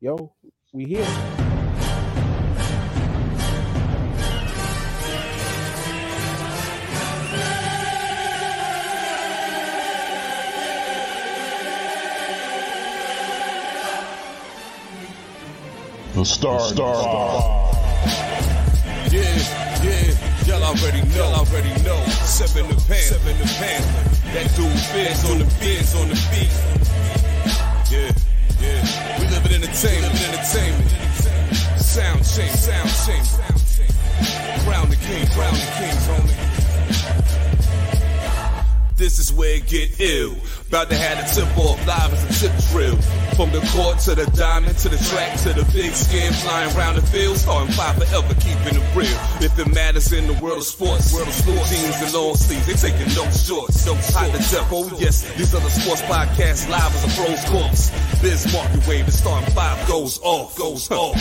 Yo, we here. The Star Star. Yeah, yeah, y'all already know, y'all already know. Seven the pan, seven the pan. That dude Fizz on the Fizz on the beat. We live in entertainment, entertainment. Sound change, sound change. Crown the king, crown the kings, homie. This is where it get ill. About to have a tip off live as a tip drill. From the court to the diamond to the track to the big skin flying around the field. Starting five forever, keeping it real. If it matters in the world of sports, world of sports, teams and long sleeves, they taking no shorts. No hot to death. Oh yes, these other sports podcasts live as a pros course. Biz market wave, the starting five goes off, goes off.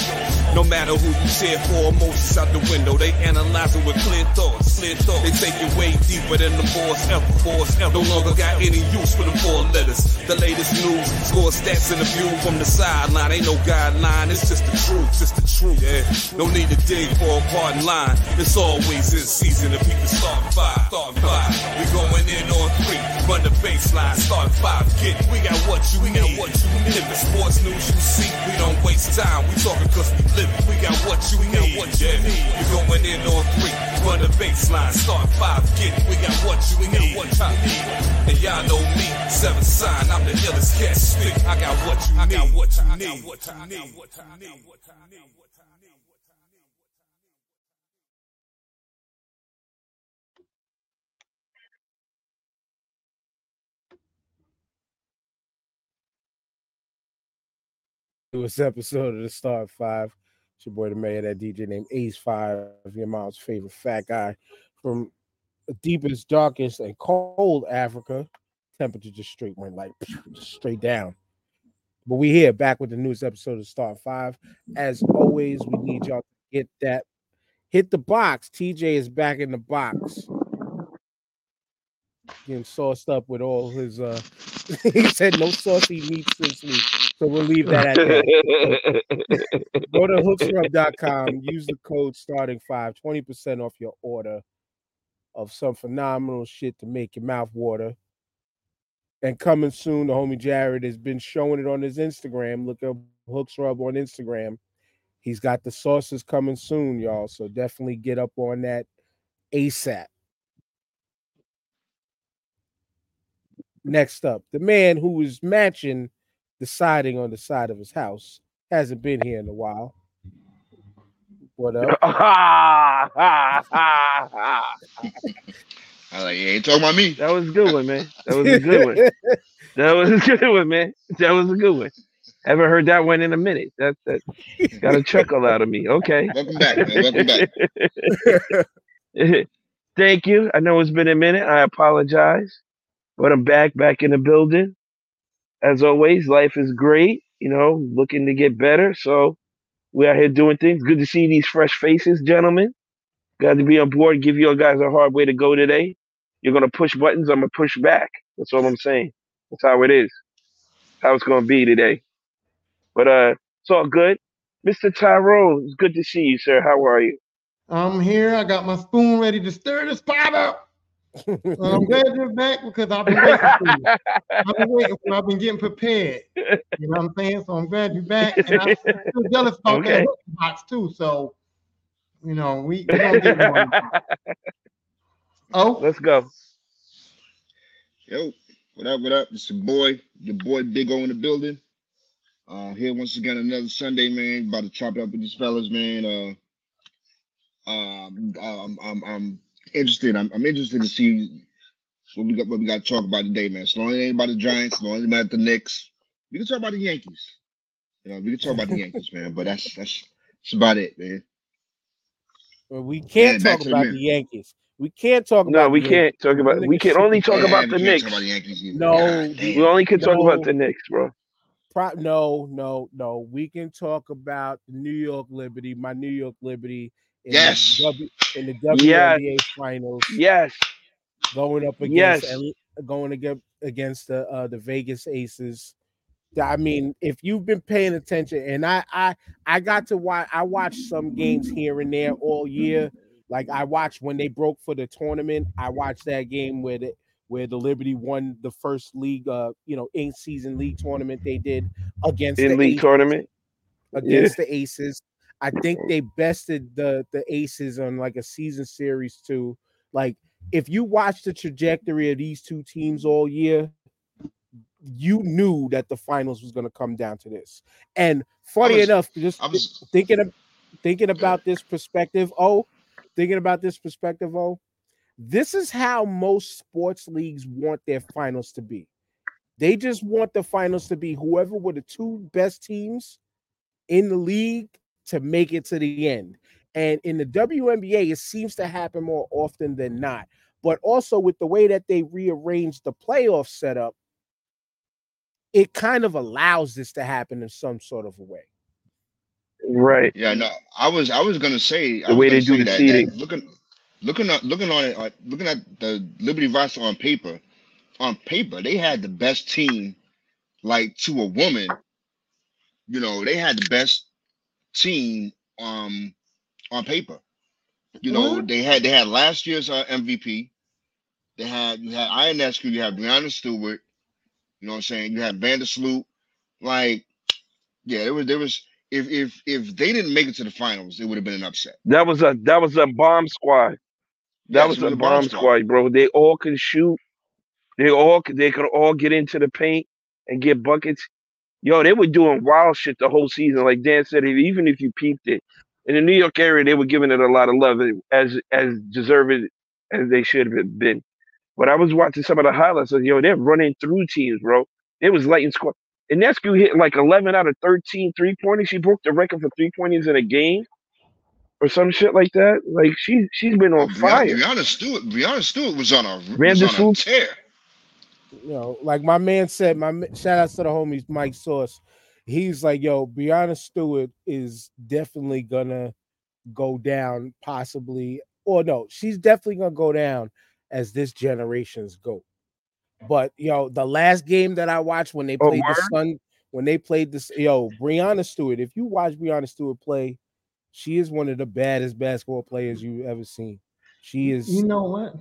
No matter who you cheer for, emotions out the window. They analyzing with clear thoughts, clear thoughts. They take it way deeper than the boys ever, boys ever. No longer got any use for the four letters. The latest news, score stats and view from the sideline. Ain't no guideline, it's just the truth, just the truth. Yeah, no need to dig for a pardon line. It's always in season if we can start five, start five. We going in on three, run the baseline, start five. Get we got what you we. Got what you need. If it's sports news you see, we don't waste time. We talking cause we live it. We got what you we. Got what you yeah. need. We going in on three, run the baseline, start five. Get it. we got what you we need. What you need. And y'all know me, seven sign. I'm the illest cat stick. I got what you need. I got what you need. What you need. What you need. What you need. newest episode of the Start Five. It's your boy, the mayor, that DJ named Ace Five, your mom's favorite fat guy from the deepest, darkest, and cold Africa. Temperature just straight went like straight down. But we here back with the newest episode of Star Five. As always, we need y'all to get that. Hit the box. TJ is back in the box. Getting sauced up with all his uh he said no saucy meats this week. So we'll leave that at that. Go to hooksrub.com, use the code starting five, 20% off your order of some phenomenal shit to make your mouth water. And coming soon, the homie Jared has been showing it on his Instagram. Look up Hooks Rub on Instagram. He's got the sauces coming soon, y'all. So definitely get up on that ASAP. Next up, the man who is matching the siding on the side of his house hasn't been here in a while. What up? I like, you ain't talking about me. That was a good one, man. That was a good one. That was a good one, man. That was a good one. Haven't heard that one in a minute. That that got a chuckle out of me. Okay. Welcome back, man. Welcome back. Thank you. I know it's been a minute. I apologize, but I'm back, back in the building. As always, life is great. You know, looking to get better. So we out here doing things. Good to see these fresh faces, gentlemen. Glad to be on board. Give you guys a hard way to go today. You're gonna push buttons. I'm gonna push back. That's all I'm saying. That's how it is. How it's gonna be today. But uh, it's all good. Mr. Tyrone, it's good to see you, sir. How are you? I'm here. I got my spoon ready to stir this pot up. So I'm glad you're back because I've been waiting for you. I've been waiting for you. I've been getting prepared. You know what I'm saying? So I'm glad you're back. And I'm still jealous about Okay. that box too. So, you know, we, we gonna get one. Oh, Let's go. Yo, what up, what up? It's your boy, your boy Big O in the building. Uh, here once again another Sunday, man. About to chop it up with these fellas, man. Uh, um, I'm, I'm, I'm interested. I'm, I'm interested to see what we got, what we got to talk about today, man. So long as it ain't about the Giants, so long as it about the Knicks, we can talk about the Yankees. You know, we can talk about the Yankees, man. But that's that's that's about it, man. Well, we can't Yeah, talk to the about the Yankees. We can't talk about No, we the can't talk about. We can only talk Yeah, about the can't Knicks. About the No, God We only can talk about the Knicks, bro. Pro- no, no, no. We can talk about the New York Liberty, my New York Liberty in Yes. the, w, in the Yes. WNBA finals, Yes. going up against Yes. Going against against the uh, the Vegas Aces. I mean, if you've been paying attention, and I I I got to watch I watched some games here and there all year. Like I watched when they broke for the tournament. I watched that game where the where the Liberty won the first league, uh, you know, in season league tournament they did against In the league Aces- tournament. against the Aces. I think they bested the the Aces on like a season series too. Like if you watch the trajectory of these two teams all year, you knew that the finals was going to come down to this. And funny was- enough, just was thinking of thinking about this perspective. Oh, thinking about this perspective. Oh, this is how most sports leagues want their finals to be. They just want the finals to be whoever were the two best teams in the league to make it to the end. And in the WNBA, it seems to happen more often than not. But also with the way that they rearranged the playoff setup, it kind of allows this to happen in some sort of a way. Right. Yeah, no, I was I was gonna say The was way they do the that, seeding. that looking looking at looking on it uh, looking at the Liberty roster on paper, on paper they had the best team, like to a woman. You know they had the best team um on paper. You know Mhm. they had they had last year's uh, MVP. They had you had Ionescu, you had Breanna Stewart. You know what I'm saying? You had Vandersloot. Like, yeah, there was there was if if if they didn't make it to the finals, it would have been an upset. That was a that was a bomb squad. That Yes, was a bomb bomb squad. squad, bro. They all can shoot. They all they could all get into the paint and get buckets. Yo, they were doing wild shit the whole season. Like Dan said, even if you peeped it in the New York area, they were giving it a lot of love eh, as as deserved as they should have been. But I was watching some of the highlights. Of, yo, they're running through teams, bro. It was lighting squad. Ionescu hit like 11 out of 13 three pointers. She broke the record for three pointers in a game or some shit like that. Like she she's been on fire. Breanna Stewart, Breanna Stewart was on a was on a tear. You know, like my man said, my shout outs to the homies, Mike Sauce. He's like, yo, Breanna Stewart is definitely gonna go down, possibly, or no, she's definitely gonna go down as this generation's GOAT. But yo, the last game that I watched when they Oh, played the? Sun, when they played this, yo, Breanna Stewart. If you watch Breanna Stewart play, she is one of the baddest basketball players you've ever seen. She is, You know what?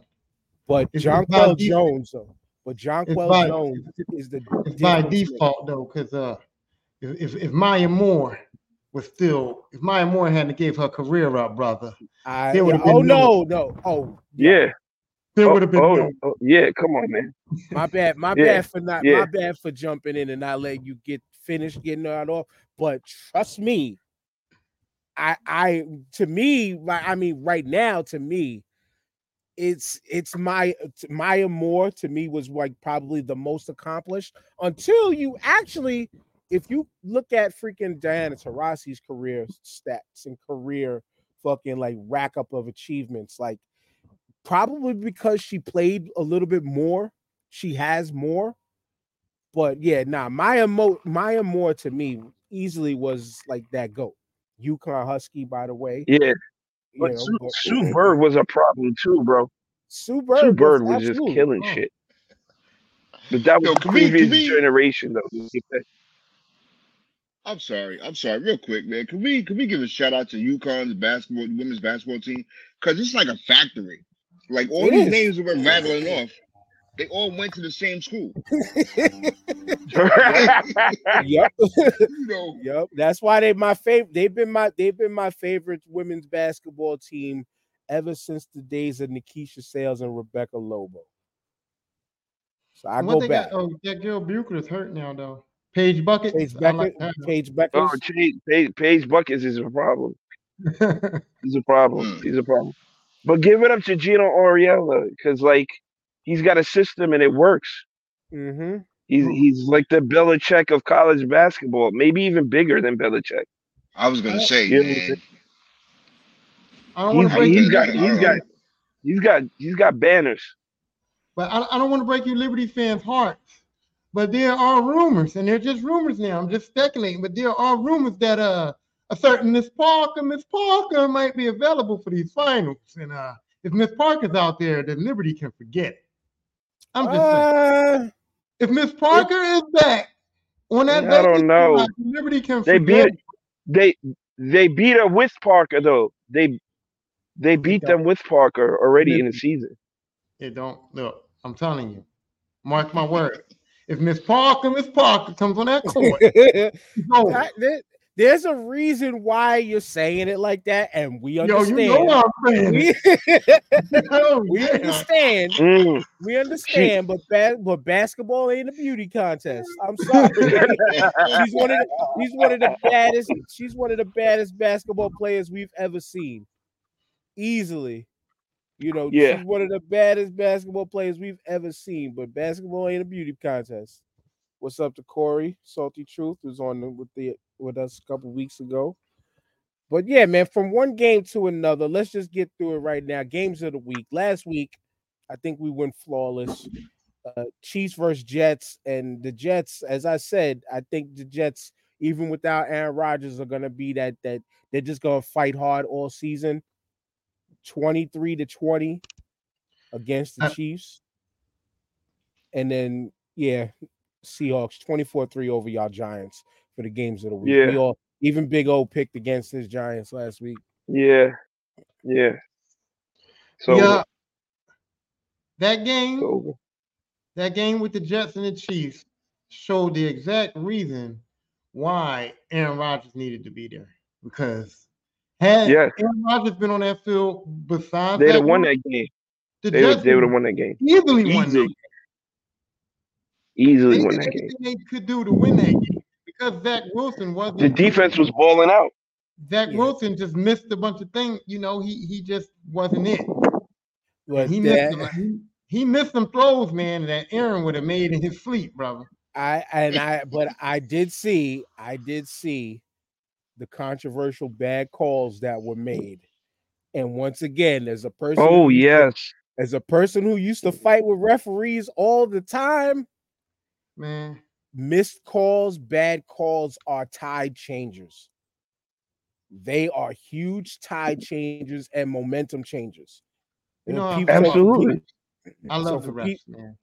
but John it's by Jonquel default. Jones, though. But It's Jonquel by, Jones is the it's by difference maker. default though, because uh, if, if if Maya Moore was still, if Maya Moore hadn't gave her career up, brother, I, There would've been oh no- no, no, oh Yeah. there Oh, would have been oh, no. oh, yeah, come on, man. my bad, my Yeah, bad for not, yeah. my bad for jumping in and not letting you get finished getting that off. But trust me, I, I, to me, like, I mean, right now, to me, it's it's my Maya Moore to me was like probably the most accomplished until you actually, if you look at freaking Diana Taurasi's career stats and career fucking like rack up of achievements, like probably because she played a little bit more, she has more. But yeah, nah, Maya Mo- Maya Moore to me easily was like that goat. UConn Husky, by the way. Yeah. You But know, Sue, but- Sue Bird was a problem too, bro. Sue Bird, Sue Bird was absolutely. just killing shit. But that was Yo, the can we- can previous we- generation, though. I'm sorry, I'm sorry, real quick, man. Can we can we give a shout out to UConn's basketball women's basketball team? Because it's like a factory. Like all It these is. names that we're rattling off, they all went to the same school. Yep. You know, Yep, that's why they my favorite. They've been my they've been my favorite women's basketball team ever since the days of Nykesha Sales and Rebecca Lobo. So I And go back. got? Oh, that girl Bucher is hurt now though. Paige Bucket. Paige I like that. Paige oh, Paige, Paige, Paige Buckets is a problem. He's a problem. Hmm. He's a problem. But give it up to Geno Auriemma because, like, he's got a system and it works. Mm-hmm. He's he's like the Belichick of college basketball, maybe even bigger than Belichick. I was gonna say, You know what I'm man. I don't want He's, to break he's you, got I he's don't got he's got he's got banners. but I, I don't want to break you Liberty fans' hearts. But there are rumors, and they're just rumors now. I'm just speculating, but there are rumors that uh a certain Miss Parker, Miss Parker might be available for these finals. And uh if Miss Parker's out there, then Liberty can forget it. I'm just saying. Uh, If Miss Parker is back, On that I don't know. side, Liberty can They forget. beat they they beat her with Parker though. They they beat them with Parker already in the season. It don't look. I'm telling you. Mark my word. If Miss Parker, Miss Parker comes on that court, it's over. I- there- there's a reason why you're saying it like that, and we Yo, understand. you know I'm saying. we, Oh, we yeah. understand. Mm. We understand, but ba- but basketball ain't a beauty contest. I'm sorry. she's one of the, she's one of the baddest. She's one of the baddest basketball players we've ever seen. Easily, you know, Yeah. she's one of the baddest basketball players we've ever seen. But basketball ain't a beauty contest. What's up to Corey Salty Truth who's on the, with the with us a couple weeks ago. But yeah, man, from one game to another, let's just get through it right now. Games of the week. Last week, I think we went flawless. Uh, Chiefs versus Jets, and the Jets, as I said, I think the Jets, even without Aaron Rodgers, are gonna be that that they're just gonna fight hard all season. 23 to 20 against the Uh, Chiefs. And then yeah, Seahawks 24-3 over y'all Giants for the games of the week. We Yeah. all even Big O picked against his Giants last week. Yeah. Yeah. So yeah, that game, so that game with the Jets and the Chiefs showed the exact reason why Aaron Rodgers needed to be there. Because had Yes. Aaron Rodgers been on that field, besides they'd that have won that game. the They Jets they would have won that game. easily won that game. Easily They won that game. they could do to win that game because Zach Wilson wasn't. The defense was balling out. Zach Yeah. Wilson just missed a bunch of things. You know, he he just wasn't it. But He that, missed some, he, he missed some throws, man, that Aaron would have made in his sleep, brother. I and I but I did see I did see the controversial bad calls that were made. And once again, as a person Oh who yes. as a person who used to fight with referees all the time, Man, missed calls, bad calls are tide changers. They are huge tide changers and momentum changers. You know, people- so Absolutely. people- I so love the for refs, peop- man.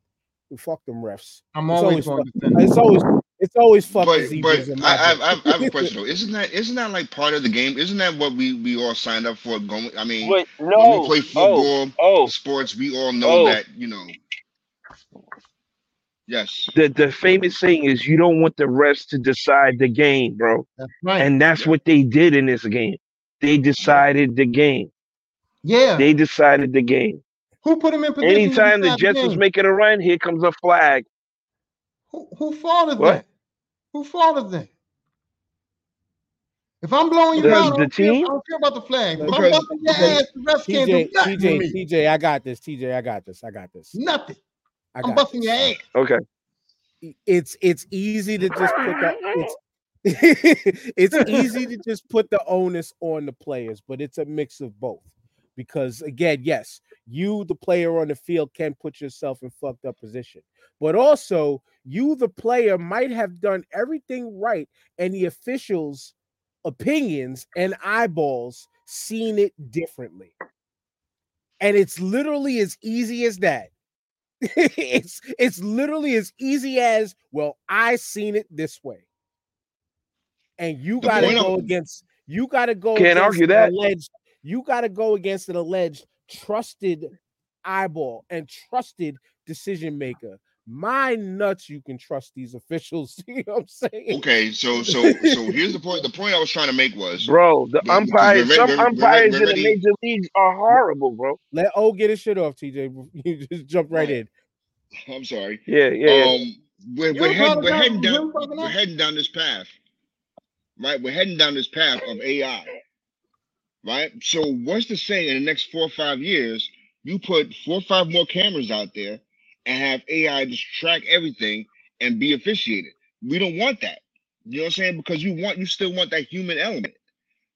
Fuck them refs. I'm It's always always going to It's always it's always fuck But but zebras in my I, I. I I have a question though. Isn't that isn't that like part of the game? Isn't that what we we all signed up for? Going, I mean, Wait, when no. we play Oh, football, oh, sports, we all know Oh. that you know. Yes. the the famous saying is you don't want the refs to decide the game, bro. That's right. And that's what they did in this game. They decided the game. yeah. They decided the game. who put him in position? to Anytime the decide Jets was making a run, here comes a flag. who, who fault is What? that? Who fault is that? If I'm blowing you The- out, I the don't, care, I don't care about the flag. If I'm Because- busting your because ass, the refs can't TJ, do nothing TJ. TJ, I got this. TJ, I got this. I got this. Nothing. I I'm got busting your ass. Okay. It's it's easy to just put the it's it's easy to just put the onus on the players, but it's a mix of both. Because again, yes, you, the player on the field, can put yourself in fucked up position, but also you, the player, might have done everything right, and the officials' opinions and eyeballs seen it differently. And it's literally as easy as that. it's it's literally as easy as well, I seen it this way. And you gotta go of- against you gotta go Can't argue that. alleged you gotta go against an alleged trusted eyeball and trusted decision maker. My nuts, you can trust these officials. you know what I'm saying? Okay. So so so here's the point. The point I was trying to make was Bro, the But- because umpires, we're some ready- we're- we're umpires in the major leagues are horrible, bro. Let O get his shit off, TJ. You just jump right in. I'm sorry. Yeah, yeah, yeah. Um, we're, we're, head, we're heading down. We're heading down this path, right? We're heading down this path of AI, right? So what's to say in the next four or five years, you put four or five more cameras out there and have AI just track everything and be officiated? We don't want that. You know what I'm saying? Because you want, you still want that human element.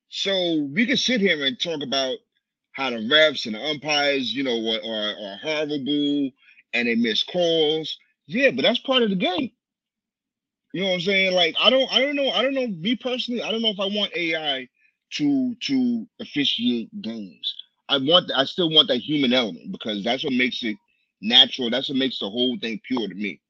So we can sit here and talk about how the refs and the umpires, you know, are, are, are horrible and they miss calls. Yeah, but that's part of the game. You know what I'm saying? Like I don't I don't know, I don't know, me personally, I don't know if I want AI to to officiate games. I want I still want that human element because that's what makes it natural. That's what makes the whole thing pure to me.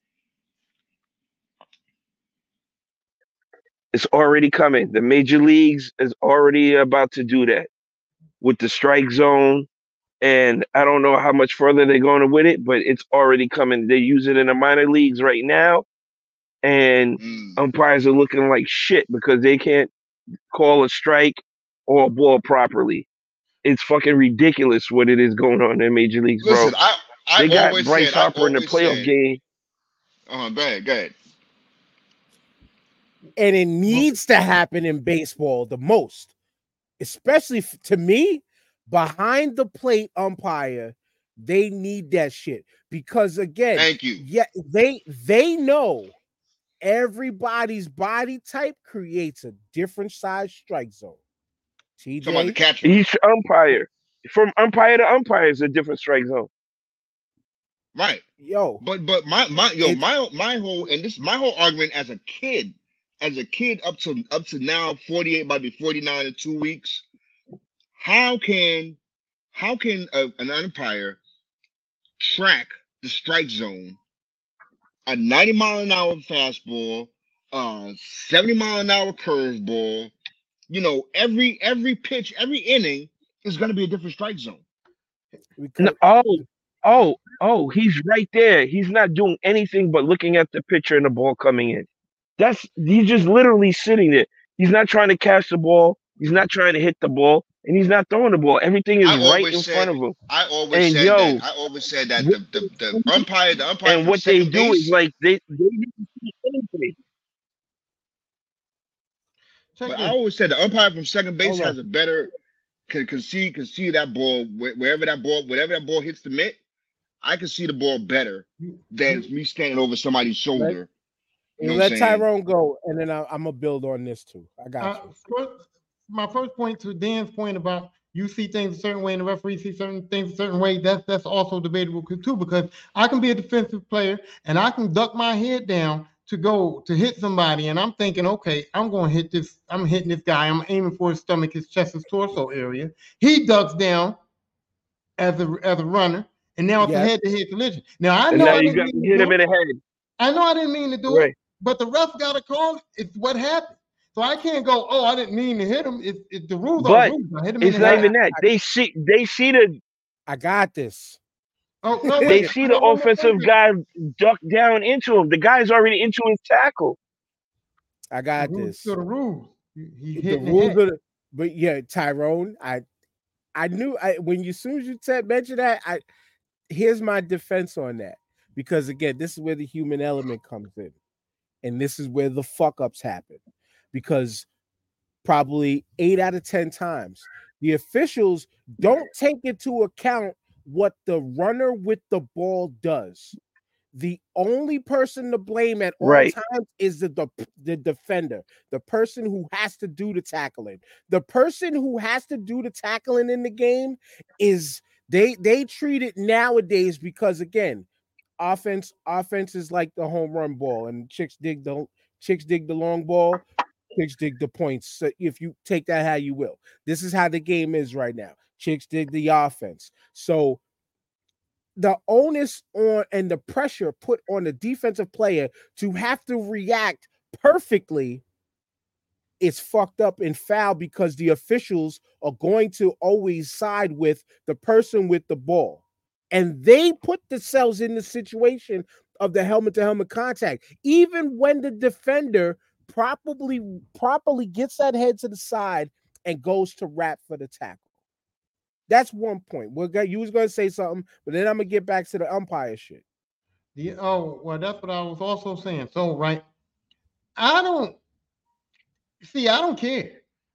It's already coming. The major leagues is already about to do that with the strike zone. And I don't know how much further they're gonna with it, but it's already coming. They use it in the minor leagues right now. And Mm. umpires are looking like shit because they can't call a strike or a ball properly. It's fucking ridiculous what it is going on in major leagues, bro. I, I they got Bryce said, Harper in the playoff said- game. Uh-huh, go ahead, go ahead. and it needs to happen in baseball the most, especially f- to me, behind the plate umpire. They need that shit because again, Thank you. yeah, they they know everybody's body type creates a different size strike zone. Talking about the catcher. Each umpire, from umpire to umpire, is a different strike zone. Right. yo, But but my my yo my my whole and this my whole argument as a kid, as a kid up to up to now 48 might be 49 in two weeks. How can how can a, an umpire track the strike zone? A 90 mile an hour fastball, uh 70 mile an hour curveball. You know, every every pitch, every inning is gonna be a different strike zone. because, No, oh, oh, oh, he's right there. He's not doing anything but looking at the pitcher and the ball coming in. That's he's just literally sitting there. He's not trying to catch the ball. He's not trying to hit the ball, and he's not throwing the ball. Everything is I right in said- front of him. I always And said yo, that. I always said that the, the, the umpire, the umpire And what they second do base, is like they they didn't see anything. But. I always said the umpire from second base Hold on. has a better can can see can see that ball wherever that ball whatever that ball hits the mitt. I can see the ball better than me standing over somebody's shoulder. You know let Tyrone go, and then I, I'm gonna build on this too. I got Uh, you. first, my first point to Dan's point about you see things a certain way and the referee see certain things a certain way. That's that's also debatable too because I can be a defensive player and I can duck my head down to go to hit somebody and I'm thinking, okay, I'm going to hit this. I'm hitting this guy. I'm aiming for his stomach, his chest, his torso area. He ducks down as a as a runner, and now it's Yes. a head-to-head collision. Now I know now I you didn't got mean to to hit him in the head. I know I didn't mean to do it but the ref got to call. It's what happened. So I can't go, oh, I didn't mean to hit him. It's it, the rules are But rules. I hit him It's in the not head. even that. They see they see the I got this. Oh, no, they see the offensive guy duck down into him. The guy's already into his tackle. I got The rules this. still the rules. He, he the hit in the rules head. of the, but yeah, Tyrone, I I knew I when you soon as you said mention that, I here's my defense on that. Because again, this is where the human element comes in. And this is where the fuck ups happen. Because probably eight out of ten times the officials don't take into account what the runner with the ball does. The only person to blame at all Right. times is the, the the defender, the person who has to do the tackling. The person who has to do the tackling in the game is they they treat it nowadays because again, offense offense is like the home run ball, and chicks dig the chicks dig the long ball, chicks dig the points. So if you take that how you will, this is how the game is right now. Chicks dig the offense. So the onus on and the pressure put on the defensive player to have to react perfectly is fucked up and foul because the officials are going to always side with the person with the ball. And they put themselves in the situation of the helmet to helmet contact, even when the defender properly properly gets that head to the side and goes to wrap for the tackle. That's one point. We're going you was gonna say something, but then I'm gonna get back to the umpire shit. The, oh, well, that's what I was also saying. So, right, I don't see. I don't care.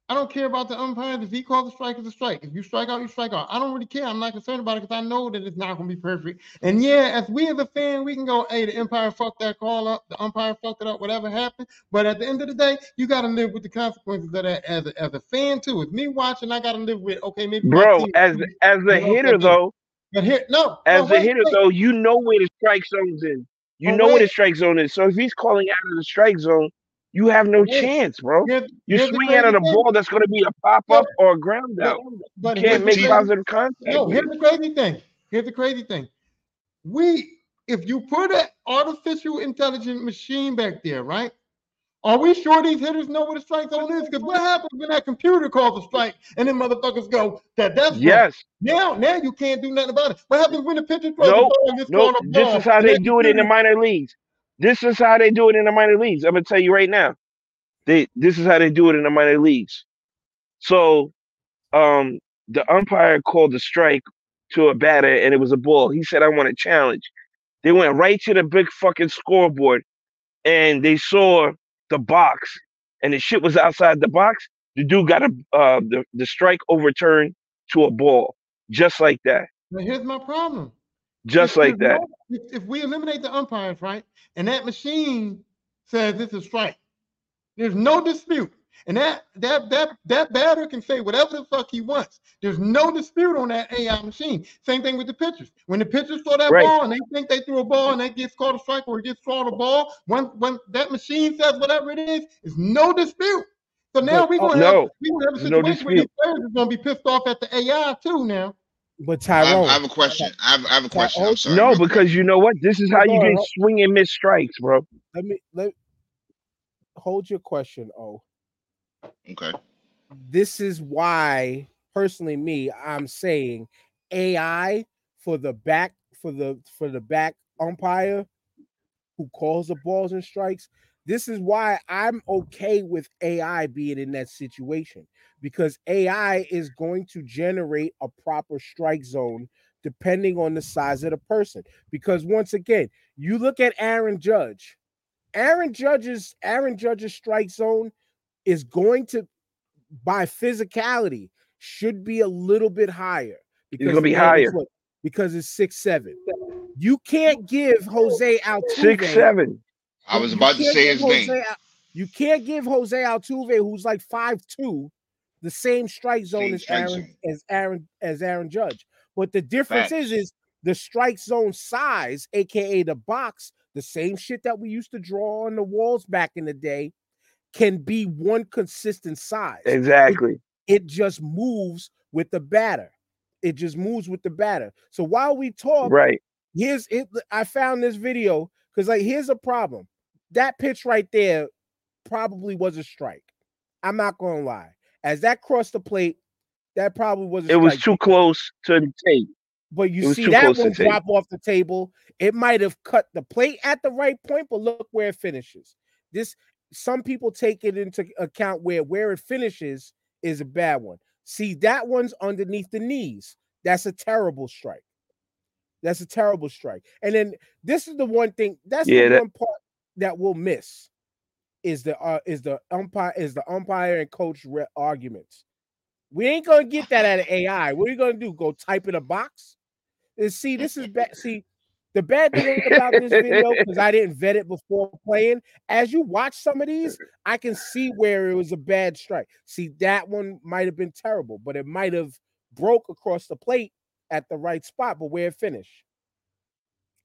I don't care about the umpires. If he calls a strike, it's a strike. If you strike out, you strike out. I don't really care. I'm not concerned about it because I know that it's not going to be perfect. And yeah, as we as a fan, we can go, "Hey, the umpire fucked that call up. The umpire fucked it up. Whatever happened." But at the end of the day, you got to live with the consequences of that as a, as a fan too. It's me watching. I got to live with. Okay, maybe Bro, team- as as a hitter though, But here, no. as no, a hitter wait. though, you know where the strike zone is. You But know where the strike zone is. So if he's calling out of the strike zone, you have no wait. chance, bro. Here's- You here's the swing out of the thing. ball that's going to be a pop up or a ground out. But can't make positive contact. No, here's the crazy thing. Here's the crazy thing. We, if you put an artificial intelligent machine back there, right? Are we sure these hitters know what a strike zone is? Because what happens when that computer calls a strike and then motherfuckers go that that's? Yes. Now, now you can't do nothing about it. What happens when the pitcher throws Nope. the ball and gets Nope. called a This is how they do it in the minor leagues. This is how they do it in the minor leagues. I'm gonna tell you right now. They this is how they do it in the minor leagues. So um the umpire called the strike to a batter and it was a ball. He said, I want a challenge. They went right to the big fucking scoreboard and they saw the box and the shit was outside the box. The dude got a uh the, the strike overturned to a ball. Just like that. But here's my problem. Just If like that. no- if, we eliminate the umpires, right, and that machine says it's a strike, there's no dispute. And that that that that batter can say whatever the fuck he wants. There's no dispute on that AI machine. Same thing with the pitchers. When the pitchers throw that Right. ball and they think they threw a ball and that gets called a strike or it gets thrown a ball, when when that machine says whatever it is, is no dispute. So now we're gonna have no, we gonna have a there's no situation where these players are gonna be pissed off at the AI too now. But I have, Tyrone, I have a question. I have, I have a question. I'm oh, sorry. No, real because you know what? This is how you Hold get hold- swing and miss strikes, bro. let me let hold your question. Oh, Okay. this is why, personally, me, I'm saying AI for the back for the for the back umpire who calls the balls and strikes. This is why I'm okay with AI being in that situation because AI is going to generate a proper strike zone depending on the size of the person. Because once again, you look at Aaron Judge. Aaron Judge's Aaron Judge's strike zone is going to by physicality should be a little bit higher because gonna be it's higher. what- because it's six seven. You can't give Jose Altuve Six seven. I was about to say give his Jose name. You can't give Jose Altuve, who's like five two, the same strike zone Same as strike Aaron zone. as Aaron as Aaron Judge. But the difference is, Facts. is the strike zone size, aka the box, the same shit that we used to draw on the walls back in the day, can be one consistent size. Exactly. It just moves with the batter. It just moves with the batter. So while we talk, Right. here's it i found this video because like here's a problem that pitch right there probably was a strike i'm not gonna lie as that crossed the plate that probably was a It was too close to the tape. but you see that one drop off the table. It might have cut the plate at the right point but look where it finishes. This some people take it into account where where it finishes is a bad one. See that one's underneath the knees. That's a terrible strike. That's a terrible strike. And then this is the one thing that's Yeah, the that- one part that we'll miss is the uh, is the umpire is the umpire and coach re- arguments. We ain't gonna get that out of AI. What are you gonna do? Go type in a box? And see, this is bad. See, the bad thing about this video because I didn't vet it before playing. As you watch some of these, I can see where it was a bad strike. See, that one might have been terrible, but it might have broke across the plate at the right spot, but where it finished.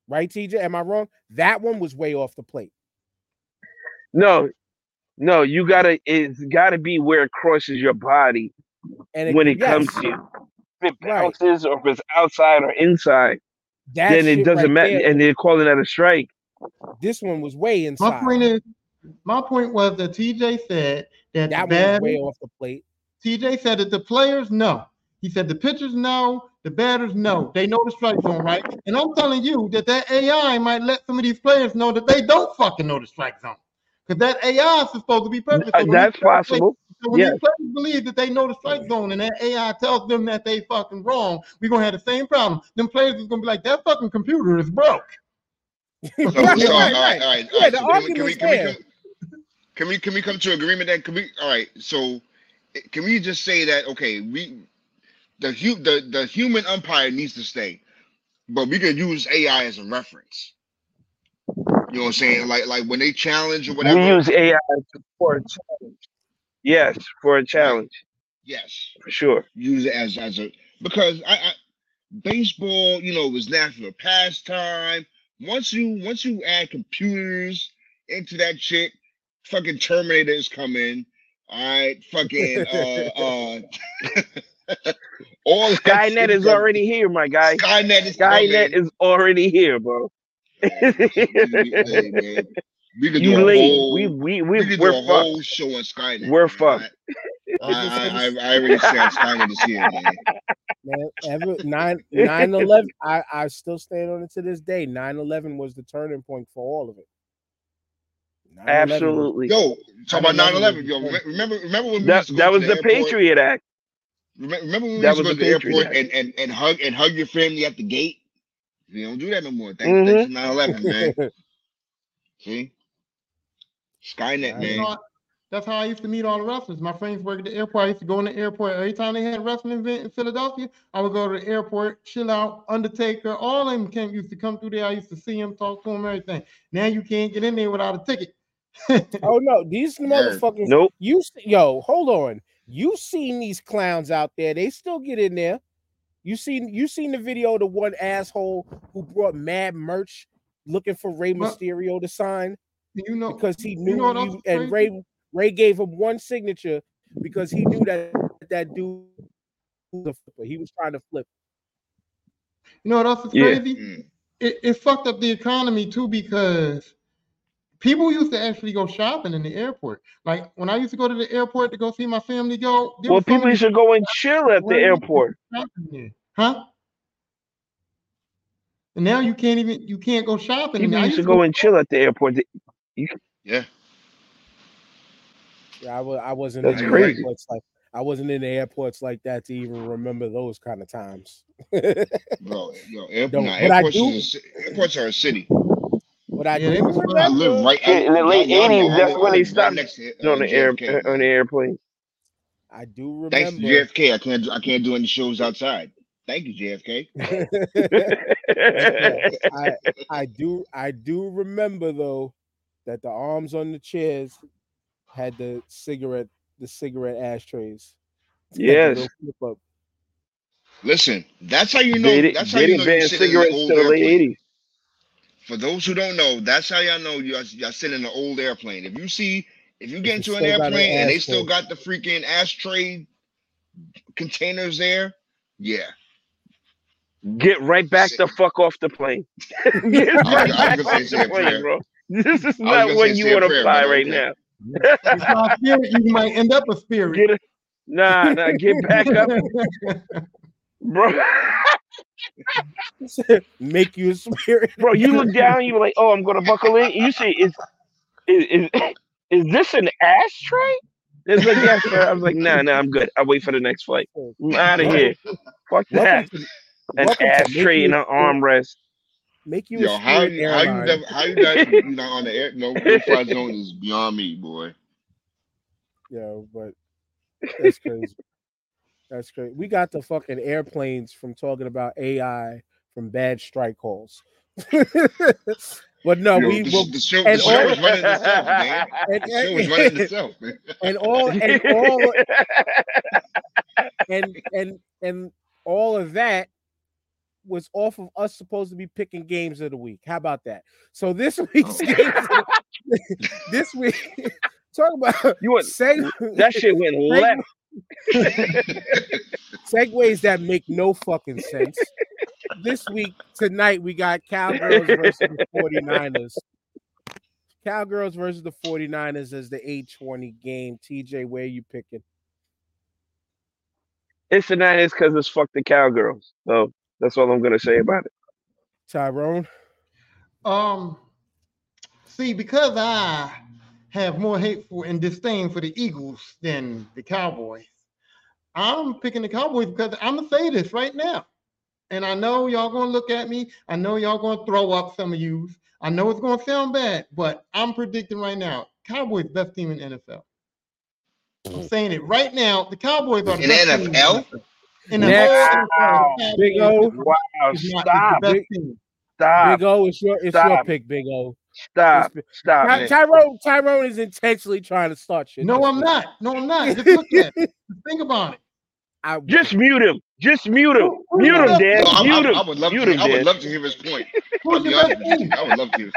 Right, TJ? Am I wrong? That one was way off the plate. No, no, you gotta it's gotta be where it crosses your body And when it yes, comes to you. If it Right. bounces or if it's outside or inside, that then it doesn't right matter. there, And they're calling that a strike. this one was way inside. My point is, my point was that TJ said that, that the was batter, way off the plate. TJ said that the players know. He said the pitchers know, the batters know. They know the strike zone, right? And I'm telling you that that AI might let some of these players know that they don't fucking know the strike zone. Because that AI is supposed to be perfect. Uh, So That's these players play- possible. So when Yes. these players believe that they know the strike zone and that AI tells them that they fucking wrong, we're gonna have the same problem. Them players is gonna be like, that fucking computer is broke. So, so, all right, right, right. all right, Yeah, all right. the So can we, can we, can we come, can we can we come to agreement that Can we? All right. So eh, can we just say that okay, we the hu the the human umpire needs to stay, but we can use AI as a reference. You know what I'm saying? Like like when they challenge or whatever. We use AI for a challenge. Yes, for a challenge, yes. for sure. use it as as a because I, I baseball, you know, was natural pastime. Once you once you add computers into that shit, fucking Terminator is coming. All right, fucking uh uh all Skynet is already here, my guy. Skynet is Skynet coming. is already here, bro. Hey, man. We could you do late. Whole, we we we, we we're a fucked. whole show on Skynet. We're man. fucked. I, I, I, I already said Skynet is here, man. Man, ever nine nine eleven. I I still stand on it to this day. 9-11 was the turning point for all of it. 9/11 Absolutely. Yo, talk about 9/11 9/11. Yo, remember remember when we That used to go that was the airport? Patriot Act. Remember, remember when we That used to was go to the the Patriot airport and, and, and hug and hug your family at the gate? We don't do that no more. Thanks, Mhm. thanks to 9/11, man. See, Skynet, Right. You know, man. That's how I used to meet all the wrestlers. My friends work at the airport. I used to go in the airport every time they had a wrestling event in Philadelphia. I would go to the airport, chill out. Undertaker, all of them came used to come through there. I used to see him, talk to him, everything. Now you can't get in there without a ticket. Oh no, these motherfuckers. Nope. You yo, hold on. You seen these clowns out there? They still get in there. You seen you seen the video of the one asshole who brought mad merch looking for Ray What? Mysterio to sign you know, because he you knew know what else you, is and? Ray Ray gave him one signature because he knew that that dude was a flipper. He was trying to flip. you know what else is Yeah. crazy? Mm. It, it fucked up the economy too because people used to actually go shopping in the airport. Like when I used to go to the airport to go see my family go, there Well, people many used to go and chill at the airport. Huh? And now you can't even you can't go shopping. People I used to go and chill at the airport. Yeah, Yeah, I was I wasn't That's in the crazy. airports like I wasn't in the airports like that to even remember those kind of times. bro. Yo, airport, Don't- nah, I airports, do- is a, airports are a city. But I Yeah, do was- I remember. Live right Yeah, in the late y'all- y'all know 80s, that's when they live right stopped next to, uh, on the air on the airplane. I do Thanks to remember. JFK, I can't I can't do any shows outside. Thank you, JFK. I I do I do remember though that the arms on the chairs had the cigarette the cigarette ashtrays. Yes. little flip up. Listen, that's how you know. They, did, that's how you didn't know you're ban sitting in cigarettes old the late airplane. 80s. For those who don't know, that's how y'all know you're, y'all sitting in an old airplane. If you see, if you get If into you an still got an airplane and they ashtray. still got the freaking ashtray containers there, yeah. Get right back the fuck off the plane. Get I right I back off say say the plane, bro. This is not say when you want to prayer, fly but right okay. now. It's not spirit, you might end up a spirit. Get it. Nah, nah, get back up, bro. Make you a spirit. bro, you look down, you were like, oh, I'm gonna buckle in. You say, is is is, is this an ashtray? It's like, yes, sir. I was like, nah, nah, I'm good. I'll wait for the next flight. I'm out of here. Fuck that. To, An ashtray Make and an armrest. Make you Yo, a how you how you airline. never how you not you not on the air no no fly zone is beyond me, boy. Yo, but that's crazy. That's great. We got the fucking airplanes from talking about AI from bad strike calls. but no, Yo, we the, will the show the and show all- is running itself, man. and, The show is running itself, man. and all and all and and and all of that was off of us supposed to be picking games of the week. How about that? So this week's Oh. games this week talk about You went- seg- that shit went left. Segues that make no fucking sense. this week, tonight, we got Cowgirls versus the 49ers. Cowgirls versus the 49ers as the 820 game. TJ, where you picking? It's the Niners because it's fuck the cowgirls. So that's all I'm gonna say about it. Tyrone? Um, see, because I have more hate for and disdain for the Eagles than the Cowboys, I'm picking the Cowboys because I'm gonna say this right now. And I know y'all gonna look at me. I know y'all gonna throw up some of you. I know it's gonna sound bad, but I'm predicting right now, Cowboys best team in NFL. I'm mm. saying it right now. The Cowboys are the In best team NFL? NFL. In the NFL, the Big O. Wow, is not- is stop, Big- stop, Big O, it's your it's your pick, Big O. stop, stop. Ty- Tyrone, Tyrone is intentionally trying to start shit. No, I'm not. No, I'm not. Just look at it. Think about it. I, Just mute him. Just mute him. Mute him, Yo, Dan. No, I, Mute I, him. I would love Mute to him, I would Dan. love to hear his point. I'll Who's the honest best team? I would love to.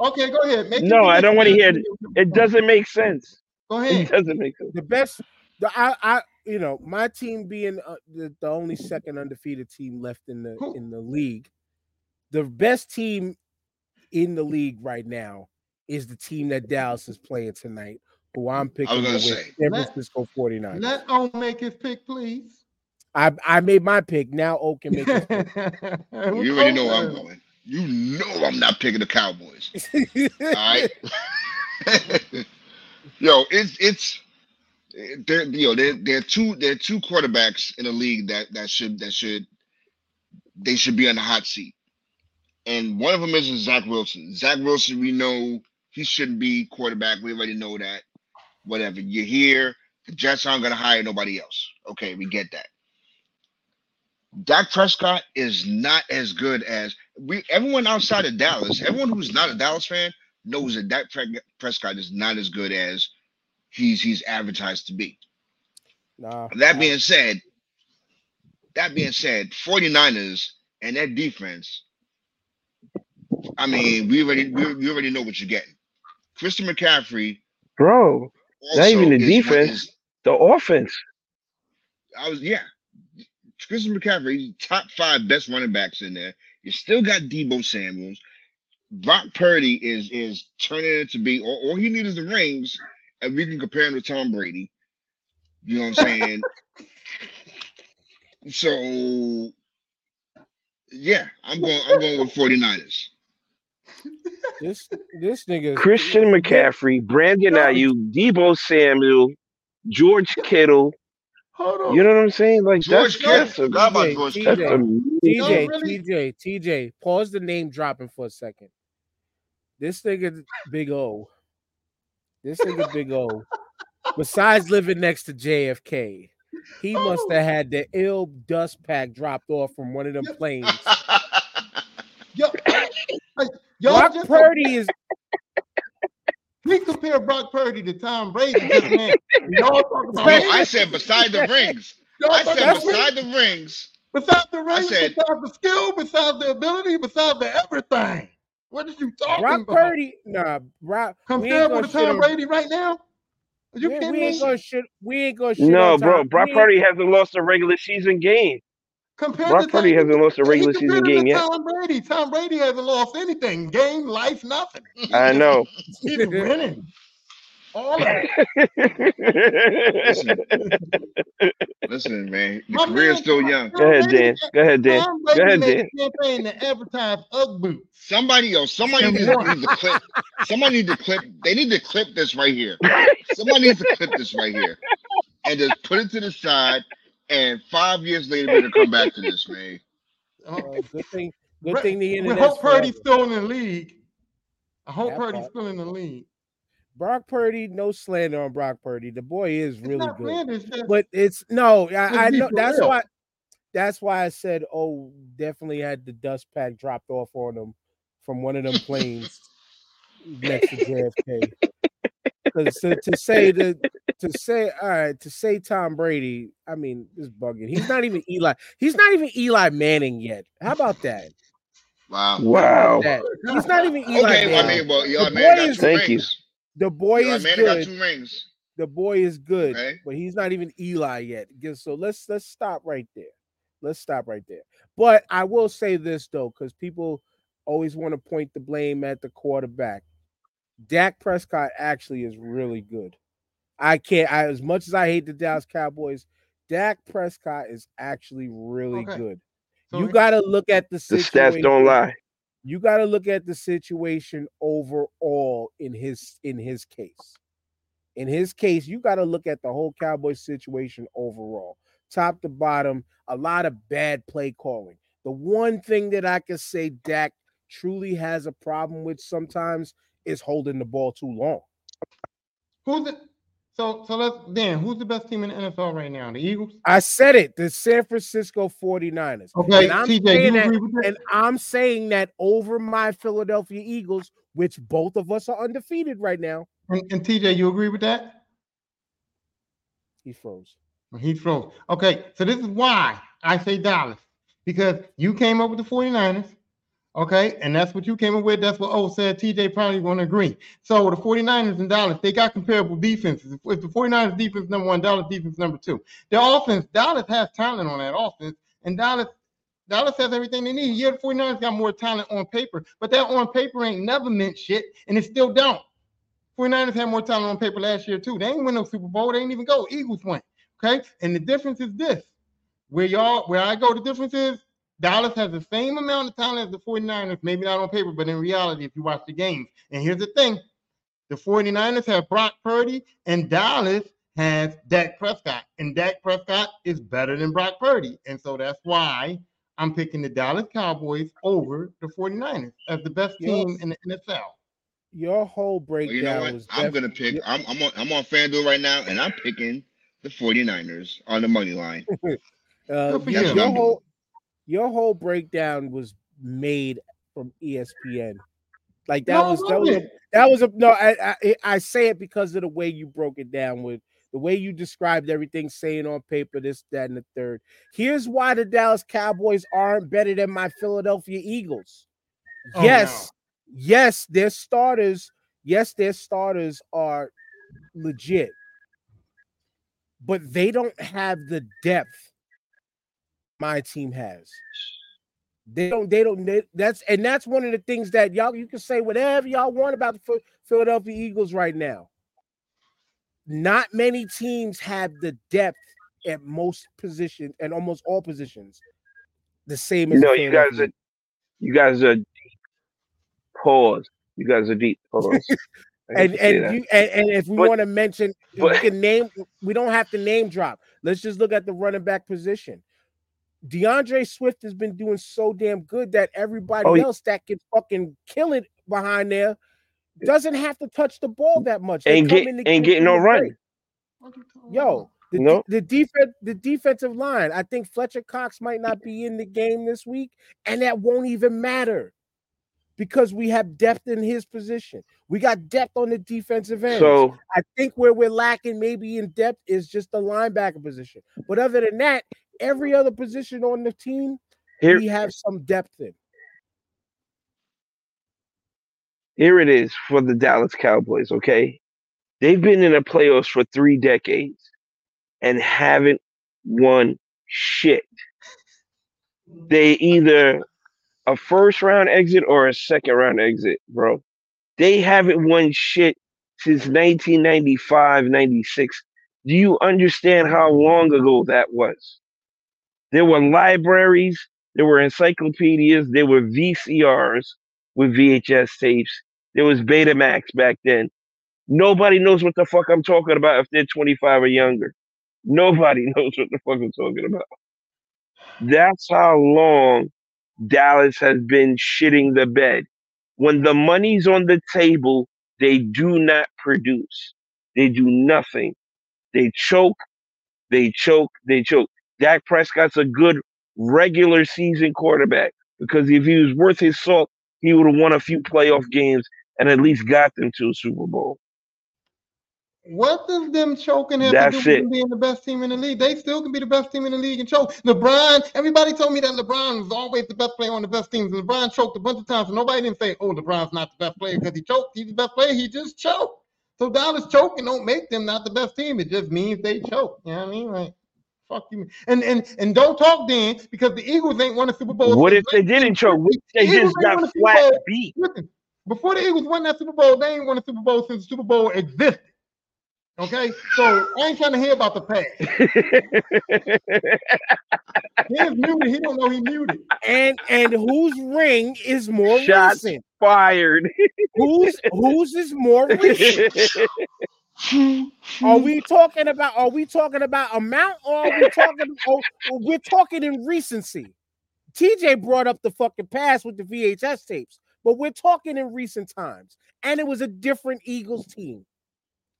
Okay, go ahead. Make No, I don't wanna hear It it doesn't make sense. Go It ahead. doesn't make sense. the best the I, I you know my team being uh, the, the only second undefeated team left in the Who- in the league the best team in the league right now is the team that Dallas is playing tonight, who I'm picking I was to gonna win say. San Let- Francisco 49ers. Let O make his pick, please. I, I made my pick. Now O can make his pick. You already know where I'm going. You know I'm not picking the Cowboys. All right. Yo, it's it's there. You know, there there are two there are two quarterbacks in the league that that should that should they should be on the hot seat, and one of them is Zach Wilson. Zach Wilson, we know he shouldn't be quarterback. We already know that. Whatever. You're here. The Jets aren't gonna hire nobody else. Okay, we get that. Dak Prescott is not as good as we. Everyone outside of Dallas, everyone who's not a Dallas fan, knows that Dak Prescott is not as good as he's he's advertised to be. Nah, That being said, that being said, 49ers and that defense, I mean, we already we, we already know what you're getting. Christian McCaffrey Bro, Not even the defense. is- the offense. I was yeah. Christian McCaffrey, top five best running backs in there. You still got Deebo Samuels. Brock Purdy is is turning it to be all, all he needs is the rings, and we can compare him to Tom Brady. You know what I'm saying? so yeah, I'm going I'm going with 49ers. This this nigga Christian McCaffrey, Brandon Aiyuk, Deebo Samuel, George Kittle. Hold on. You know what I'm saying? Like George that's Kittle. that's a, Forgot about TJ, George TJ. Kittle. TJ, TJ, TJ, pause the name dropping for a second. This nigga Big O. This nigga Big O. Besides living next to JFK, he oh. must Oh. have had the ill dust pack dropped off from one of them planes. Yo, like, y'all Brock just Purdy is we compare Brock Purdy to Tom Brady. Just man, y'all talk about no, I said beside the rings. y'all I said about beside the rings. besides the rings, said- besides the skill, besides the ability, besides the everything. What are you talking Brock about? Brock Purdy. Nah, Brock. we ain't Compared with Tom on- Brady right now? Are you we, kidding we ain't gonna shit. We ain't gonna shit. no, on bro. Brock Purdy hasn't lost a regular season game. Compared Brock to Purdy Tom, hasn't lost a he regular season compared game to yet. Tom Brady. Tom Brady hasn't lost anything. Game, life, nothing. I know. He's winning. All of it. Listen, listen, man. The My career's man, still Tom- young. Go ahead, Dan. Go ahead, Dan. Tom Go Brady ahead, made Dan. a campaign to advertise Ugg boots. Somebody else, somebody And needs, what? needs to clip. Somebody need to clip. They need to clip this right here. Somebody needs to clip this right here, and just put it to the side. And five years later, we're gonna come back to this, man. Uh, good thing. Good thing the internet. hope Purdy's still in the league. I hope That Purdy's part. still in the league. Brock Purdy, no slander on Brock Purdy. The boy is It's really good. slander, it's just- But it's no, I, I know that's real. why that's why I said, oh, definitely had the dust pack dropped off on him from one of them planes next to JFK. Because to, to say that to say all right, to say Tom Brady, I mean, this bugging. He's not even Eli. He's not even Eli Manning yet. How about that? Wow. Wow. That he's not even Eli Okay, well, I mean, well, Eli The boy got is- two Thank you. the boy Eli is Manning got good. two rings. the boy is good, Okay. but he's not even Eli yet. So let's let's stop right there. Let's stop right there. But I will say this though, because people always want to point the blame at the quarterback. Dak Prescott actually is really good. I can't. I, as much as I hate the Dallas Cowboys, Dak Prescott is actually really Okay. good. So you got to look at the The stats don't lie. You got to look at the situation overall in his in his case. In his case, you got to look at the whole Cowboys situation overall, top to bottom. A lot of bad play calling. The one thing that I can say Dak truly has a problem with sometimes is holding the ball too long. Who's it? So so let's then who's the best team in the NFL right now? The Eagles? I said it, the San Francisco 49ers. Okay, And I'm TJ, saying you that- agree with that? And I'm saying that over my Philadelphia Eagles, which both of us are undefeated right now. And, and TJ, you agree with that? He froze. He froze. Okay, so this is why I say Dallas. Because you came up with the 49ers. Okay, and that's what you came up with. That's what O said. TJ probably going to agree. So the 49ers and Dallas, they got comparable defenses. If, the 49ers defense number one, Dallas defense number two. Their offense, Dallas has talent on that offense, and Dallas Dallas has everything they need. Yeah, the 49ers got more talent on paper, but that on paper ain't never meant shit, and it still don't. 49ers had more talent on paper last year, too. They ain't win no Super Bowl. They ain't even go. Eagles went. Okay. And the difference is this where y'all, where I go, the difference is Dallas has the same amount of talent as the 49ers, maybe not on paper, but in reality, if you watch the games. And here's the thing the 49ers have Brock Purdy, and Dallas has Dak Prescott. And Dak Prescott is better than Brock Purdy. And so that's why I'm picking the Dallas Cowboys over the 49ers as the best team in the NFL. Your whole Well, breakdown you know what? I'm def- gonna pick. I'm I'm on I'm on FanDuel right now, and I'm picking the 49ers on the money line. uh, Good your, you. That's what your I'm doing. whole your whole breakdown was made from ESPN. Like that No, was that was a, that was a no. I, I I say it because of the way you broke it down with the way you described everything, saying on paper this, that, and the third. Here's why the Dallas Cowboys aren't better than my Philadelphia Eagles. Oh, yes, yes, their starters, yes, their starters are legit, but they don't have the depth my team has. They don't. They don't. They, that's and that's one of the things that y'all. You can say whatever y'all want about the Philadelphia Eagles right now. Not many teams have the depth at most positions and almost all positions the same as. No, you guys are you guys are deep. Pause. You guys are deep. I and have to say and you and, and if we want to mention we can name we don't have to name drop let's just look at the running back position D'Andre Swift has been doing so damn good that everybody Oh, else that can fucking kill it behind there doesn't have to touch the ball that much. They ain't get ain't getting no run. Yo, the, No. the defense, the defensive line. I think Fletcher Cox might not be in the game this week, and that won't even matter because we have depth in his position. We got depth on the defensive end. So I think where we're lacking maybe in depth is just the linebacker position. But other than that, every other position on the team, here we have some depth in. here it is for the Dallas Cowboys, okay? They've been in the playoffs for three decades and haven't won shit. They either a first round exit or a second round exit, bro. They haven't won shit since 1995, 96. Do you understand how long ago that was? There were libraries, there were encyclopedias, there were VCRs with VHS tapes. There was Betamax back then. Nobody knows what the fuck I'm talking about if they're 25 or younger. Nobody knows what the fuck I'm talking about. That's how long Dallas has been shitting the bed. When the money's on the table, they do not produce. They do nothing. They choke, they choke, they choke. Dak Prescott's a good regular season quarterback because if he was worth his salt, he would have won a few playoff games and at least got them to a Super Bowl. What does them choking have That's to do with being the best team in the league? They still can be the best team in the league and choke. LeBron, everybody told me that LeBron was always the best player on the best teams. And LeBron choked a bunch of times, and nobody didn't say, "Oh, LeBron's not the best player because he choked." He's the best player. He just choked. So Dallas choking don't make them not the best team. It just means they choke. You know what I mean? Like, fuck you. And and and don't talk then because the Eagles ain't won a Super Bowl. What if they didn't choke? What if they Eagles just ain't got won a Super flat Bowl. beat? Listen, before the Eagles won that Super Bowl, they ain't won a Super Bowl since the Super Bowl existed. Okay, so I ain't trying to hear about the past. He's muted. He don't know he muted. And and whose ring is more Shots recent? Fired. Whose whose is more recent? Are we talking about are we talking about amount or are we talking or, or we're talking in recency? TJ brought up the fucking past with the VHS tapes, but we're talking in recent times, and it was a different Eagles team.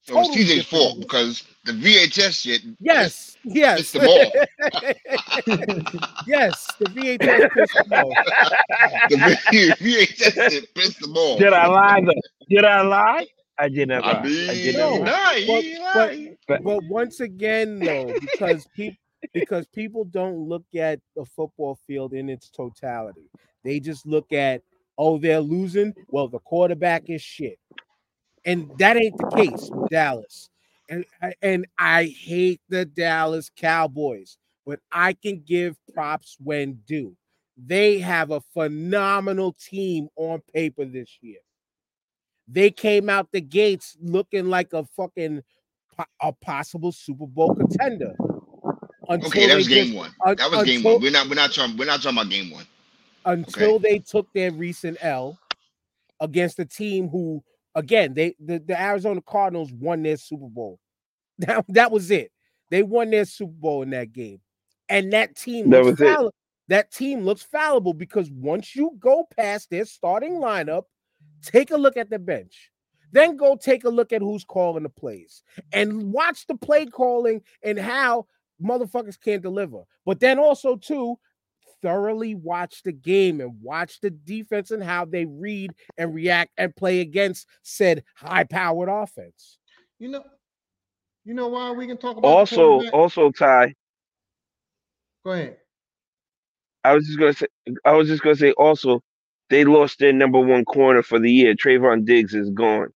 So it's Totally TJ's different. fault because the VHS shit. Yes, yes, pissed them off. yes, the VHS pissed them off. The VHS shit pissed them off. Did I lie though? Did I lie? I did not lie. I I, mean, did No, not lie. nah, but- But once again, though, because people because people don't look at the football field in its totality. They just look at, oh, they're losing. Well, the quarterback is shit. And that ain't the case with Dallas. And, and I hate the Dallas Cowboys, but I can give props when due. they have a phenomenal team on paper this year. They came out the gates looking like a fucking a possible Super Bowl contender. Until Okay, that they was game just- one. un- That was game one. We're not we're not talking we're not talking about game one. until they took their recent L against a team who, again, they the, the Arizona Cardinals won their Super Bowl. That, that was it. They won their Super Bowl in that game. And that team That looks was it. that team looks fallible because once you go past their starting lineup, take a look at the bench. Then go take a look at who's calling the plays and watch the play calling and how motherfuckers can't deliver. But then also, too, thoroughly watch the game and watch the defense and how they read and react and play against said high powered offense. You know, you know why we can talk about Also, also, Ty, Go ahead. I was just gonna say, I was just gonna say, also, they lost their number one corner for the year. Trevon Diggs is gone.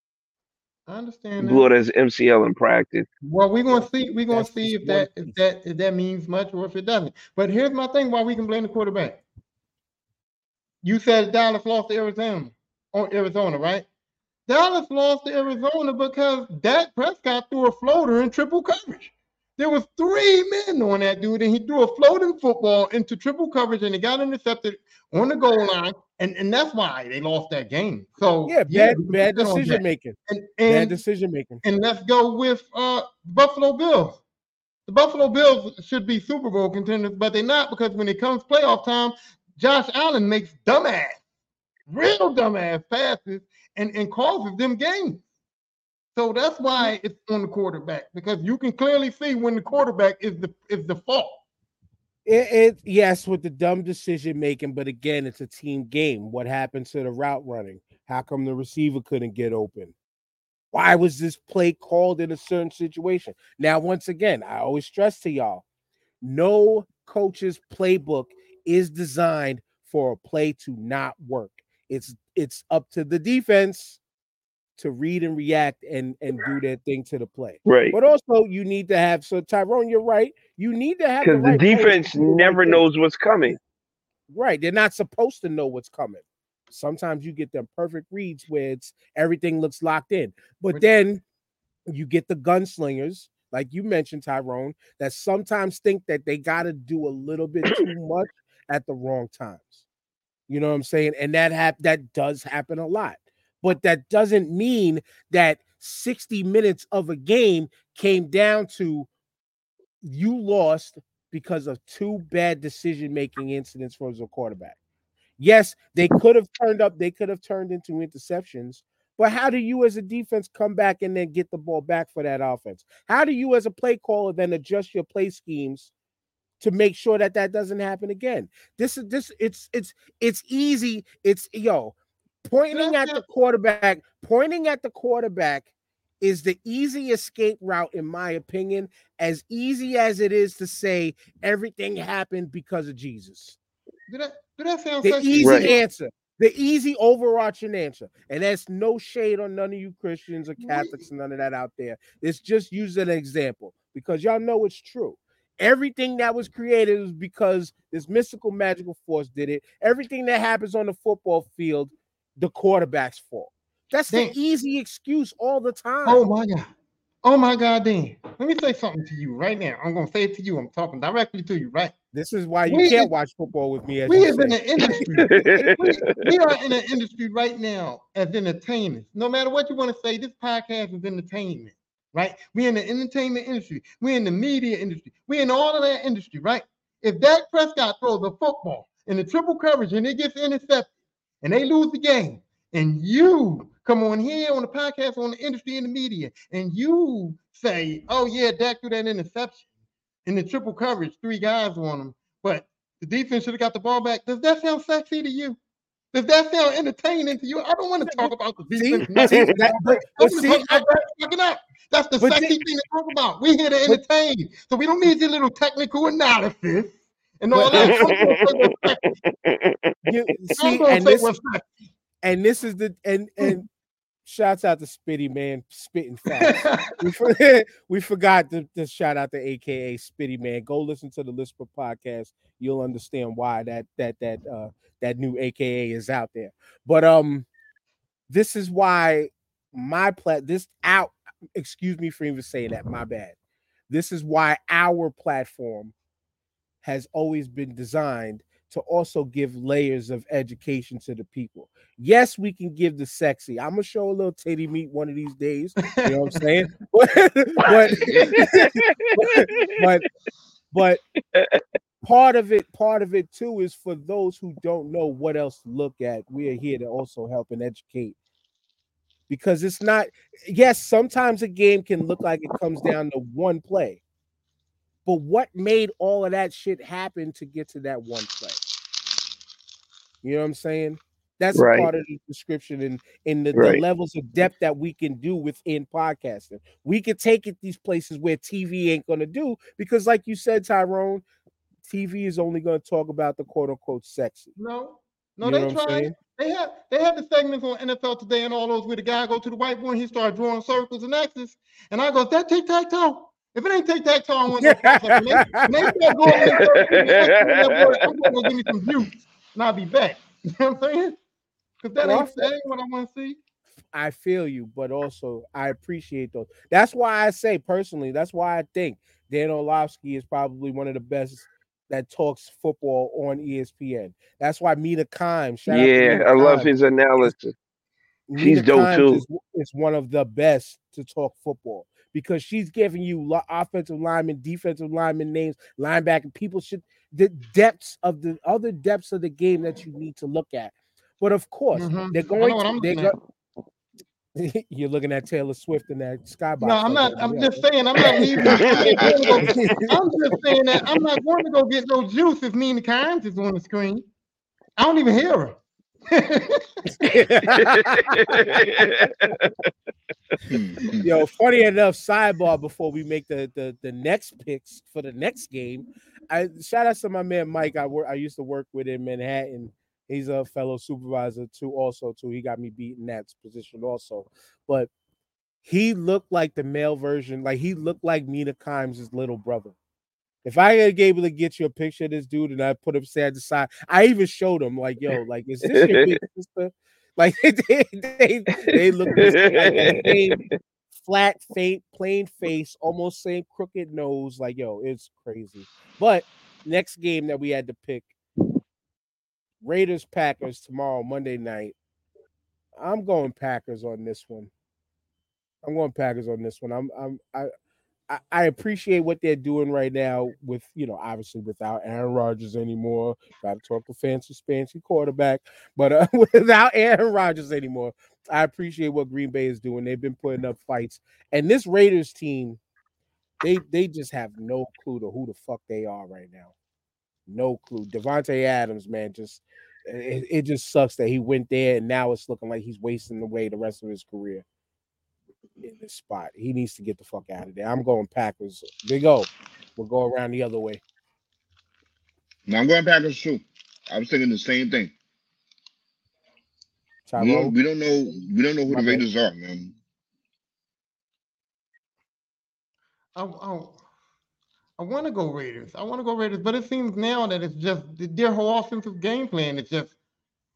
I understand blew that. it as MCL in practice. Well, we're gonna see. We're gonna That's see if that if that if that means much or if it doesn't. But here's my thing: why we can blame the quarterback. You said Dallas lost to Arizona, on Arizona, right? Dallas lost to Arizona because Dak Prescott threw a floater in triple coverage. There was three men on that dude, and he threw a floating football into triple coverage, and it got intercepted on the goal line, and, and that's why they lost that game. So Yeah, bad, bad on decision making. And, Bad decision making. and let's go with uh Buffalo Bills. The Buffalo Bills should be Super Bowl contenders, but they're not because when it comes playoff time, Josh Allen makes dumbass, real dumbass passes and, and causes them games. So that's why it's on the quarterback because you can clearly see when the quarterback is the is the fault. It, it yes, with the dumb decision making, but again, it's a team game. What happened to the route running? How come the receiver couldn't get open? Why was this play called in a certain situation? Now, once again, I always stress to y'all, no coach's playbook is designed for a play to not work. It's it's up to the defense to read and react and and do their thing to the play. Right. But also, you need to have so Tyrone, you're right. You need to have Because the right to defense the right never knows what's coming. Right. They're not supposed to know what's coming. Sometimes you get them perfect reads where it's everything looks locked in. But then you get the gunslingers, like you mentioned, Tyrone, that sometimes think that they got to do a little bit too much at the wrong times. You know what I'm saying? And that hap- that does happen a lot. But that doesn't mean that 60 minutes of a game came down to you lost because of two bad decision making incidents for the quarterback. Yes, they could have turned up, they could have turned into interceptions. But how do you, as a defense, come back and then get the ball back for that offense? How do you, as a play caller, then adjust your play schemes to make sure that that doesn't happen again? This is this. It's it's it's easy. It's yo pointing at the quarterback. Pointing at the quarterback is the easy escape route, in my opinion. As easy as it is to say everything happened because of Jesus. Did that did that sound The sexy? easy Right. answer. The easy overarching answer. And that's no shade on none of you Christians or Catholics, none of that out there. It's just use an example because y'all know it's true. Everything that was created was because this mystical magical force did it. Everything that happens on the football field, the quarterback's fault. That's the easy excuse all the time. Oh my God. Oh my God, Dan. Let me say something to you right now. I'm gonna say it to you. I'm talking directly to you, right? This is why you We can't is- watch football with me. As We is in an industry. we, we are in an industry right now as entertainers. No matter what you want to say, this podcast is entertainment, right? We're in the entertainment industry. We're in the media industry. We're in all of that industry, right? If Dak Prescott throws a football in the triple coverage and it gets intercepted and they lose the game, and you come on here on the podcast on the industry and the media, and you say, "Oh yeah, Dak threw that interception in the triple coverage, three guys on him, but the defense should have got the ball back." Does that sound sexy to you? Does that sound entertaining to you? I don't want to talk about the See, defense. see, that- but, but see, I- about Dak fucking up. That's the sexy they- thing to talk about. We're here to entertain, so we don't need your little technical analysis and all that. I'm gonna say what's sexy. you, see, and this and this is the and and shouts out to Spitty man, spitting facts. we, for, we forgot to, to shout out to AKA Spitty man. Go listen to the Lisper podcast. You'll understand why that that that uh that new AKA is out there. But um, this is why my plat this out. Excuse me for even saying that. My bad. This is why our platform has always been designed to also give layers of education to the people. Yes, we can give the sexy. I'm gonna show a little titty meat one of these days. You know what I'm saying? but, but, but part of it, part of it too, is for those who don't know what else to look at. We are here to also help and educate. Because it's not, yes, sometimes a game can look like it comes down to one play. But what made all of that shit happen to get to that one play? You know what I'm saying? That's Right. part of the description and in the, Right. the levels of depth that we can do within podcasting. We can take it these places where TV ain't gonna do because, like you said, Tyrone, TV is only gonna talk about the quote unquote sexy. No, no, You know they what I'm tried. saying? They had they had the segments on NFL today and all those where the guy go to the whiteboard and he started drawing circles and X's. And I go, "Is that tic tac toe? If it ain't tic tac toe, I want no cross up." When they, they start drawing and that board, I'm gonna give me some views and I'll be back. You know what I'm saying? Because that Well, ain't, that ain't what I want to see. I feel you, but also I appreciate those. That's why I say personally, that's why I think Dan Orlovsky is probably one of the best that talks football on ESPN. That's why Mina Kimes, shout out to yeah, Mina I love Kimes. his analysis. Mina She's dope, Kimes too. Is, is one of the best to talk football because she's giving you offensive lineman, defensive lineman names, linebacker. People should the depths of the other depths of the game that you need to look at. But of course, Mhm. they're going to. They're go- You're looking at Taylor Swift and that skybox. No, I'm not. I'm just saying. I'm not leaving. I'm just saying that I'm not going to go get no juice if Mina Kimes is on the screen. I don't even hear her. Yo, funny enough, sidebar before we make the, the the next picks for the next game. I shout out to my man Mike. I work I used to work with in Manhattan. He's a fellow supervisor too, also too. He got me beating that position also. But he looked like the male version, like he looked like Mina Kimes' little brother. If I had able to get you a picture of this dude and I put him side to side, I even showed him like, yo, like, is this your big sister? Like they they, they look like the same flat, faint, plain face, almost same crooked nose. Like, yo, it's crazy. But next game that we had to pick Raiders Packers tomorrow, Monday night. I'm going Packers on this one. I'm going Packers on this one. I'm I'm I I, appreciate what they're doing right now with you know obviously without Aaron Rodgers anymore. Got to talk to fancy fancy quarterback, but uh, without Aaron Rodgers anymore, I appreciate what Green Bay is doing. They've been putting up fights, and this Raiders team, they they just have no clue to who the fuck they are right now. No clue. Davante Adams, man, just it, it just sucks that he went there and now it's looking like he's wasting away the rest of his career in this spot. He needs to get the fuck out of there. I'm going Packers. Big O. We'll go around the other way. Now I'm going Packers too. I was thinking the same thing. We Tyrone. don't, we don't know. We don't know who My the bad. Raiders are, man. I, I, I want to go Raiders. I want to go Raiders, but it seems now that it's just their whole offensive game plan is just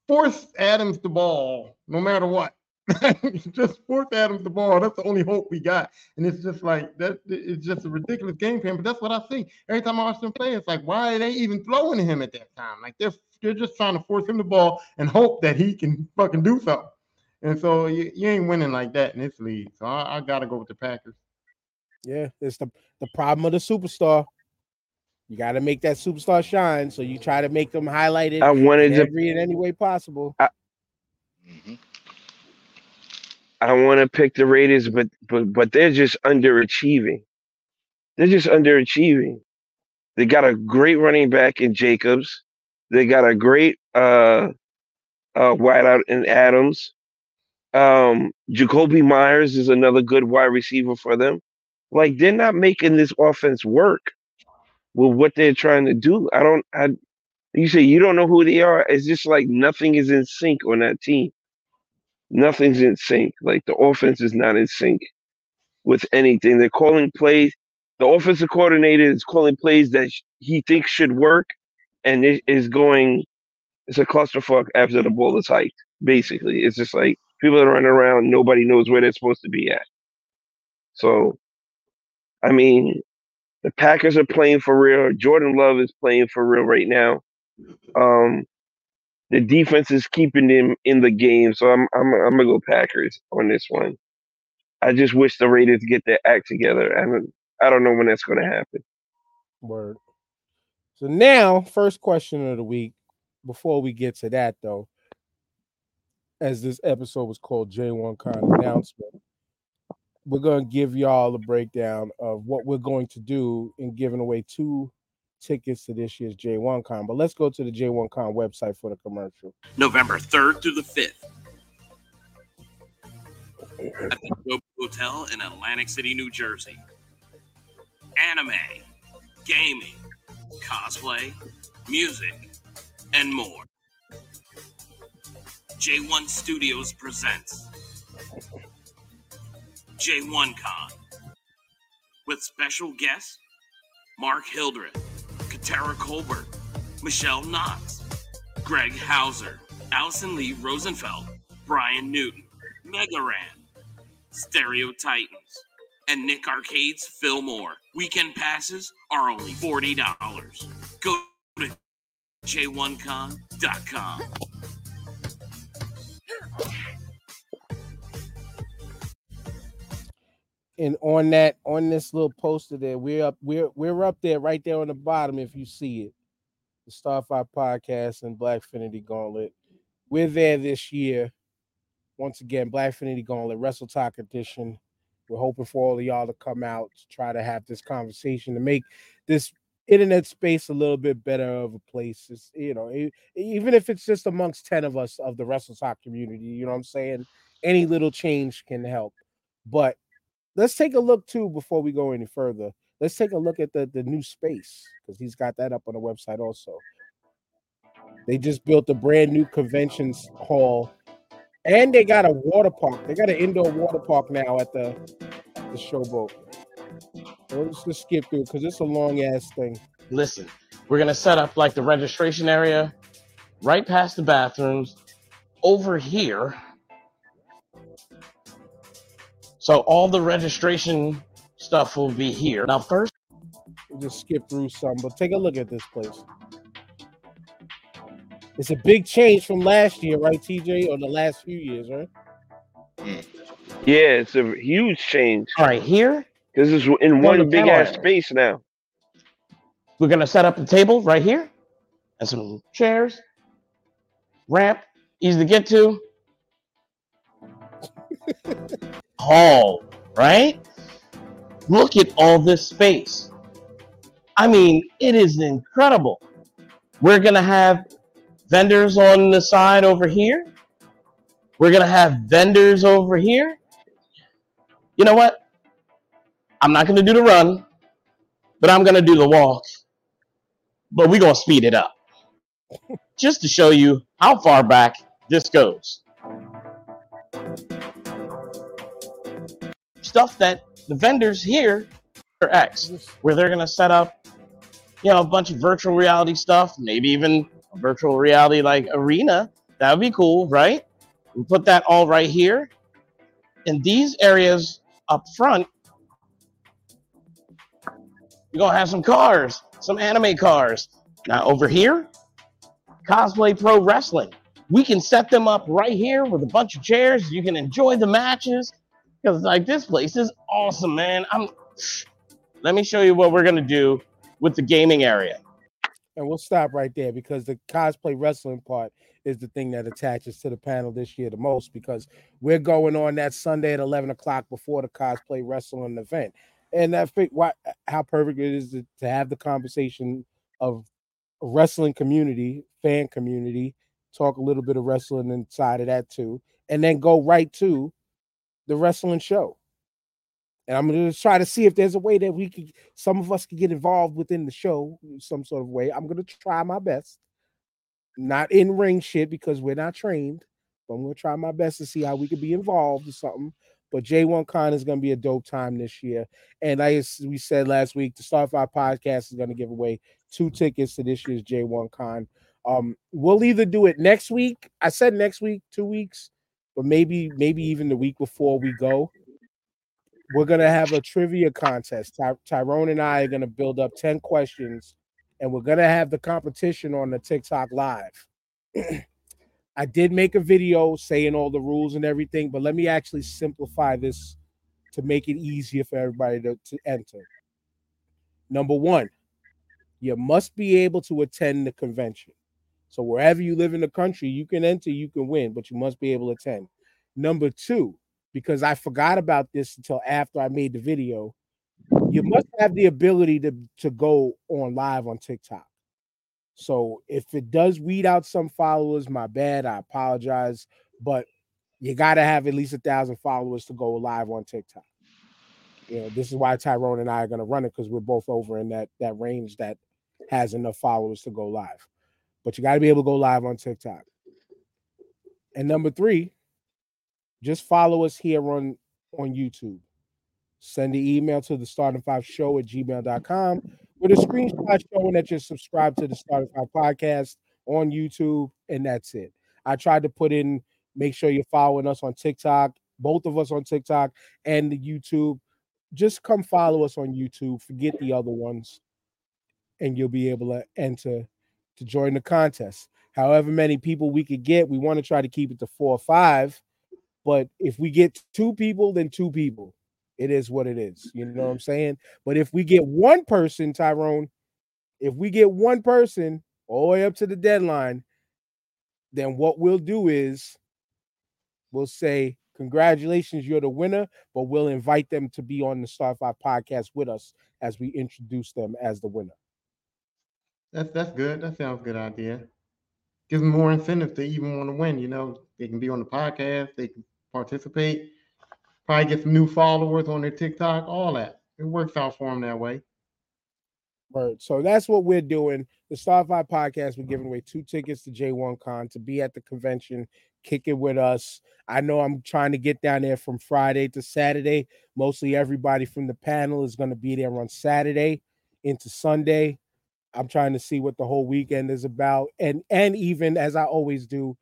force Adams the ball no matter what. just force Adams the ball. That's the only hope we got. And it's just like that. It's just a ridiculous game plan. But that's what I see every time I watch them play. It's like, why are they even throwing to him at that time? Like they're they're just trying to force him the ball and hope that he can fucking do something. And so you, you ain't winning like that in this league. So I, I gotta go with the Packers. Yeah, it's the the problem of the superstar. You got to make that superstar shine. So you try to make them highlighted I wanted in to every in any way possible. Mhm. I don't want to pick the Raiders, but but but they're just underachieving. They're just underachieving. They got a great running back in Jacobs. They got a great uh uh wideout in Adams. Um Jakobi Meyers is another good wide receiver for them. Like they're not making this offense work with what they're trying to do. I don't I you say you don't know who they are. It's just like nothing is in sync on that team. Nothing's in sync. Like the offense is not in sync with anything. They're calling plays. The offensive coordinator is calling plays that he thinks should work, and it is going. It's a clusterfuck after the ball is hiked. Basically, it's just like people are running around. Nobody knows where they're supposed to be at. So, I mean, the Packers are playing for real. Jordan Love is playing for real right now. Um, the defense is keeping them in the game, so I'm I'm I'm gonna go Packers on this one. I just wish the Raiders get their act together. I don't I don't know when that's gonna happen. Word. So now, first question of the week. Before we get to that, though, as this episode was called J1 Con announcement, we're to give y'all a breakdown of what we're going to do in giving away two tickets to this year's J1 Con. But let's go to the J1 Con website for the commercial. November 3rd through the 5th at the Nobu Hotel in Atlantic City, New Jersey. Anime, gaming, cosplay, music, and more. J1 Studios presents J1 Con with special guest Mark Hildreth, Katara Colbert, Michele Knotz, Greg Hauser, Allison Lee Rosenfeld, Brian Newton, Mega Ran, Stereo Titans, and Nick Arcade's Phil Moore. Weekend passes are only $40. Go to j1con.com. And on that, on this little poster there, we're up, we're we're up there right there on the bottom if you see it. The Starting Five Podcast and Black Finity Gauntlet. We're there this year. Once again, Black Finity Gauntlet, Wrestle Talk Edition. We're hoping for all of y'all to come out to try to have this conversation to make this internet space a little bit better of a place. It's, you know, even if it's just amongst 10 of us of the Wrestle Talk community, you know what I'm saying? Any little change can help. But let's take a look too before we go any further. Let's take a look at the, the new space because he's got that up on the website also. They just built a brand new conventions hall and they got a water park. They got an indoor water park now at the the showboat. So Let's just skip through because it's a long ass thing. listen, we're gonna set up like the registration area right past the bathrooms over here. So all the registration stuff will be here. Now first We'll just skip through some, but take a look at this place. It's a big change from last year, right, TJ, or the last few years, right? Yeah, it's a huge change all right, here because it's in Well, one big ass area. space now. we're gonna set up a table right here and some chairs, ramp, easy to get to. Hall, right? Look at all this space. I mean, it is incredible. We're gonna have vendors on the side over here. We're gonna have vendors over here. You know what? I'm not gonna do the run, but I'm gonna do the walk. But we're gonna speed it up. Just to show you how far back this goes. Stuff that the vendors here are X, where they're gonna set up, you know, a bunch of virtual reality stuff, maybe even a virtual reality like arena. That would be cool, right? We put that all right here. In these areas up front, you're gonna have some cars, some anime cars. Now over here, cosplay pro wrestling. We can set them up right here with a bunch of chairs. You can enjoy the matches. Because like this place is awesome, man. I'm let me show you what we're gonna do with the gaming area. And we'll stop right there because the cosplay wrestling part is the thing that attaches to the panel this year the most because we're going on that Sunday at 11 o'clock before the cosplay wrestling event. And think why how perfect it is to have the conversation of wrestling community, fan community, talk a little bit of wrestling inside of that too, and then go right to the wrestling show. And I'm gonna try to see if there's a way that we could some of us could get involved within the show some sort of way. I'm gonna try my best. Not in ring shit because we're not trained, So I'm gonna try my best to see how we could be involved or something. But J1 Con is gonna be a dope time this year. And as we said last week, the Starting Five podcast is gonna give away two tickets to this year's J1 Con. Um, we'll either do it next week. I said next week, two weeks, but maybe maybe even the week before we go. We're gonna have a trivia contest. Ty- Tyrone and I are gonna build up 10 questions, and we're gonna have the competition on the TikTok live. I did make a video saying all the rules and everything, but let me actually simplify this to make it easier for everybody to, to enter. Number one, you must be able to attend the convention. So wherever you live in the country, you can enter, you can win, but you must be able to attend. Number two, because I forgot about this until after I made the video, you must have the ability to, to go on live on TikTok. So if it does weed out some followers, my bad. I apologize, but you got to have at least a thousand followers to go live on TikTok. You know, this is why Tyrone and I are going to run it because we're both over in that that range that has enough followers to go live. But you got to be able to go live on TikTok. And number three, just follow us here on on YouTube. Send the email to the starting five show at gmail.com with a screenshot showing that you're subscribed to the starting five podcast on YouTube, and that's it. I tried to put in make sure you're following us on TikTok, both of us on TikTok and the YouTube. Just come follow us on YouTube. Forget the other ones, and you'll be able to enter to join the contest. However many people we could get, we want to try to keep it to four or five. But if we get two people, then two people. It is what it is. You know what I'm saying? But if we get one person, Tyrone, if we get one person all the way up to the deadline, then what we'll do is we'll say, Congratulations, you're the winner, but we'll invite them to be on the Star Five podcast with us as we introduce them as the winner. That's that's good. That sounds good idea. Gives them more incentive to even want to win. You know, they can be on the podcast, they can participate, probably get some new followers on their TikTok, all that. It works out for them that way. Right. So that's what we're doing. The Star Five podcast, we're giving away two tickets to J1 Con to be at the convention, kick it with us. I know I'm trying to get down there from Friday to Saturday. Mostly everybody from the panel is going to be there on Saturday into Sunday. I'm trying to see what the whole weekend is about. And and even as I always do,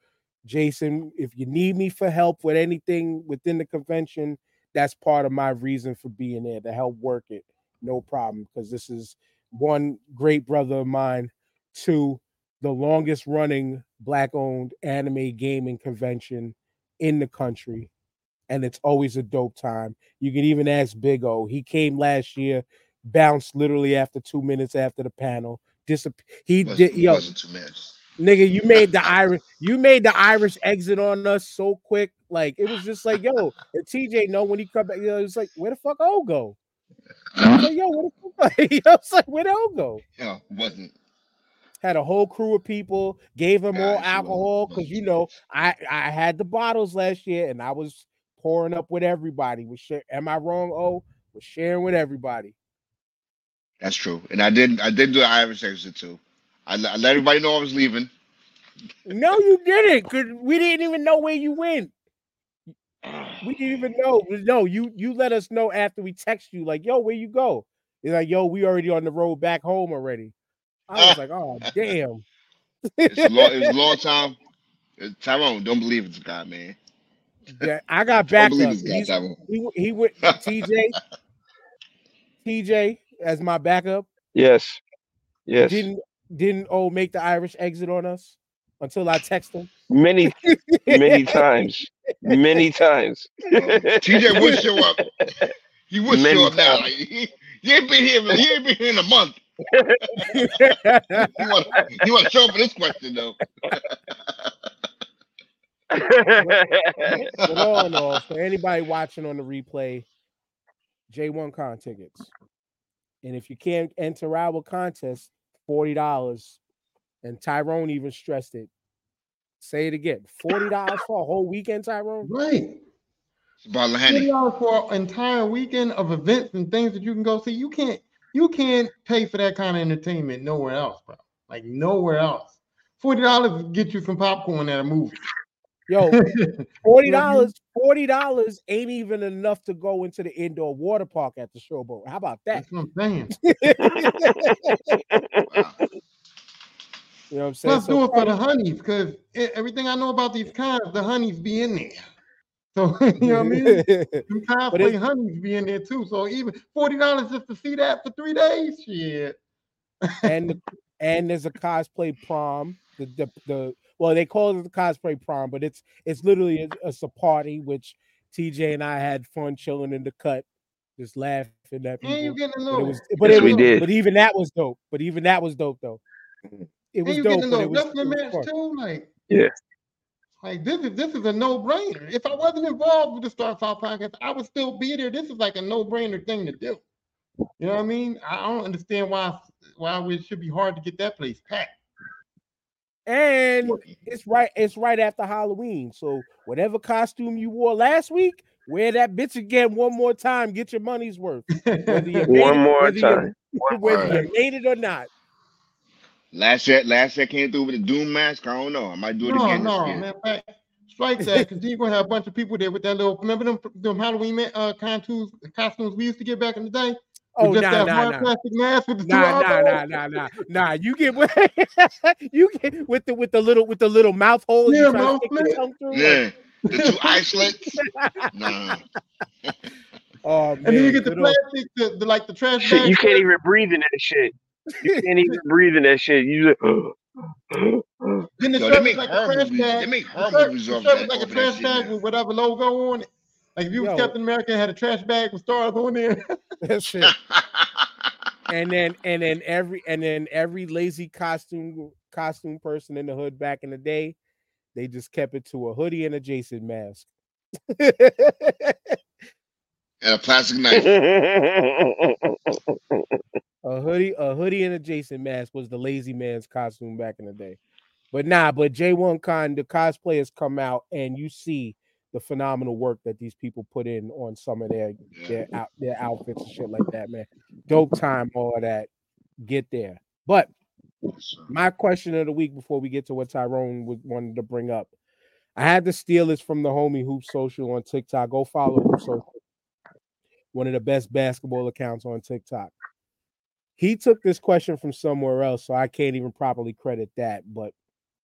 Jason, if you need me for help with anything within the convention, that's part of my reason for being there to help work it. No problem. Because this is one great brother of mine, two, the longest running black owned anime gaming convention in the country. And it's always a dope time. You can even ask Big O. He came last year, bounced literally after two minutes after the panel. Disap- he Wasn't- did yo, wasn't two minutes. nigga, you made the Irish, you made the Irish exit on us so quick. Like it was just like, yo, and TJ know when he come back, you know, it's like, where the fuck O go? Was like, yo, what the fuck? I was like, where the O go? Yeah, wasn't. Had a whole crew of people, gave him all alcohol because you know I I had the bottles last year and I was pouring up with everybody. Was share, am I wrong? Oh, was sharing with everybody. That's true. And I didn't. I did do an Irish exit too. I, let- I let everybody know I was leaving. No, you didn't, because we didn't even know where you went. We didn't even know. No, you you let us know after we text you, like, yo, where you go? You're like, yo, we already on the road back home already. I was like, oh damn. It's a long. It was a long time. Uh, Tyrone, don't believe it's God, man. Yeah, I got Don't back believe up. it's God, Tyrone. He he went TJ, TJ as my backup. Yes. Yes. Didn't didn't oh make the Irish exit on us until I text him. Many, many times. Many times. TJ would show up. He would Many show up now. times. Like, he, he ain't been here. He ain't been here in a month. You want you want to show up for this question though? But all in all, for anybody watching on the replay, J1 Con tickets. And if you can't enter our contest, $40. And Tyrone even stressed it. Say it again. $40 for a whole weekend, Tyrone? Right. It's a bottle of Twenty Henny. dollars for an entire weekend of events and things that you can go see. You can't you can't pay for that kind of entertainment nowhere else, bro. Like nowhere else. Forty dollars get you some popcorn at a movie. Yo, forty dollars, forty dollars ain't even enough to go into the indoor water park at the showboat. How about that? That's what I'm saying. You know what I'm saying? Plus, do it for the honeys, because everything I know about these cons, the honeys be in there. So you know what I mean? Some cosplay it's- honeys be in there too. So even forty dollars just to see that for three days, shit. and and there's a cosplay prom. The, the the well, they call it the cosplay prom, but it's it's literally a, it's a party which TJ and I had fun chilling in the cut, just laughing at people. And you getting a But little, it was, but Yes, it we did. but even that was dope. But even that was dope though. Mm. It and was you dope. getting a but little it was, it was fun. too. Like Yeah. Like this is this is a no brainer. If I wasn't involved with the Star Talk podcast, I would still be there. This is like a no brainer thing to do. You know what I mean? I I don't understand why why it should be hard to get that place packed. And it's right. It's right after Halloween. So whatever costume you wore last week, wear that bitch again one more time. Get your money's worth. Whether you made One it- more whether you- time. whether Word. you made it or not. Last year, last year came through with a Doom mask. I don't know. I might do it No, again no, this year. man. Fact, strike that because you're gonna have a bunch of people there with that little. Remember them them Halloween uh, costumes costumes we used to get back in the day? Oh With nah just that nah one nah. plastic mask with the two Nah, nah, nah, nah, nah, nah. You get with you get with the with the little with the little mouth hole. Yeah, you to mouth stick your flip. tongue through. Yeah, the two eye slits. Nah, Oh And then you get the good old- plastic, the, the like the trash Shit, bag. you can't even breathe in that shit. You can't even breathe in that shit. You just Then the Yo, shirt they was make like a horror trash movies. bag. They make The shirt, movies the shirt that. like a trash bag with whatever logo on it. Like if you was Captain America, it had a trash bag with stars on there. that shit. and then and then every and then every lazy costume costume person in the hood back in the day, they just kept it to a hoodie and a Jason mask. and a plastic knife. a hoodie, a hoodie and a Jason mask was the lazy man's costume back in the day. But nah, but J1 Con, the cosplayers come out and you see the phenomenal work that these people put in on some of their their out their outfits and shit like that, man. Dope time, all of that. Get there. But my question of the week before we get to what Tyrone would wanted to bring up. I had to steal this from the homie Hoop Social on TikTok. Go follow Hoop Social, one of the best basketball accounts on TikTok. He took this question from somewhere else, so I can't even properly credit that. But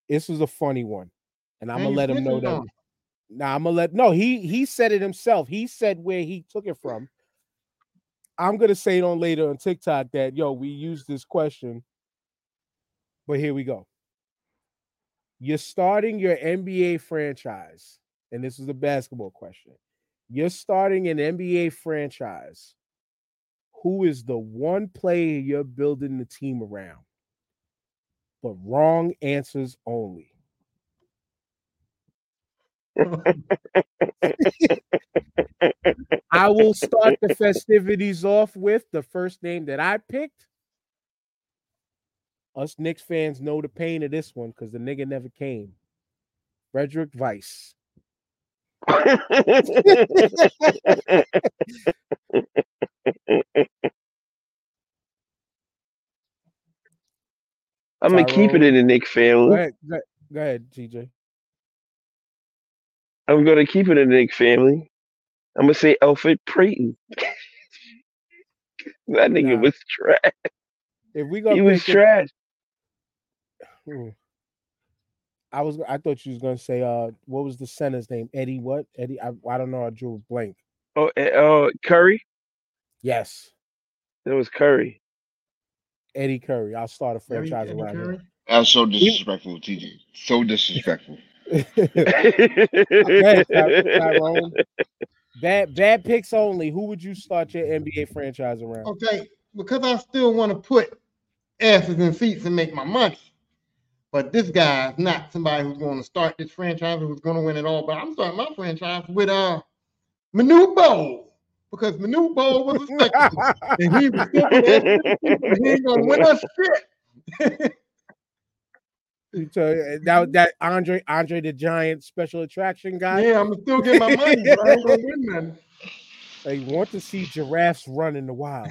this was a funny one, and I'm gonna let him know snitching that. Now I'm gonna let no. He he said it himself. He said where he took it from. I'm gonna say it on later on TikTok that yo we used this question, but here we go. You're starting your NBA franchise, and this is a basketball question. You're starting an NBA franchise. Who is the one player you're building the team around? But wrong answers only. I will start the festivities off with the first name that I picked. Us Knicks fans know the pain of this one because the nigga never came. Frédéric Weis. I'm gonna keep it in the Knick Go family. ahead, go, go ahead, TJ. I'm gonna keep it in the Knick family. I'm gonna say Alfred Prayton. that nigga Nah. was trash. If we gonna He was pick it- trash. Hmm. I was I thought you was gonna say uh what was the center's name? Eddie what? Eddie I, I don't know, I drew a blank. Oh, uh, Curry. Yes, It was Curry. Eddie Curry. I'll start a Eddie- franchise Eddie around Curry. him. That's so disrespectful, TJ. So disrespectful. Go ahead, Ty- Tyrone. Bad bad picks only. Who would you start your NBA franchise around? Okay, because I still want to put asses in seats and make my money. But this guy is not somebody who's going to start this franchise who's going to win it all. But I'm starting my franchise with uh Manute Bol because Manute Bol was a spectacle. and he was he ain't gonna win us shit. So uh, that that Andre Andre the Giant special attraction guy. Yeah, I'm still getting my money, I ain't gonna win nothing. They want to see giraffes run in the wild.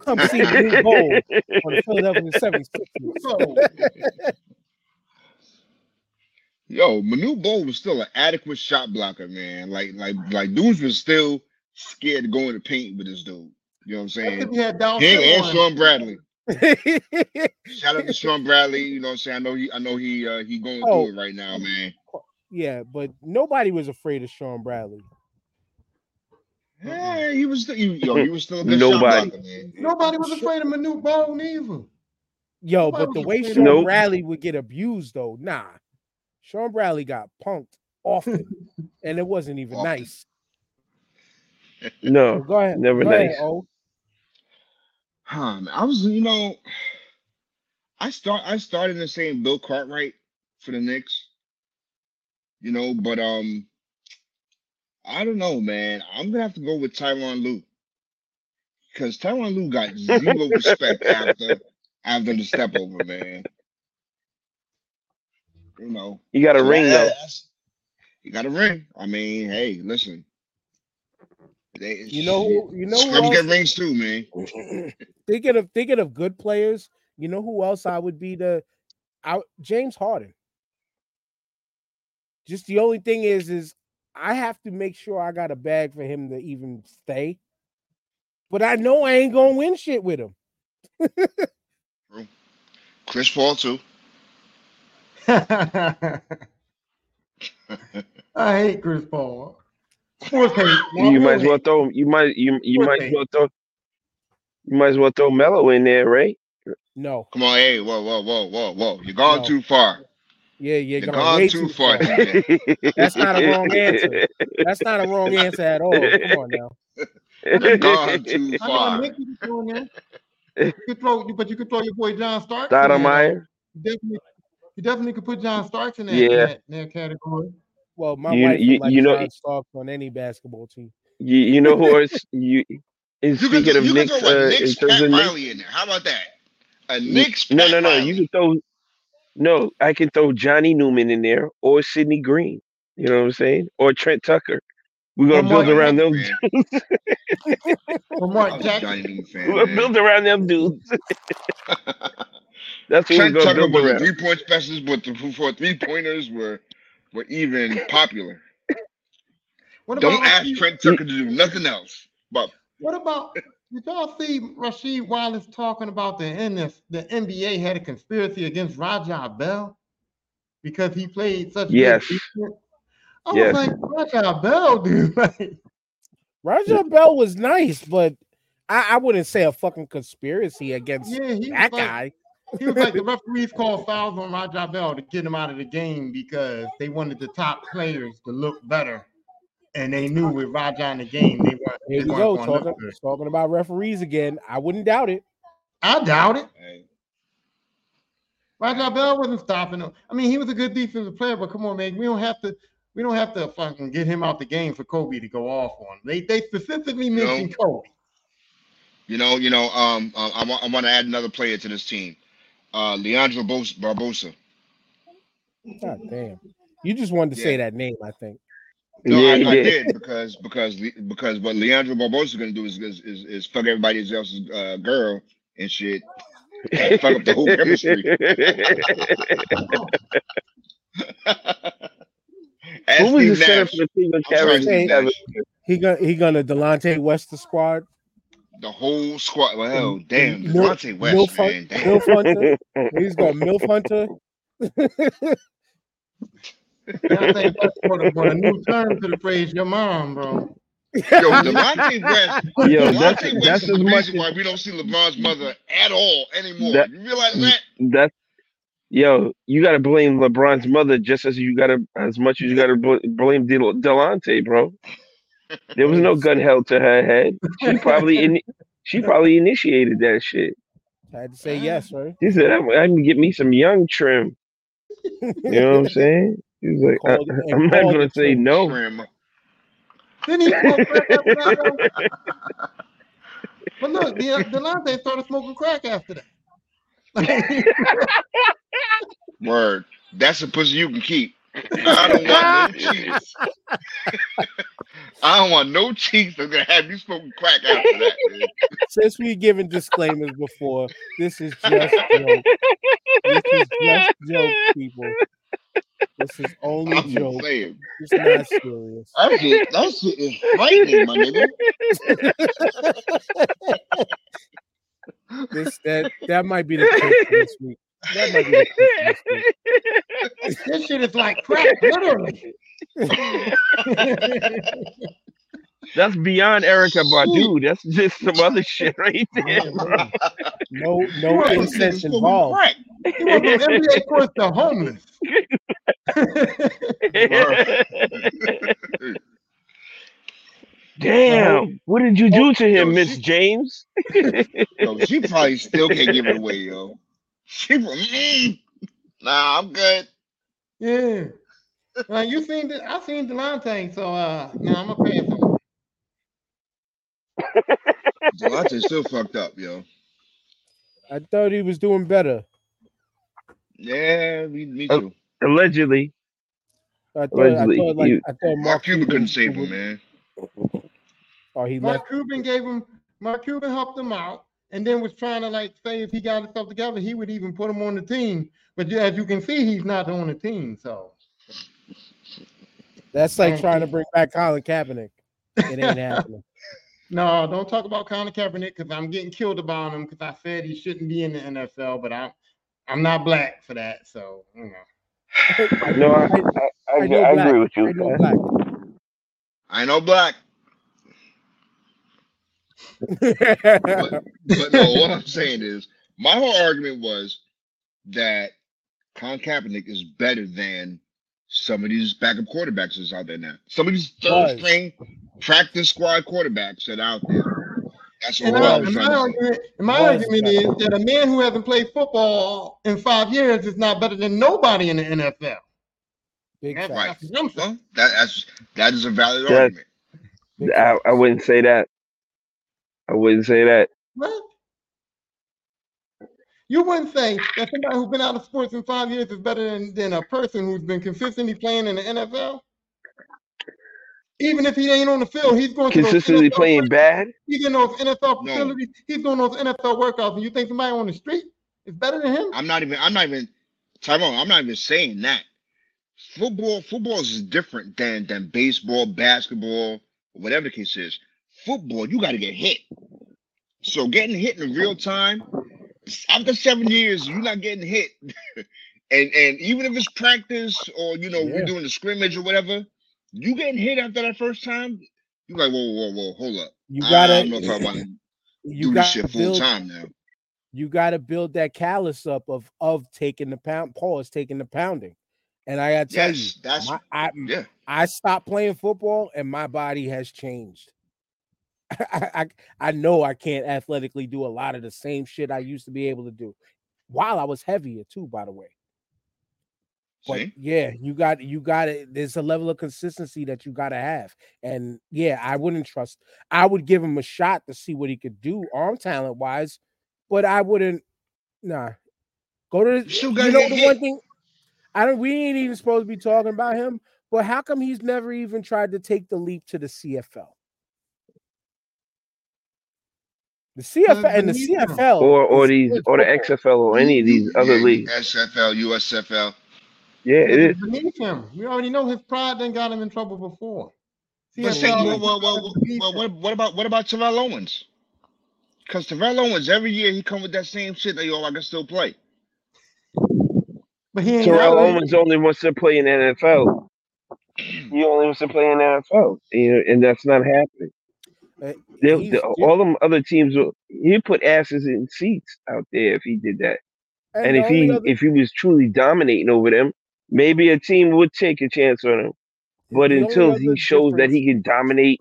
Come see Blue Bowl on the Philadelphia 76ers. So Yo, Manute Bol was still an adequate shot blocker, man. Like, like, like dudes was still scared to go in the paint with this dude. You know what I'm saying? he had Him and. Shawn Bradley. Shout out to Shawn Bradley. You know what I'm saying? I know he, I know he, uh, he going Oh. through it right now, man. yeah, but nobody was afraid of Shawn Bradley. Yeah, he was, still, he, yo, he was still a good Nobody. blocker, man. Nobody was afraid of Manute Bol either. Yo, Nobody but the way Shawn Nope. Bradley would get abused though, nah. Shawn Bradley got punked often, and it wasn't even Often. nice. No, Go ahead. never go nice. O. Huh, I was, you know, I start, I started in saying Bill Cartwright for the Knicks. You know, but um, I don't know, man. I'm gonna have to go with Tyron Lue because Tyron Lue got zero respect after after the step over, man. You know, you got a ring though. You got a ring. I mean, hey, listen. They, You know who? You know who Scrubs get rings too, man. thinking of thinking of good players. You know who else I would be the out James Harden. Just the only thing is, is I have to make sure I got a bag for him to even stay. But I know I ain't gonna win shit with him. Chris Paul too. I hate Chris Paul. Sports hate. You might as well throw. You might. You you Poor might as well throw. You might as well throw Melo in there, right? No, Come on, hey, whoa, whoa, whoa, whoa, whoa! You're gone No. too far. yeah, you're You're gonna gone way too too far, far. That's not a wrong answer. That's not a wrong answer at all. Come on now. You're gone too far. You can throw. You could throw, but you could throw your boy John Starks. in. Stoudemire. You definitely, you definitely could put John Starks in that, Yeah. in that, in that category. Well, my You- wife you- would like you know- John Starks on any basketball team. You, you know who is you? And You can, speaking of you can Knicks, throw uh, a in Knicks terms Pat of Knicks, Riley in there. How about that? A Knicks no, Pat no, no. Riley. You can throw. No, I can throw Johnny Newman in there or Sidney Green. You know what I'm saying? Or Trent Tucker. We're gonna Or build around them. Man, Or I Mark Jackson. Johnny Newman fan, We're gonna build around them dudes. That's what we're Trent gonna Tucker build around. three point specialist, but the, before three pointers were were even popular. What Don't about ask Rasheed, Trent Tucker to do nothing else. But what about did y'all see Rasheed Wallace talking about the NF, the NBA had a conspiracy against Raja Bell because he played such good Yes. defense? I Yes. was like, Raja Bell, dude. Like, Raja Bell was nice, but I, I wouldn't say a fucking conspiracy against yeah, that like, guy. He was like the referees called fouls on Raja Bell to get him out of the game because they wanted the top players to look better. And they knew with Raja in the game, they weren't, Here you go, going to talking, look talking about referees again. I wouldn't doubt it. I doubt it. hey, Raja Bell wasn't stopping him. I mean, he was a good defensive player, but come on, man, we don't have to. We don't have to fucking get him out the game for Kobe to go off on. him. They they specifically know, mentioned Kobe. you know, you know, um, um I want I want to add another player to this team. Uh, Leandro Barbosa. God damn. You just wanted to say that name, I think. No, yeah, I, he I did. did because because because what Leandro Barbosa is gonna do is is, is, is fuck everybody else's uh, girl and shit. and fuck up the whole chemistry. Who was Steve the center for the team? I'm sorry, Cavaliers? Steve Hey. Nash. He gonna he gonna Delonte West the squad. The whole squad. Well, hell, damn, Mil- Delonte West, Milf, man. Damn. Milf Hunter. He's got Milf Hunter. And I think that's for, a new term to the phrase your mom, bro. Yo, Delonte West. Yo, that's West that's is as the much reason why we don't see LeBron's mother at all anymore. That- you realize that? that's yo. You gotta blame LeBron's mother just as you gotta as much as you gotta bl- blame Del- Delonte, bro. There was no gun held to her head. She probably in, she probably initiated that shit. I had to say yes, right? He said, "I'm, I'm gonna get me some young trim." You know what I'm saying? He was like, Called- uh, I, I'm not gonna say no." Trim. Didn't he smoke crack after that? though? But look, De- Delonte started smoking crack after that. Word. That's a pussy you can keep. I don't want no cheeks. I don't want no cheeks that's gonna have you smoking crack after that, man. Since we given disclaimers before, this is just joke. This is just joke, people. This is only I'm joke. saying. It's not serious. That shit, that shit is frightening, my nigga. This that that might be the pick for this week. That might be the pick for this. This shit is like crack, literally. That's beyond Erykah Badu. That's just some other shit right there. No, no Right. incense of involved. crack. He went from NBA course to homeless. Damn, what did you do oh, to him, Miss James? Yo, she probably still can't give it away, yo. She from me. nah, I'm good. yeah. Uh, you seen the, I seen Delonte, so uh now I'm gonna pass on. Delonte's still fucked up, yo. I thought he was doing better. Yeah, me, me too. Allegedly. I thought, I Allegedly, thought like you- I thought Mark Mark Cuban couldn't save him, man. Oh, he left. Mark Cuban gave him Mark Cuban helped him out and then was trying to like say if he got himself together, he would even put him on the team. But as you can see, he's not on the team. So That's like trying to bring back Colin Kaepernick. It ain't happening. no, don't talk about Colin Kaepernick because I'm getting killed about him because I said he shouldn't be in the NFL, but I'm I'm not black for that. So you know. No, I, I, I, I know I agree with you. I you. know black. I know black, but no, what I'm saying is my whole argument was that Colin Kaepernick is better than some of these backup quarterbacks that's out there now. Some of these third Was. string practice squad quarterbacks that are out there. That's And, all I, I and was my trying argument, and my Was argument is that a man who hasn't played football in five years is not better than nobody in the NFL. Big That's. Right. that's what I'm saying. Well, that, that's that is a valid That- argument. I. I wouldn't say that. I wouldn't say that. What? You wouldn't say that somebody who's been out of sports in five years is better than, than a person who's been consistently playing in the NFL? Even if he ain't on the field, he's going to those Consistently NFL playing workouts. bad. He's in those NFL No. facilities. He's doing those NFL workouts, and you think somebody on the street is better than him? I'm not even. I'm not even. Tyrone, I'm not even saying that. Football, football is different than than baseball, basketball, whatever the case is. Football, you got to get hit. So getting hit in real time, after seven years, you're not getting hit. and and even if it's practice or you know Yeah. we're doing the scrimmage or whatever, you getting hit after that first time, you like whoa whoa whoa hold up. You gotta don't know if I want to do this shit full build time now. you gotta build that callus up of of taking the pound pause, taking the pounding. And I gotta tell Yes, you, that's my, I yeah. I stopped playing football and my body has changed. I, I I know I can't athletically do a lot of the same shit I used to be able to do while I was heavier too, by the way. But See? yeah, you got you got it. There's a level of consistency that you got to have, and yeah, I wouldn't trust. I would give him a shot to see what he could do arm talent wise, but I wouldn't. Nah, go to You still you know the hit. one thing. I don't. We ain't even supposed to be talking about him, but how come he's never even tried to take the leap to the CFL? The CFL and the. CFL, Or or these or the. XFL or any of these other leagues. SFL, USFL. Yeah, It's beneath him. We already know his pride done got him in trouble before. But see, CFL well, is well, well, well, what, what about what about Terrell Owens? Because Terrell Owens every year he come with that same shit that yo I can still play. But he ain't Terrell always- Owens only wants to play in the NFL. He only wants to play in the NFL, you know, and that's not happening. Uh, They'll- the- all them other teams will he put asses in seats out there if he did that. and And if he other- if he was truly dominating over them, maybe a team would take a chance on him. But the until he shows that he can dominate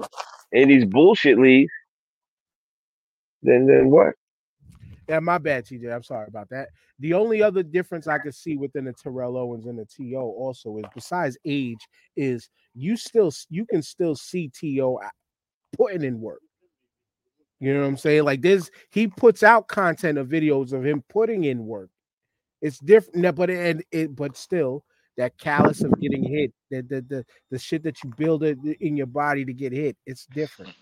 in these bullshit leagues, then then what? Yeah, my bad, TJ. I'm sorry about that. The only other difference I could see within the Terrell Owens and the TO also is besides age, is you still you can still see TO putting in work. You know what I'm saying? Like this, he puts out content of videos of him putting in work. It's different, but and it but still that callous of getting hit, the the the, the shit that you build it in your body to get hit, it's different.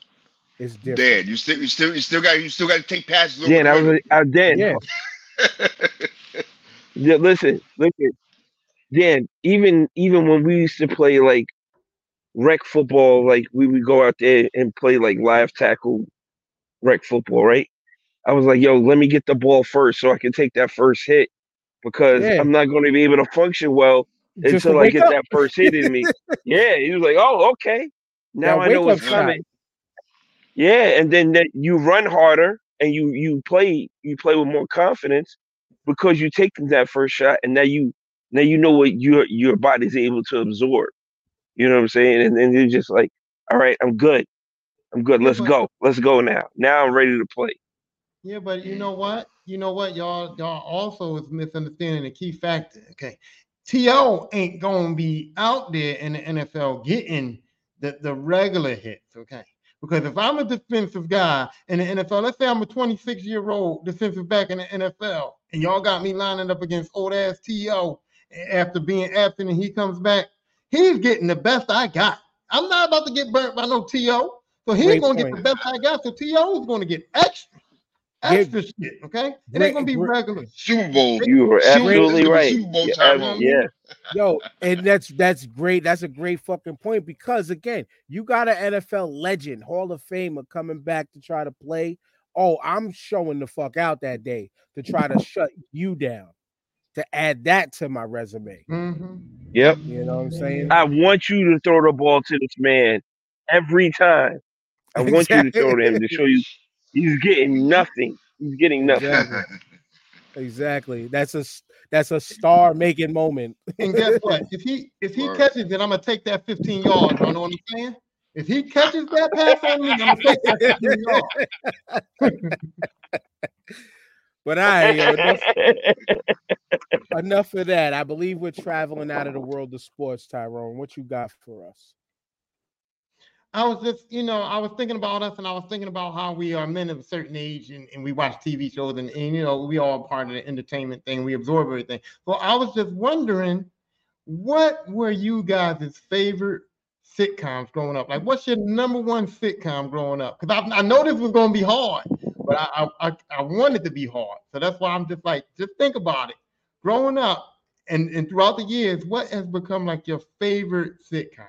It's different. Dead. You still you still you still got you still got to take passes. over Yeah, that the was a, I did. Yeah. Yeah, listen, listen. Dan, even even when we used to play like rec football, like we would go out there and play like live tackle rec football, right? I was like, yo, let me get the ball first so I can take that first hit because Yeah. I'm not going to be able to function well Just until I get up. that first hit in me. yeah, he was like, oh, okay. Now I know what's shot. coming. Yeah, and then that you run harder and you you play you play with more confidence because you take that first shot and now you now you know what your your body's able to absorb. You know what I'm saying? And then you're just like, all right, I'm good. I'm good. Let's go. Let's go now. Now I'm ready to play. Yeah, but you know what? You know what? Y'all, y'all also is misunderstanding a key factor. Okay. T.O. ain't gonna be out there in the NFL getting the, the regular hits, okay? Because if I'm a defensive guy in the NFL, let's say I'm a 26 year old defensive back in the NFL, and y'all got me lining up against old ass T.O. after being absent and he comes back, he's getting the best I got. I'm not about to get burnt by no T.O. So he's gonna get the best I got. So T.O. is gonna get extra, Give- extra shit, okay? It Great- ain't gonna be great- regular. Super Bowl. You were absolutely right. Yeah, Tyrone. yeah. Yo, and that's that's great. That's a great fucking point because again, you got an NFL legend, Hall of Famer coming back to try to play. Oh, I'm showing the fuck out that day to try to shut you down. To add that to my resume. Mm-hmm. Yep. You know what I'm saying? I want you to throw the ball to this man every time. I want you to throw to him to show you he's getting nothing. He's getting nothing. Exactly. Exactly. That's a that's a star making moment. And guess what? If he if he catches it, I'm gonna take that 15 yards. You know what I'm saying? If he catches that pass on me, I'm gonna take that 15 yards. But I yo, enough, enough of that. I believe we're traveling out of the world of sports, Tyrone. What you got for us? I was just, you know, I was thinking about us and I was thinking about how we are men of a certain age and, and we watch TV shows and, and, you know, we all part of the entertainment thing. We absorb everything. So I was just wondering, what were you guys' favorite sitcoms growing up? Like, what's your number one sitcom growing up? Because I, I know this was going to be hard, but I, I, I, I want it to be hard. So that's why I'm just like, just think about it. Growing up and, and throughout the years, what has become like your favorite sitcom?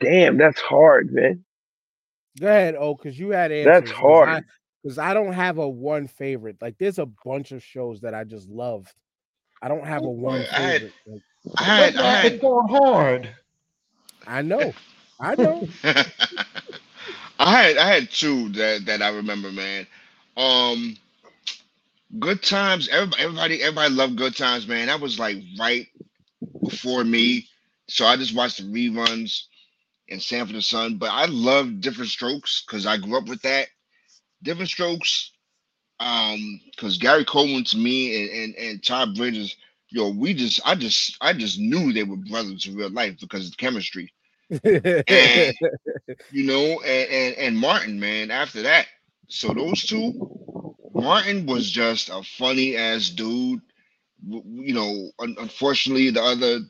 Damn, that's hard, man. Go ahead, oh, because you had answers. That's hard. Because I, don't have a one favorite. Like, there's a bunch of shows that I just loved. I don't have a one I had- favorite. Like, I had, That's I had, it's so hard. I know, I know. I had I had two that that I remember, man. Um, Good Times. Everybody, everybody, everybody loved Good Times, man. That was like right before me, so I just watched the reruns and Sanford and Son. But I love Diff'rent Strokes because I grew up with that. Diff'rent Strokes, um, because Gary Coleman to me and and and Todd Bridges, yo, we just, I just, I just knew they were brothers in real life because of the chemistry and you know, and, and and Martin, man, after that. So those two, Martin was just a funny ass dude. You know, un- unfortunately, the other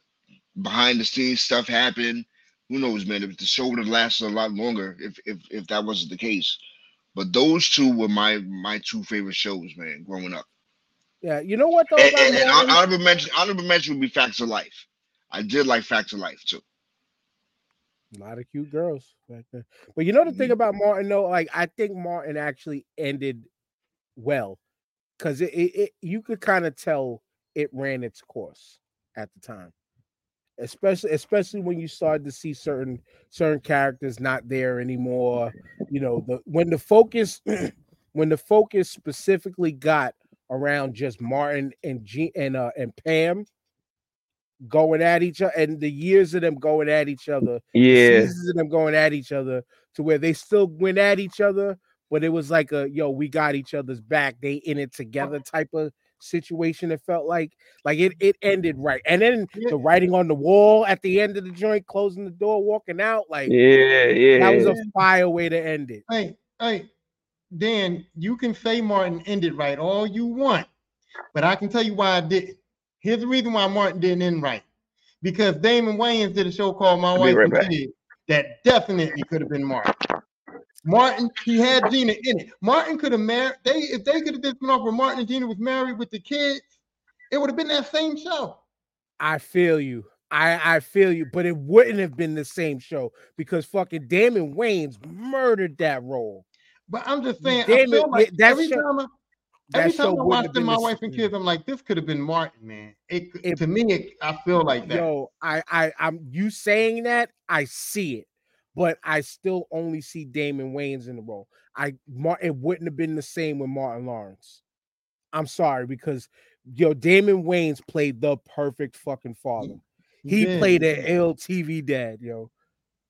behind the scenes stuff happened. Who knows, man? If the show would have lasted a lot longer, if if if that wasn't the case. But those two were my my two favorite shows, man, growing up. yeah, you know what though? And, and, and honorable mention, honorable mention would be Facts of Life. I did like Facts of Life too. A lot of cute girls back there. But you know the thing Mhm. about Martin though, like I think Martin actually ended well because it, it, it you could kind of tell it ran its course at the time. Especially especially when you started to see certain certain characters not there anymore. You know, the when the focus when the focus specifically got around just Martin and G and uh and Pam going at each other and the years of them going at each other Yeah. seasons of them going at each other to where they still went at each other, but it was like a yo, we got each other's back. They in it together type of situation. It felt like like it it ended right, and then the writing on the wall at the end of the joint, closing the door, walking out. Like Yeah, yeah. that was a fire way to end it. Hey, hey, Dan, you can say Martin ended right all you want, but I can tell you why I didn't. Here's the reason why Martin didn't end right. Because Damon Wayans did a show called My I'll Wife right and back. Kids that definitely could have been Martin. Martin, he had Gina in it. Martin could have married. They if they could have just spin off where Martin and Gina was married with the kids, it would have been that same show. I feel you. I I feel you, but it wouldn't have been the same show because fucking Damon Wayans murdered that role. But I'm just saying, I feel like every show- time I, That every show time I watch have them, my wife and kids, I'm like, this could have been Martin, man. It, It- to me, it, I feel like that. Yo, I I I'm you saying that I see it, but I still only see Damon Wayans in the role. I Mar- it wouldn't have been the same with Martin Lawrence. I'm sorry because yo Damon Wayans played the perfect fucking father. He did. played an LTV dad, yo.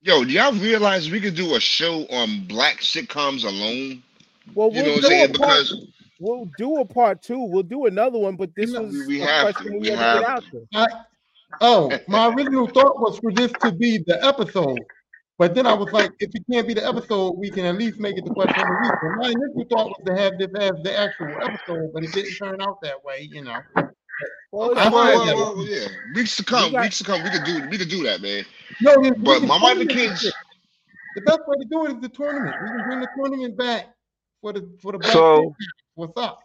Yo, do y'all realize we could do a show on black sitcoms alone? Well, You know we'll what I'm saying? Because We'll do a part two. We'll do another one, but this You know, was we a have to, question we we had to get out there. I, oh, my original thought was for this to be the episode. But then I was like, if it can't be the episode, we can at least make it the question of the week. And my initial thought was to have this as the actual episode, but it didn't turn out that way, you know. Well, it's well, find fine, that- well, well, yeah, weeks to come, got- weeks to come, we could do we could do that, man. No, this- But this my wife and tournament- kids, The best way to do it is the tournament. We can bring the tournament back for the for the black So- kids. What's up?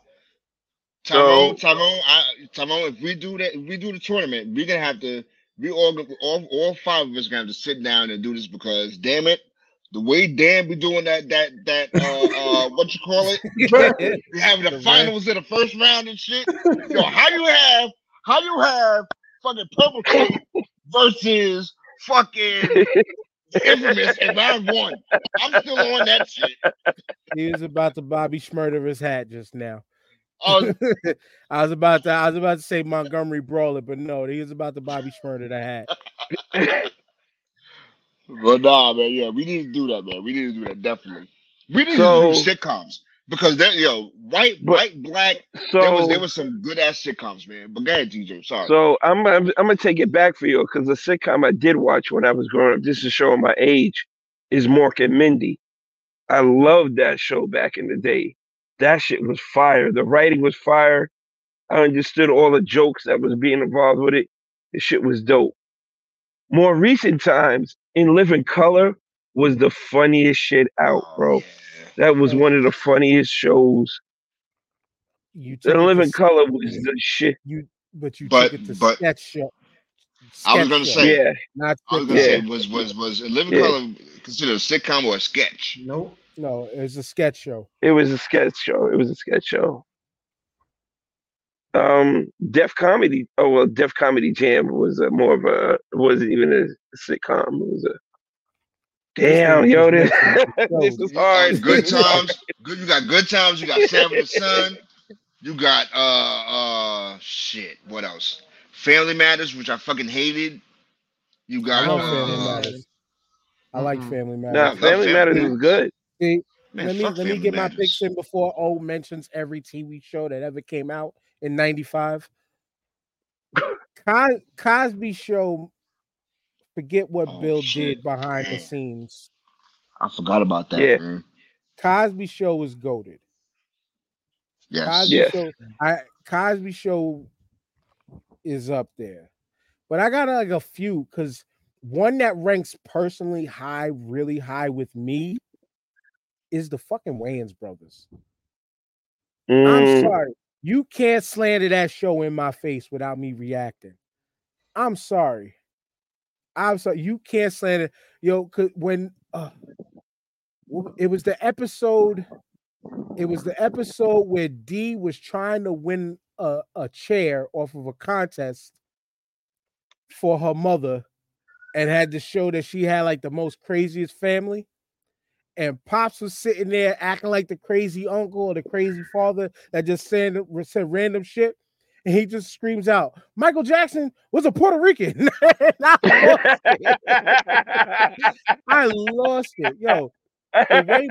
Tyrone, So- Tyrone, I, Tyrone. If we do that, if we do the tournament, we're gonna have to. We all, all, all five of us gonna have to sit down and do this because, damn it, the way Dan be doing that, that, that, uh, uh, what you call it? you having the finals in the first round and shit. Yo, how you have, how you have fucking purple versus fucking infamous in round one? I'm still on that shit. he was about to Bobby Shmurda his hat just now. Oh, I was about to I was about to say Montgomery Brawler, but no, he was about to Bobby Shmurda the hat. But nah, man, yeah, we need to do that, man. We need to do that definitely. We need So- to do sitcoms because that, yo, white, But- white, black. So there was there was some good ass sitcoms, man. But go ahead, DJ. Sorry. So I'm I'm, I'm gonna take it back for you because the sitcom I did watch when I was growing up, just to show my age, is Mork and Mindy. I loved that show back in the day. That shit was fire. The writing was fire. I understood all the jokes that was being involved with it. The shit was dope. More recent times, In Living Color was the funniest shit out, Oh, bro. yeah. That was one of the funniest shows. You took In it to Living Color was the shit. you but you But- took it to but- sketch show. I was gonna show, say- Yeah. not I was gonna Yeah. say was was was In Living Yeah. Color considered a sitcom or a sketch? Nope. no, it was a sketch show. It was a sketch show. It was a sketch show. Um, Def Comedy. Oh well, Def Comedy Jam was a more of a. It wasn't even a sitcom. It was a. Damn, one yo, this Netflix. this is hard. good times. Good. You got good times. You got Sam and the Son. You got uh uh shit. What else? Family Matters, which I fucking hated. You I got love uh, Family Matters. I like Mhm. Family Matters. Love Family Family Matters Matters. was good. See, Man, let me let me Family get my Matters. picks in before O mentions every TV show that ever came out in '95. Cos- Cosby Show. Forget what Oh, Bill shit. did behind the scenes. I forgot about that. Yeah. Man. Cosby Show was goaded. Yes. Cosby Yes. Show. I Cosby Show is up there, but I got like a few because one that ranks personally high, really high with me, is the fucking Wayans brothers. I'm Mm, sorry. You can't slander that show in my face without me reacting. I'm sorry. I'm sorry. You can't slander. Yo, when uh, it was the episode, it was the episode where D was trying to win a, a chair off of a contest for her mother and had to show that she had like the most craziest family and Pops was sitting there acting like the crazy uncle or the crazy father that just said, said random shit. And he just screams out, Michael Jackson was a Puerto Rican. I, lost it. I lost it. Yo, the way,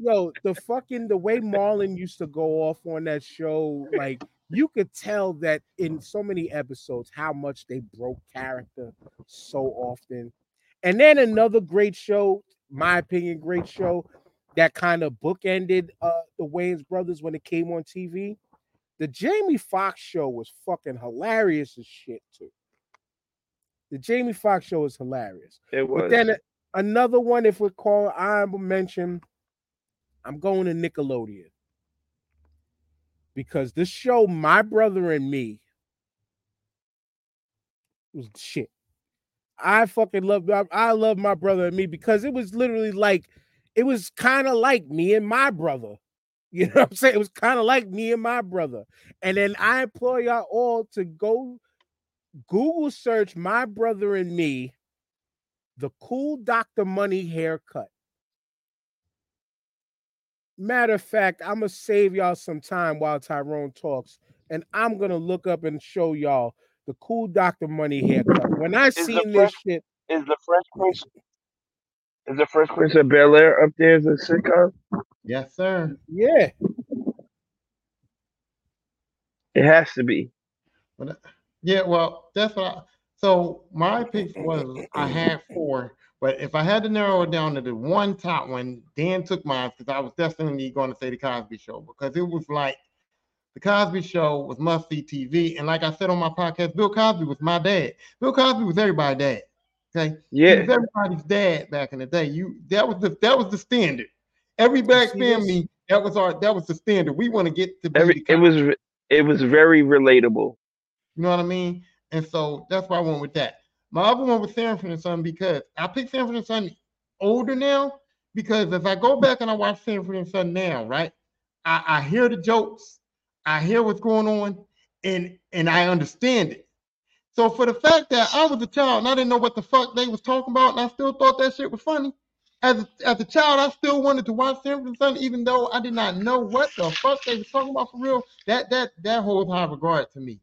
yo, the fucking the way Marlon used to go off on that show, like you could tell that in so many episodes how much they broke character so often. And then another great show, my opinion, great show that kind of bookended uh the Wayans brothers when it came on TV. The Jamie Foxx show was fucking hilarious as shit too. The Jamie Foxx show is hilarious. it was. But then another one, if we're calling honorable mention, I'm going to Nickelodeon. Because this show, My Brother and Me, was shit. I fucking love I, I love my brother and me because it was literally like it was kind of like me and my brother. You know what I'm saying? It was kind of like me and my brother. And then I implore y'all all to go Google search my brother and me, the cool Dr. Money haircut. Matter of fact, I'm gonna save y'all some time while Tyrone talks, and I'm gonna look up and show y'all the cool Dr. Money haircut. When I Is seen this shit, is the Fresh is the Fresh Prince of Bel Air up there as a sitcom? Yes, sir. yeah, It has to be. But, uh, yeah, well, that's what. I, so my pick was I had four, but if I had to narrow it down to the one top one, Dan took mine because I was definitely going to say the Cosby Show because it was like the Cosby Show was must see TV, and like I said on my podcast, Bill Cosby was my dad. Bill Cosby was everybody's dad. Okay, he Yeah. was everybody's dad back in the day. You that was the that was the standard. Every black family that was our that was the standard. We want to get to be Every the it was it was very relatable. you know what I mean? And so that's why I went with that. My other one was Sanford and Son because I picked Sanford and Son older now because if I go back and I watch Sanford and Son now, right? I, I hear the jokes, I hear what's going on, and and I understand it. So for the fact that I was a child and I didn't know what the fuck they was talking about, and I still thought that shit was funny. As a, as a child, I still wanted to watch Sanford and Son, even though I did not know what the fuck they was talking about for real. That that that holds high regard to me.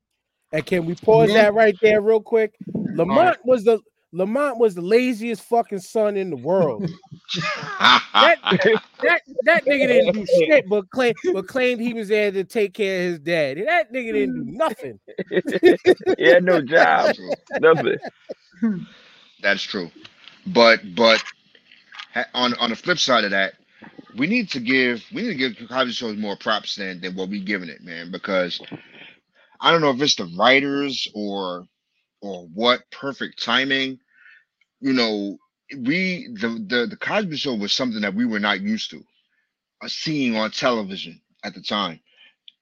and can we pause Yeah. that right there real quick? Lamont was the Lamont was the laziest fucking son in the world. that, that that nigga didn't do shit, but claim but claimed he was there to take care of his dad. And That nigga didn't do nothing. he had no job, nothing. That's true. But but on on the flip side of that, we need to give we need to give Cosby shows more props than than what we giving it, man. Because I don't know if it's the writers or or what perfect timing. You know, we the the the Cosby Show was something that we were not used to uh, seeing on television at the time.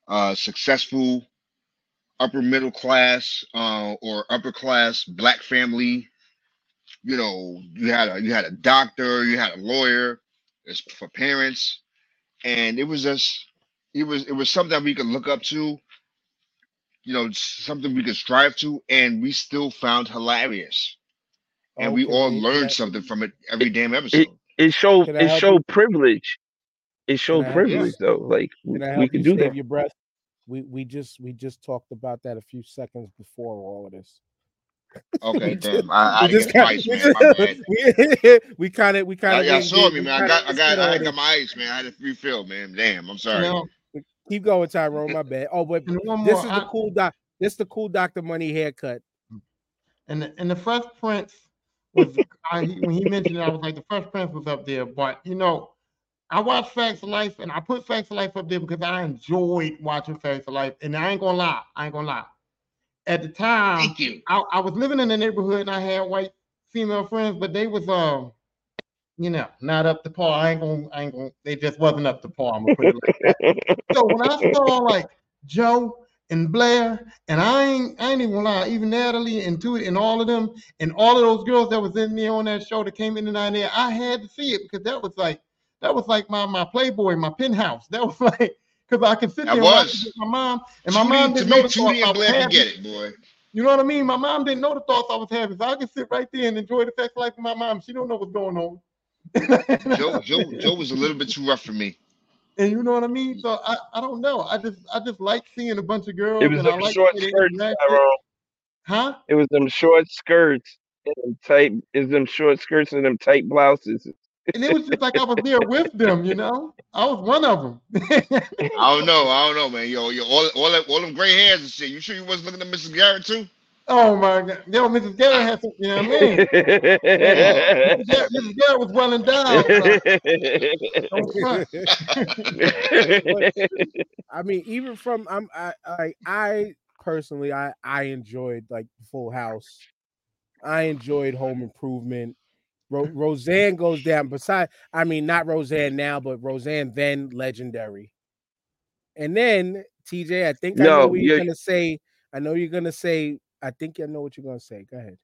Uh, successful upper middle class uh, or upper class black family you know, you had a you had a doctor, you had a lawyer, it's for parents, and it was just it was it was something that we could look up to, you know, something we could strive to, and we still found hilarious, and we all Okay, learned something from it every damn episode. It showed Can I it help showed privilege. It showed I help you? privilege though. Like we, Can I we help could you do save that. your breath? We we just we just talked about that a few seconds before all of this. Okay, damn, I, I We didn't just get got- ice, man. My bad. we, we kind of we kind Y'all, of y'all saw me, man. I got I got I got my ice, man. I had a refill, man. Damn, I'm sorry. Now, Keep going, Tyrone. My bad. Oh, but and one this more, is I- the cool doc. This is the cool Doctor Money haircut. And the, and the Fresh Prince was I, when he mentioned it, I was like, the Fresh Prince was up there. But you know, I watched Facts of Life, and I put Facts of Life up there because I enjoyed watching Facts of Life. And I ain't gonna lie, I ain't gonna lie. At the time, Thank you. I, I was living in the neighborhood and I had white female friends, but they was um, you know, not up to par. I ain't gonna, I ain't gonna. They just wasn't up to par. I'm gonna put it like that. So when I saw like Jo and Blair, and I ain't, I ain't even gonna lie, even Natalie and Tootie and all of them, and all of those girls that was in there on that show that came in and out there, I had to see it because that was like, that was like my my Playboy, my penthouse. That was like, because I could sit there and watch was. with my mom, and my mom didn't me, know the Tootie thoughts I was having. get it, boy. You know what I mean? My mom didn't know the thoughts I was having, so I could sit right there and enjoy the sex life of my mom. She don't know what's going on. Jo Jo Jo was a little bit too rough for me. And you know what I mean? So I, I don't know. I just I just like seeing a bunch of girls It was and I them like short the way they skirts. Tyrone. Huh? It was them short skirts and them tight is them short skirts and them tight blouses. And it was just like I was there with them, you know. I was one of them. I don't know. I don't know, man. Yo, yo, all all that, all them gray hairs and shit. You sure you wasn't looking at Mrs. Garrett too? Oh my god. Yo, Mrs. Garrett had some, you know what I mean? Mrs. Garrett, Mrs. Garrett was well endowed. So. I mean, even from I'm I I, I personally I I enjoyed like Full House. I enjoyed Home Improvement. Ro- Roseanne goes down. Beside, I mean, not Roseanne now, but Roseanne then legendary. And then TJ, I think I know what you're you're- gonna say. I know you're gonna say. I think I know what you're gonna say. Go ahead.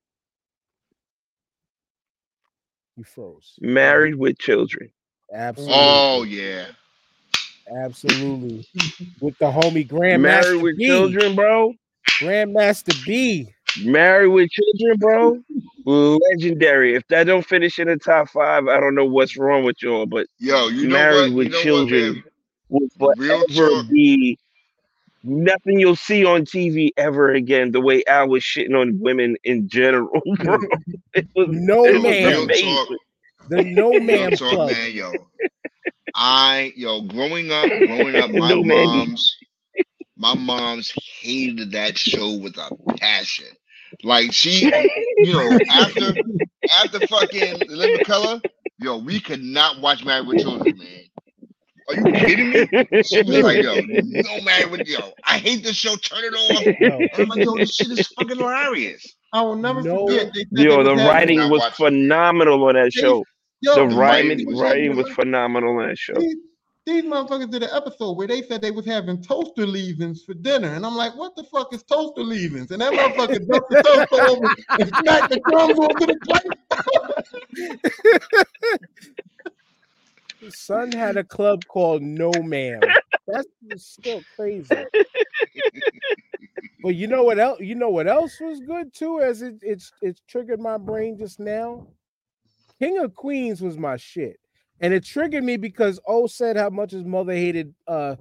You froze. Married with children. Oh, Absolutely. Oh yeah. Absolutely. With the homie Grandmaster Married with B. children, bro. Grandmaster B. Married with children, bro. Legendary. If that don't finish in the top five, I don't know what's wrong with y'all. But Yo, you know married what? with you know children will Real forever talk. be nothing you'll see on TV ever again. The way Al was shitting on women in general, bro. Hmm. It was No it man. Real amazing. talk. The No Ma'am talk, Club. man, yo. I yo, growing up, growing up, my No man. moms, my moms hated that show with a passion. Like she, you know, after after fucking Living Color, yo, we could not watch Married with Children, man. Are you kidding me? She was like, yo, no Married with yo. I hate this show. Turn it off. Yo, I'm like, yo, this shit is fucking hilarious. I will never No. forget. They they Yo, the writing was watching. phenomenal on that show. Yo, The the writing, writing was writing was phenomenal. phenomenal on that show. these, these motherfuckers did an episode where they said they was having toaster leavings for dinner, and I'm like, what the fuck is toaster leavings? And that motherfucker dumped the toaster over and smacked the crumbs onto the plate. Son had a club called No Ma'am. That's still crazy. But you know what else? You know what else was good too? As it it's it's triggered my brain just now. King of Queens was my shit, and it triggered me because O said how much his mother hated uh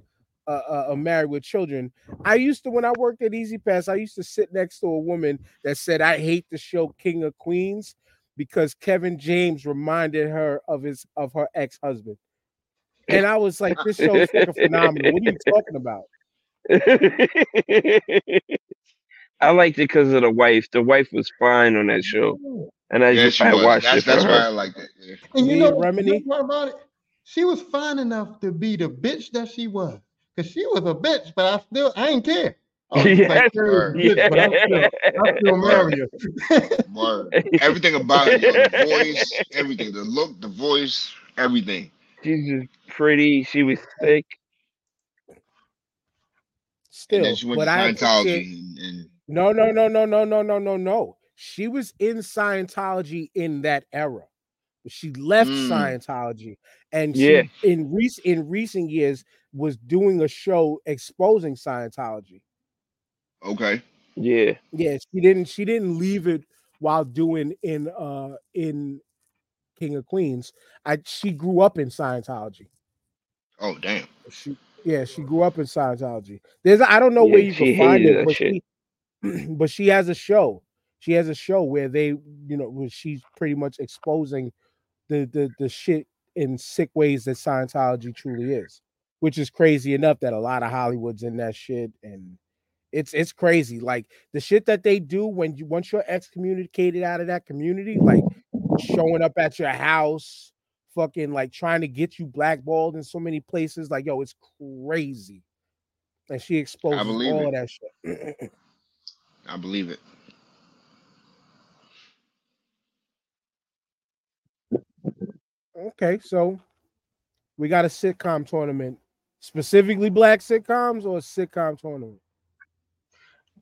uh, uh uh, married with children. I used to when I worked at E-ZPass, I used to sit next to a woman that said I hate the show King of Queens because Kevin James reminded her of his of her ex husband, and I was like, this show's fucking phenomenal. What are you talking about? I liked it because of the wife. The wife was fine on that show, and I Yeah, just I watched That's, it for that's why I her. like that. Yeah. And you know, Remini? the part about it, she was fine enough to be the bitch that she was, because she was a bitch, but I still I ain't care. I Yes, like, "You're a bitch, but I still, I still marry. Word. Everything about it, yo, the voice, everything, the look, the voice, everything. She's just pretty. She was thick. And then Still, she went but to I and, and No, no, no, no, no, no, no, no, no. She was in Scientology in that era. She left Mm. Scientology and Yeah. she in recent in recent years was doing a show exposing Scientology. Okay. Yeah, Yeah, she didn't she didn't leave it while doing in uh in King of Queens. I she grew up in Scientology. Oh damn. She yeah, she grew up in Scientology. There's I don't know Yeah, where you can find it, but shit. she but she has a show. She has a show where they, you know, where she's pretty much exposing the the the shit in sick ways that Scientology truly is, which is crazy enough that a lot of Hollywood's in that shit and it's it's crazy. Like the shit that they do when you once you're excommunicated out of that community, like showing up at your house, fucking like trying to get you blackballed in so many places. Like, yo, it's crazy. And she believe all it. of that shit. I believe it. okay, so we got a sitcom tournament, specifically black sitcoms or a sitcom tournament.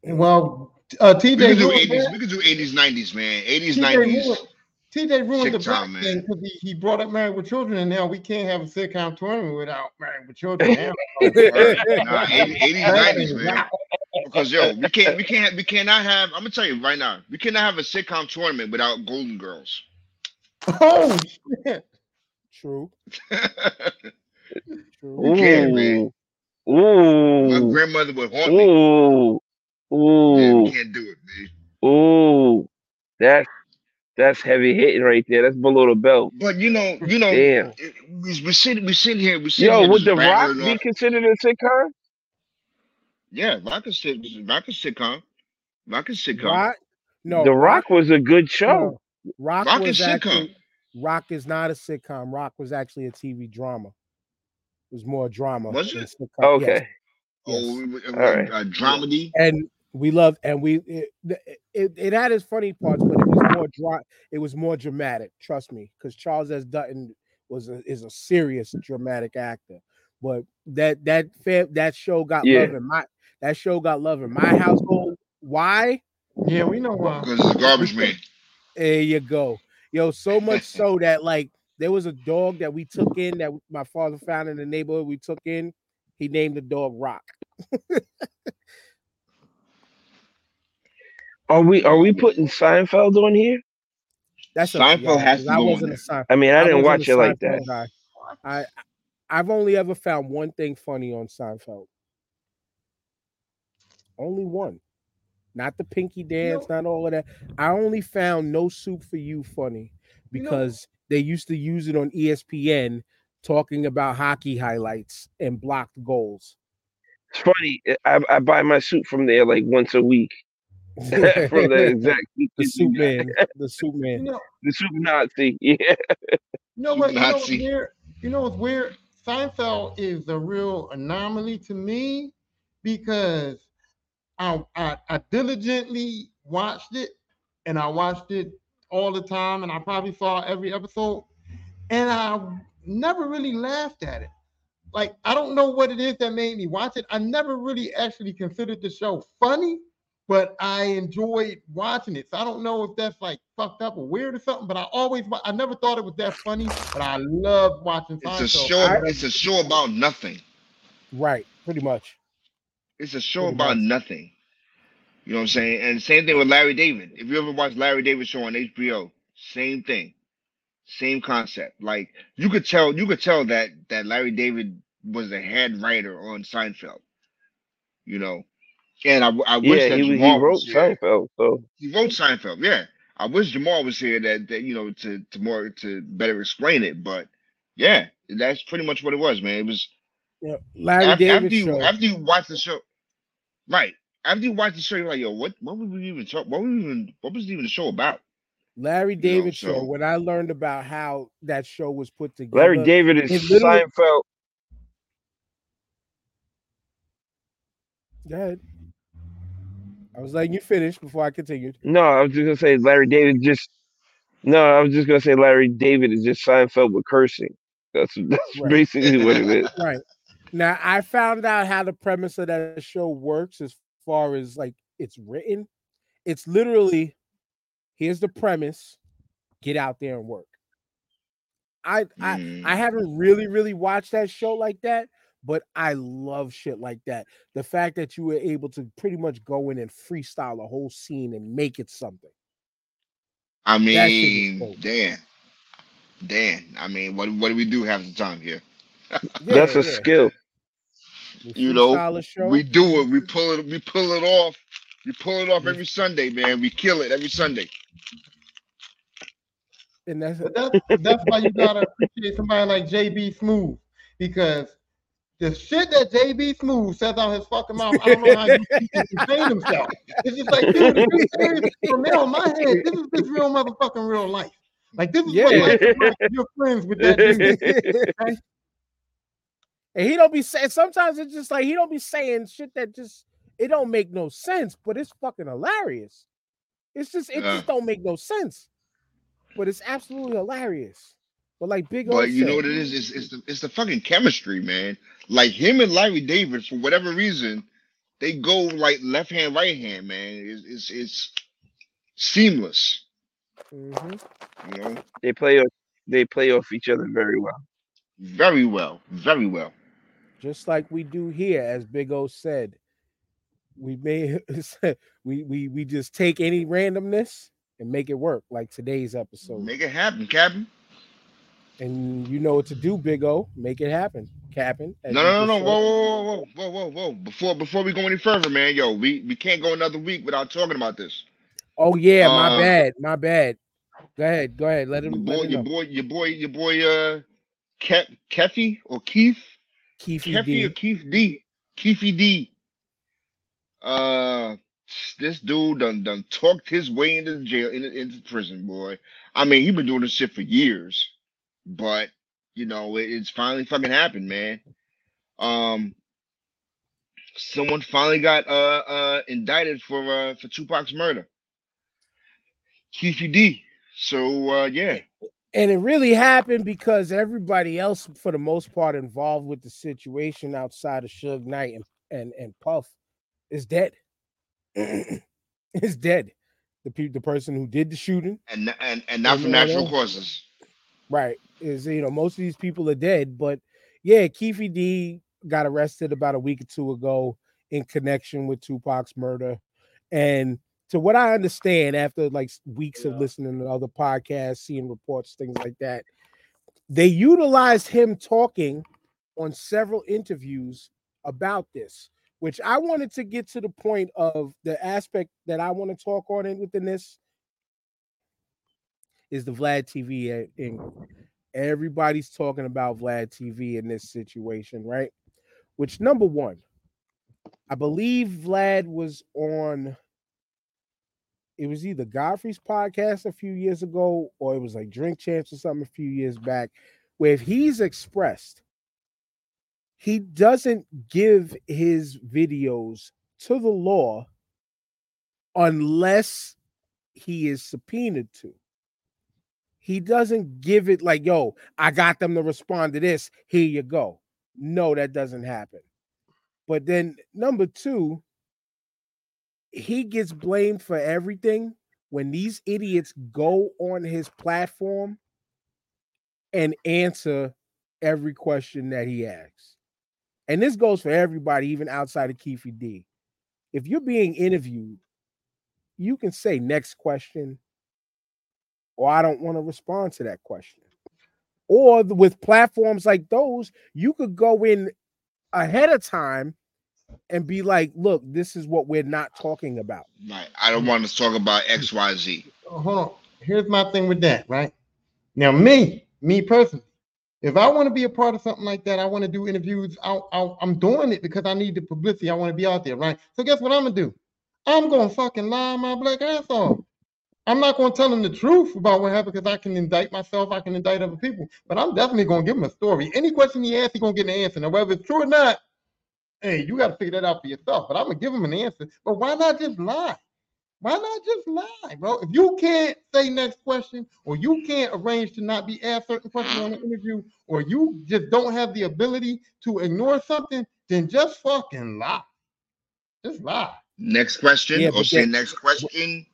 Well, uh, TJ We could do ruined eighties. We could do eighties, nineties, man. Eighties, TJ nineties. ruined, TJ ruined the Sitcom, black man. thing because he, he brought up Married with Children, and now we can't have a sitcom tournament without Married with Children. Now. Nah, eighties, That nineties, man. Because yo, we can't, we can't, we cannot have. I'm gonna tell you right now, we cannot have a sitcom tournament without Golden Girls. Oh shit! True, true. We can't, man. Ooh, My grandmother would haunt me. Ooh, Yeah, we can't do it, man. ooh. That's that's heavy hitting right there. That's below the belt. But you know, you know, Damn. we we sit, we sit here, we sit Yo, here Yo, would The Roc be off- considered a sitcom? Yeah, Roc is sit, Roc is sitcom. Roc is sitcom. Roc, no, the Roc was a good show. no, Roc, Roc was is sitcom. Roc is not a sitcom. Roc was actually a TV drama. It was more drama. Was it? sitcom. Yes, Okay. yes. Oh, we- we- All right. uh, dramedy. and we loved and we it, it, it had its funny parts, but it was more dra- it was more dramatic. Trust me, because Charles S. Dutton was a, is a serious dramatic actor. But that that fa- that show got Yeah. love in my that show got love in my household. Why? Yeah, we know why. Because it's a garbage man. There you go. Yo, so much so that like there was a dog that we took in that my father found in the neighborhood. We took in. He named the dog Rock. Are we are we putting Seinfeld on here? That's up to Seinfeld y'all, has 'cause to I wasn't a there. Sein- I mean, I didn't watch a it like that. guy. I I've only ever found one thing funny on Seinfeld. Only one. Not the pinky dance, not all of that. I only found no soup for you funny You know- because they used to use it on ESPN talking about hockey highlights and blocked goals. It's funny. I, I buy my soup from there like once a week. from the exact the soup man, the soup You man. know, the super Nazi. Yeah. you know what? You know what's weird? You know what's weird? Seinfeld is a real anomaly to me because I, I I diligently watched it and I watched it all the time and I probably saw every episode and I never really laughed at it. Like I don't know what it is that made me watch it. I never really actually considered the show funny, but I enjoyed watching it. So I don't know if that's like fucked up or weird or something. But I always I never thought it was that funny, but I love watching It's a show. I- It's a show about nothing. Right, pretty much. It's a show Pretty about much. nothing. You know what I'm saying? And same thing with Larry David. If you ever watch Larry David show on HBO, same thing, same concept. Like you could tell, you could tell that that Larry David was the head writer on Seinfeld. You know, and I, I wish Yeah, that he, he wrote was here. Seinfeld. So He wrote Seinfeld. Yeah, I wish Jamal was here that that you know to to more to better explain it. But yeah, that's pretty much what it was, man. It was Yeah, Larry after, David after you show. after you watch the show, right? After you watch the show, you're like, yo, what what were we even talk? What were we even? What was even the show about? Larry know, David show. so- When I learned about how that show was put together, Larry David is Seinfeld. Go ahead. I was letting you finish before I continued. No, I was just gonna say Larry David just. No, I was just gonna say Larry David is just Seinfeld with cursing. That's that's Right. basically what it is. Right. Now I found out how the premise of that show works as far as like it's written. It's literally here's the premise, get out there and work. I I Mm. I haven't really really watched that show like that, but I love shit like that. The fact that you were able to pretty much go in and freestyle a whole scene and make it something. I mean. Dan, Dan. I mean, what what do we do half the time here? That's a yeah. skill. We You know, freestyle a show. We do it. We pull it. We pull it off. We pull it off every Sunday, man. We kill it every Sunday. and that's that's that's why you gotta appreciate somebody like JB Smoove because the shit that JB Smoove says out his fucking mouth, I don't know how you he can contain himself. It's just like dude, this is serious. from now in my head, this is this real motherfucking real life. Like this is what life is like you're friends with that dude. And he don't be saying sometimes it's just like he don't be saying shit that just it don't make no sense, but it's fucking hilarious. It's just it Yeah. just don't make no sense. But it's absolutely hilarious. But like Big O But you know what it is? It's, it's the it's the fucking chemistry, man. Like him and Larry David, for whatever reason, they go like left hand, right hand, man. It's it's, it's seamless. Mhm. You know, They play off. They play off each other very well. very well, very well. just like we do here, as Big O said, we may we we we just take any randomness and make it work, like today's episode. Make it happen, Captain. And you know what to do, Big O. Make it happen, Captain. No, no, no, no. Whoa, whoa, whoa, whoa, whoa, whoa. Before before we go any further, man, yo, we we can't go another week without talking about this. Oh yeah, my Uh, bad, my bad. Go ahead, go ahead. Let him. Your let boy, him your boy, your boy, your boy, uh, Ke- Keffy or Keith, Keefy Keffy or. Keith D, Keefy D. Uh, this dude done done talked his way into the jail, into, into prison, boy. I mean, he been doing this shit for years, but you know, it, it's finally fucking happened, man. Um, someone finally got uh uh indicted for uh for Tupac's murder. Keefy D. So uh yeah. And it really happened because everybody else, for the most part, involved with the situation outside of Suge Knight and and, and Puff is dead. is dead. The pe- the person who did the shooting, and and and not from natural causes. right? Is you know most of these people are dead, but yeah, Keefe D got arrested about a week or two ago in connection with Tupac's murder, and to what I understand, after like weeks of listening to other podcasts, seeing reports, things like that, they utilized him talking on several interviews about this, which I wanted to get to the point of the aspect that I want to talk on in within this is the Vlad TV angle. Everybody's talking about Vlad TV in this situation, right? Which number one, I believe Vlad was on it was either Godfrey's podcast a few years ago or it was like Drink Champs or something a few years back, where if he's expressed he doesn't give his videos to the law unless he is subpoenaed to. He doesn't give it like, yo, I got them to respond to this. Here you go. No, that doesn't happen. But then, number two, he gets blamed for everything when these idiots go on his platform and answer every question that he asks. And this goes for everybody, even outside of Keefe D. If you're being interviewed, you can say next question, or I don't want to respond to that question. Or with platforms like those, you could go in ahead of time and be like, look, this is what we're not talking about. Right. I don't want to talk about X, Y, Z. hold on. Here's my thing with that, right? Now, me, me personally, if I want to be a part of something like that, I want to do interviews. I, I, I'm doing it because I need the publicity. I want to be out there, right? So guess what I'm gonna do? I'm gonna fucking lie my black ass off. I'm not gonna tell them the truth about what happened because I can indict myself. I can indict other people, but I'm definitely gonna give him a story. Any question he asks, he's gonna get an answer. Now, whether it's true or not, hey, you got to figure that out for yourself. But I'm gonna give him an answer. But why not just lie? Why not just lie, bro? If you can't say next question, or you can't arrange to not be asked certain questions on an interview, or you just don't have the ability to ignore something, then just fucking lie. Just lie. Next question Yeah, or say that- next question.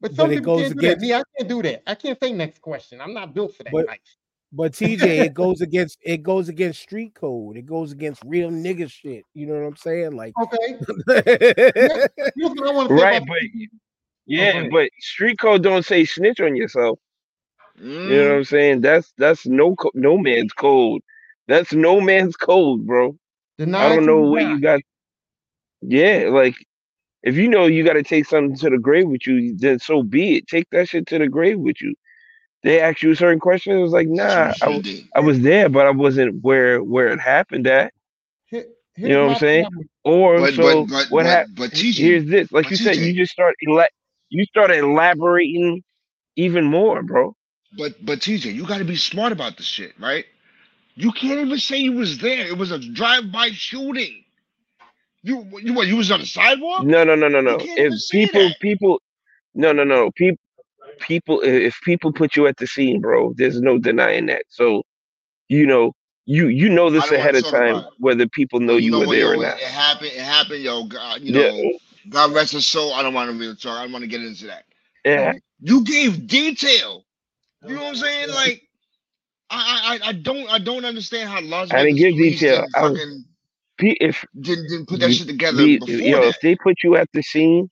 But some But it people goes can't do that. against- Me, I can't do that. I can't say next question. I'm not built for that. But- life. But TJ, it goes against it goes against street code. It goes against real nigga shit. You know what I'm saying? Like Okay. Here's what I want say Right, but the- yeah, ahead. but street code don't say snitch on yourself. You know what Mm, I'm saying? That's that's no no man's code. That's no man's code, bro. deny I don't know till what you got. Yeah, like if you know you got to take something to the grave with you, then so be it. Take that shit to the grave with you. They ask you a certain questions. It was like, nah, I, you w- should do. I was there, but I wasn't where where it happened at. You know what I'm saying? Or But so but but what happened? but TJ, Here's this, like but you said, you just start ela- you started elaborating even more, bro. but but TJ, you got to be smart about this shit, right? You can't even say you was there. It was a drive-by shooting. You you what? You was on the sidewalk. No, no, no, no, no. If people, that. people, no, no, no. People, people. If people put you at the scene, bro, there's no denying that. So, you know, you you know this ahead of time about whether people know you you know were what, there yo? or not. it happened. It happened, yo. God, uh, you Yeah, know, God rest his soul. I don't want to really talk. I don't want to get into that. yeah. You gave detail. You know what I'm saying? Like, I, I, I don't, I don't understand how Las I didn't give detail. didn't I was fucking pe- if didn't, didn't put that you shit together be, before yo, that. if they put you at the scene,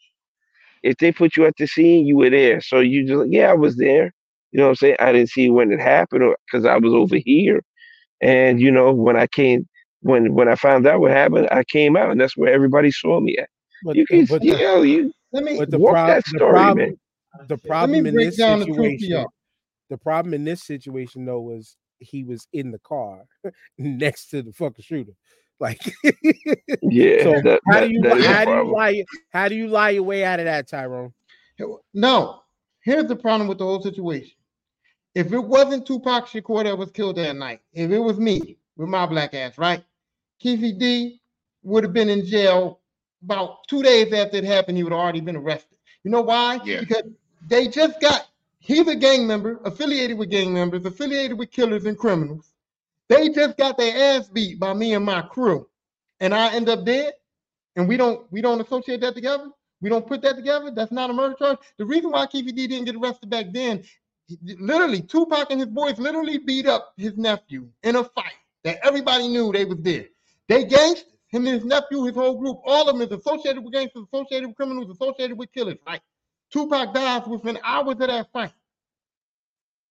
if they put you at the scene, you were there. So you just like, yeah, I was there. You know what I'm saying? I didn't see when it happened because I was over here. And you know, when I came, when when I found out what happened, I came out, and that's where everybody saw me at. but You can, but you the, know, you Let me but the walk prob that the story, problem man. the problem in this down the situation the problem in this situation though was he was in the car next to the fucking shooter. Like Yeah, so that how that do you that is a how do you lie how do you lie your way out of that, Tyrone? No, here's the problem with the whole situation. If it wasn't Tupac Shakur that was killed that night, if it was me with my black ass, right? Keefe D would have been in jail about two days after it happened. He would have already been arrested. You know why? Yeah. Because they just got, he's a gang member, affiliated with gang members, affiliated with killers and criminals. They just got their ass beat by me and my crew. And I end up dead. And we don't we don't associate that together. We don't put that together. That's not a murder charge. The reason why Keefy D didn't get arrested back then, literally, Tupac and his boys literally beat up his nephew in a fight that everybody knew they was there. They gangsters. Him and his nephew, his whole group, all of them is associated with gangsters, associated with criminals, associated with killers. Right? Tupac dies within hours of that fight.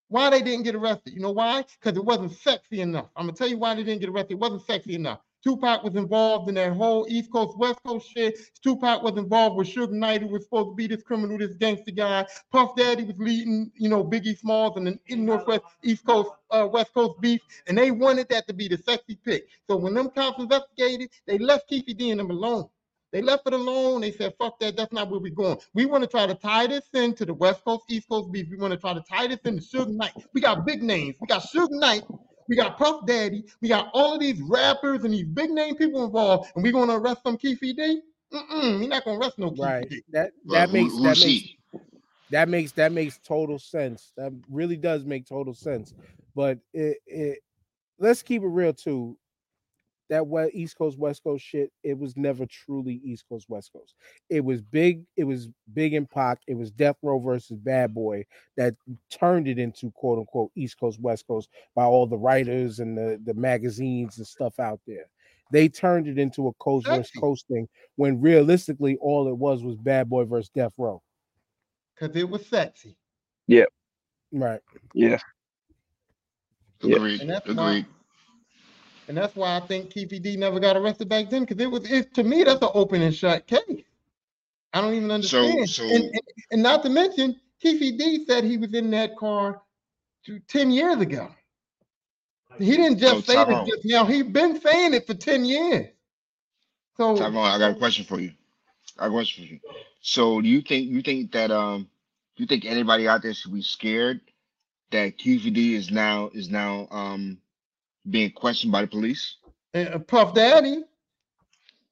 Why they didn't get arrested? You know why? Because it wasn't sexy enough. I'm gonna tell you why they didn't get arrested. It wasn't sexy enough. Tupac was involved in that whole East Coast, West Coast shit. Tupac was involved with Suge Knight, who was supposed to be this criminal, this gangster guy. Puff Daddy was leading, you know, Biggie Smalls and the in Northwest, East Coast, uh, West Coast beef, and they wanted that to be the sexy pick. So when them cops investigated, they left Keefe D and them alone. They left it alone. They said, fuck that. That's not where we're going. We want to try to tie this into the West Coast, East Coast beef. We want to try to tie this into Suge Knight. We got big names. We got Suge Knight. We got Puff Daddy. We got all of these rappers and these big name people involved. And we're going to arrest some Keefe D? Mm-mm. We're not going to arrest no Keefe Right. D. That uh, that who- makes who's that makes that makes that makes total sense. That really does make total sense. But it, it let's keep it real too. That what East Coast West Coast shit, it was never truly East Coast West Coast. It was big. It was big in Pac. It was Death Row versus Bad Boy that turned it into quote unquote East Coast West Coast by all the writers and the the magazines and stuff out there. They turned it into a coast versus coast thing when realistically all it was was Bad Boy versus Death Row. Because it was sexy. Yeah. Right. Yeah. Yeah. Agreed. And that's why Agreed. And that's why I think Keefe never got arrested back then, because it was it to me that's an open and shut case. I don't even understand. so- and, and, and not to mention, Keefe said he was in that car 10 years ago. He didn't just So, say it just now, he's been saying it for 10 years. So Tyrone, I got a question for you. I got a question for you. So do you think you think that um you think anybody out there should be scared that Keefy D is now is now um being questioned by the police? uh, Puff Daddy,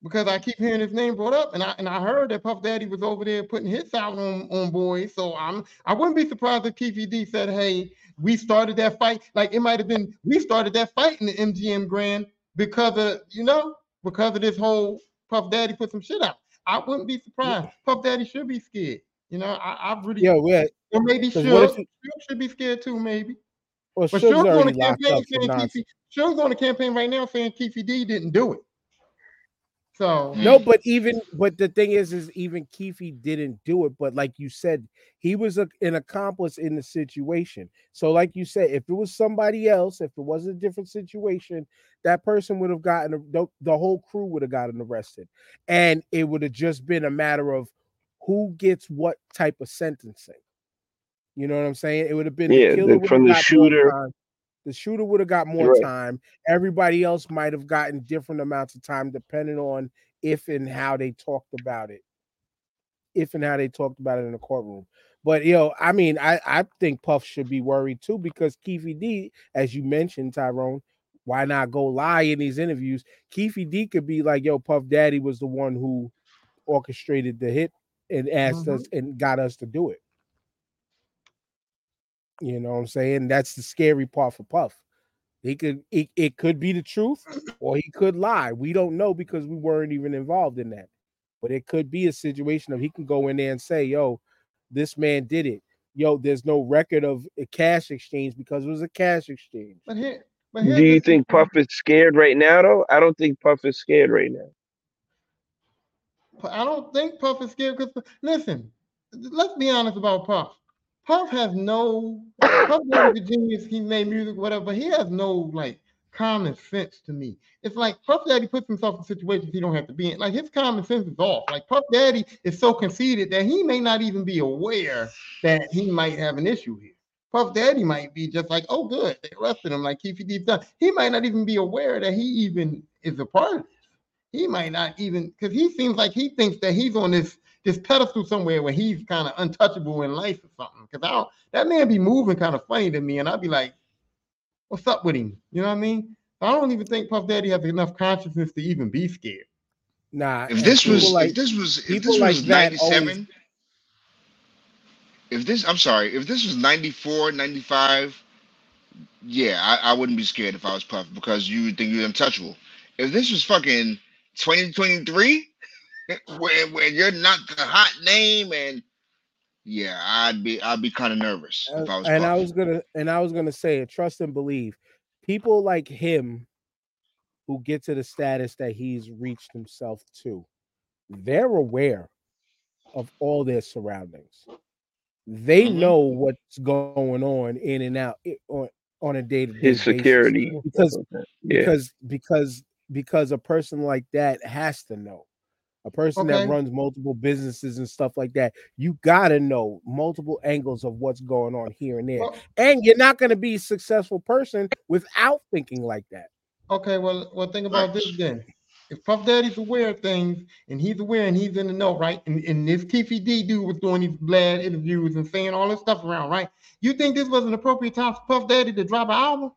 because I keep hearing his name brought up, and I and I heard that Puff Daddy was over there putting hits out on on boys. So I'm I wouldn't be surprised if Keefe D said, "Hey, we started that fight." Like it might have been we started that fight in the MGM Grand because of you know because of this whole Puff Daddy put some shit out. I wouldn't be surprised. Puff Daddy should be scared. You know, I, I really Yeah, yeah. or maybe 'cause should what if he- should be scared too, maybe. Well, But Suge's Suge's on the campaign up saying nonsense. Keefe, Suge's on the campaign right now saying Keefe D didn't do it. So No, mm. but even but the thing is, is even Keefe didn't do it. But like you said, he was a, an accomplice in the situation. So, like you said, if it was somebody else, if it was a different situation, that person would have gotten the, the whole crew would have gotten arrested, and it would have just been a matter of who gets what type of sentencing. You know what I'm saying? It would have been Yeah, the- from the shooter- The shooter would have got more Right. time. Everybody else might have gotten different amounts of time depending on if and how they talked about it. If and how they talked about it in the courtroom. But yo, I mean, I, I think Puff should be worried too because Keefe D, as you mentioned, Tyrone, why not go lie in these interviews? Keefe D could be like, yo, Puff Daddy was the one who orchestrated the hit and asked mm-hmm. us and got us to do it. You know what I'm saying? That's the scary part for Puff. He could it, it could be the truth or he could lie. We don't know because we weren't even involved in that. But it could be a situation of he can go in there and say, yo, this man did it. Yo, there's no record of a cash exchange because it was a cash exchange. But here, but Do you think. Puff is scared right now, though? I don't think Puff is scared right now. I don't think Puff is scared because listen, let's be honest about Puff. Puff has no Puff is a genius, he made music, whatever, he has no like common sense to me. It's like Puff Daddy puts himself in situations he don't have to be in. Like his common sense is off. Like Puff Daddy is so conceited that he may not even be aware that he might have an issue here. Puff Daddy might be just like, oh, good, they arrested him like Keefe D's done. He might not even be aware that he even is a part of this. He might not even because he seems like he thinks that he's on this this pedestal somewhere where he's kind of untouchable in life or something. Because I don't that man be moving kind of funny to me, and I'd be like, what's up with him? You know what I mean? I don't even think Puff Daddy has enough consciousness to even be scared. Nah, If this was like if this was if this like was that 97 if this I'm sorry, if this was 94, 95, yeah, I, I wouldn't be scared if I was Puff because you would think you're untouchable. If this was fucking 2023, where where you're not the hot name and yeah, I'd be I'd be kind of nervous if I was. and I was gonna and I was gonna say trust and believe. People like him who get to the status that he's reached himself to, they're aware of all their surroundings. They Mhm. know what's going on in and out i- on, on a day-to-day His basis. security. because Yeah. because because because a person like that has to know a person Okay. that runs multiple businesses and stuff like that you got to know multiple angles of what's going on here and there Well- and you're not going to be a successful person without thinking like that Okay, well, well, think about this then. If Puff Daddy's aware of things and he's aware and he's in the know, right? And, and this TPD dude was doing these bad interviews and saying all this stuff around, right? You think this was an appropriate time for Puff Daddy to drop an album?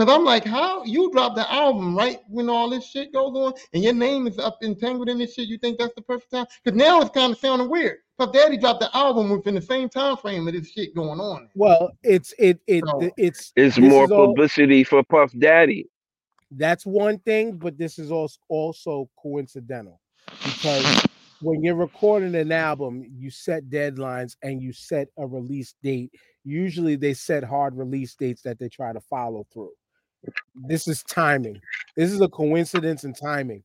Because I'm like, how you drop the album right when all this shit goes on and your name is up entangled in this shit? You think that's the perfect time? Because now it's kind of sounding weird. Puff Daddy dropped the album within the same time frame of this shit going on. well it's it it So- it's It's more is all- publicity for Puff Daddy. that's one thing but this is also also coincidental because when you're recording an album you set deadlines and you set a release date usually they set hard release dates that they try to follow through this is timing. This is a coincidence in timing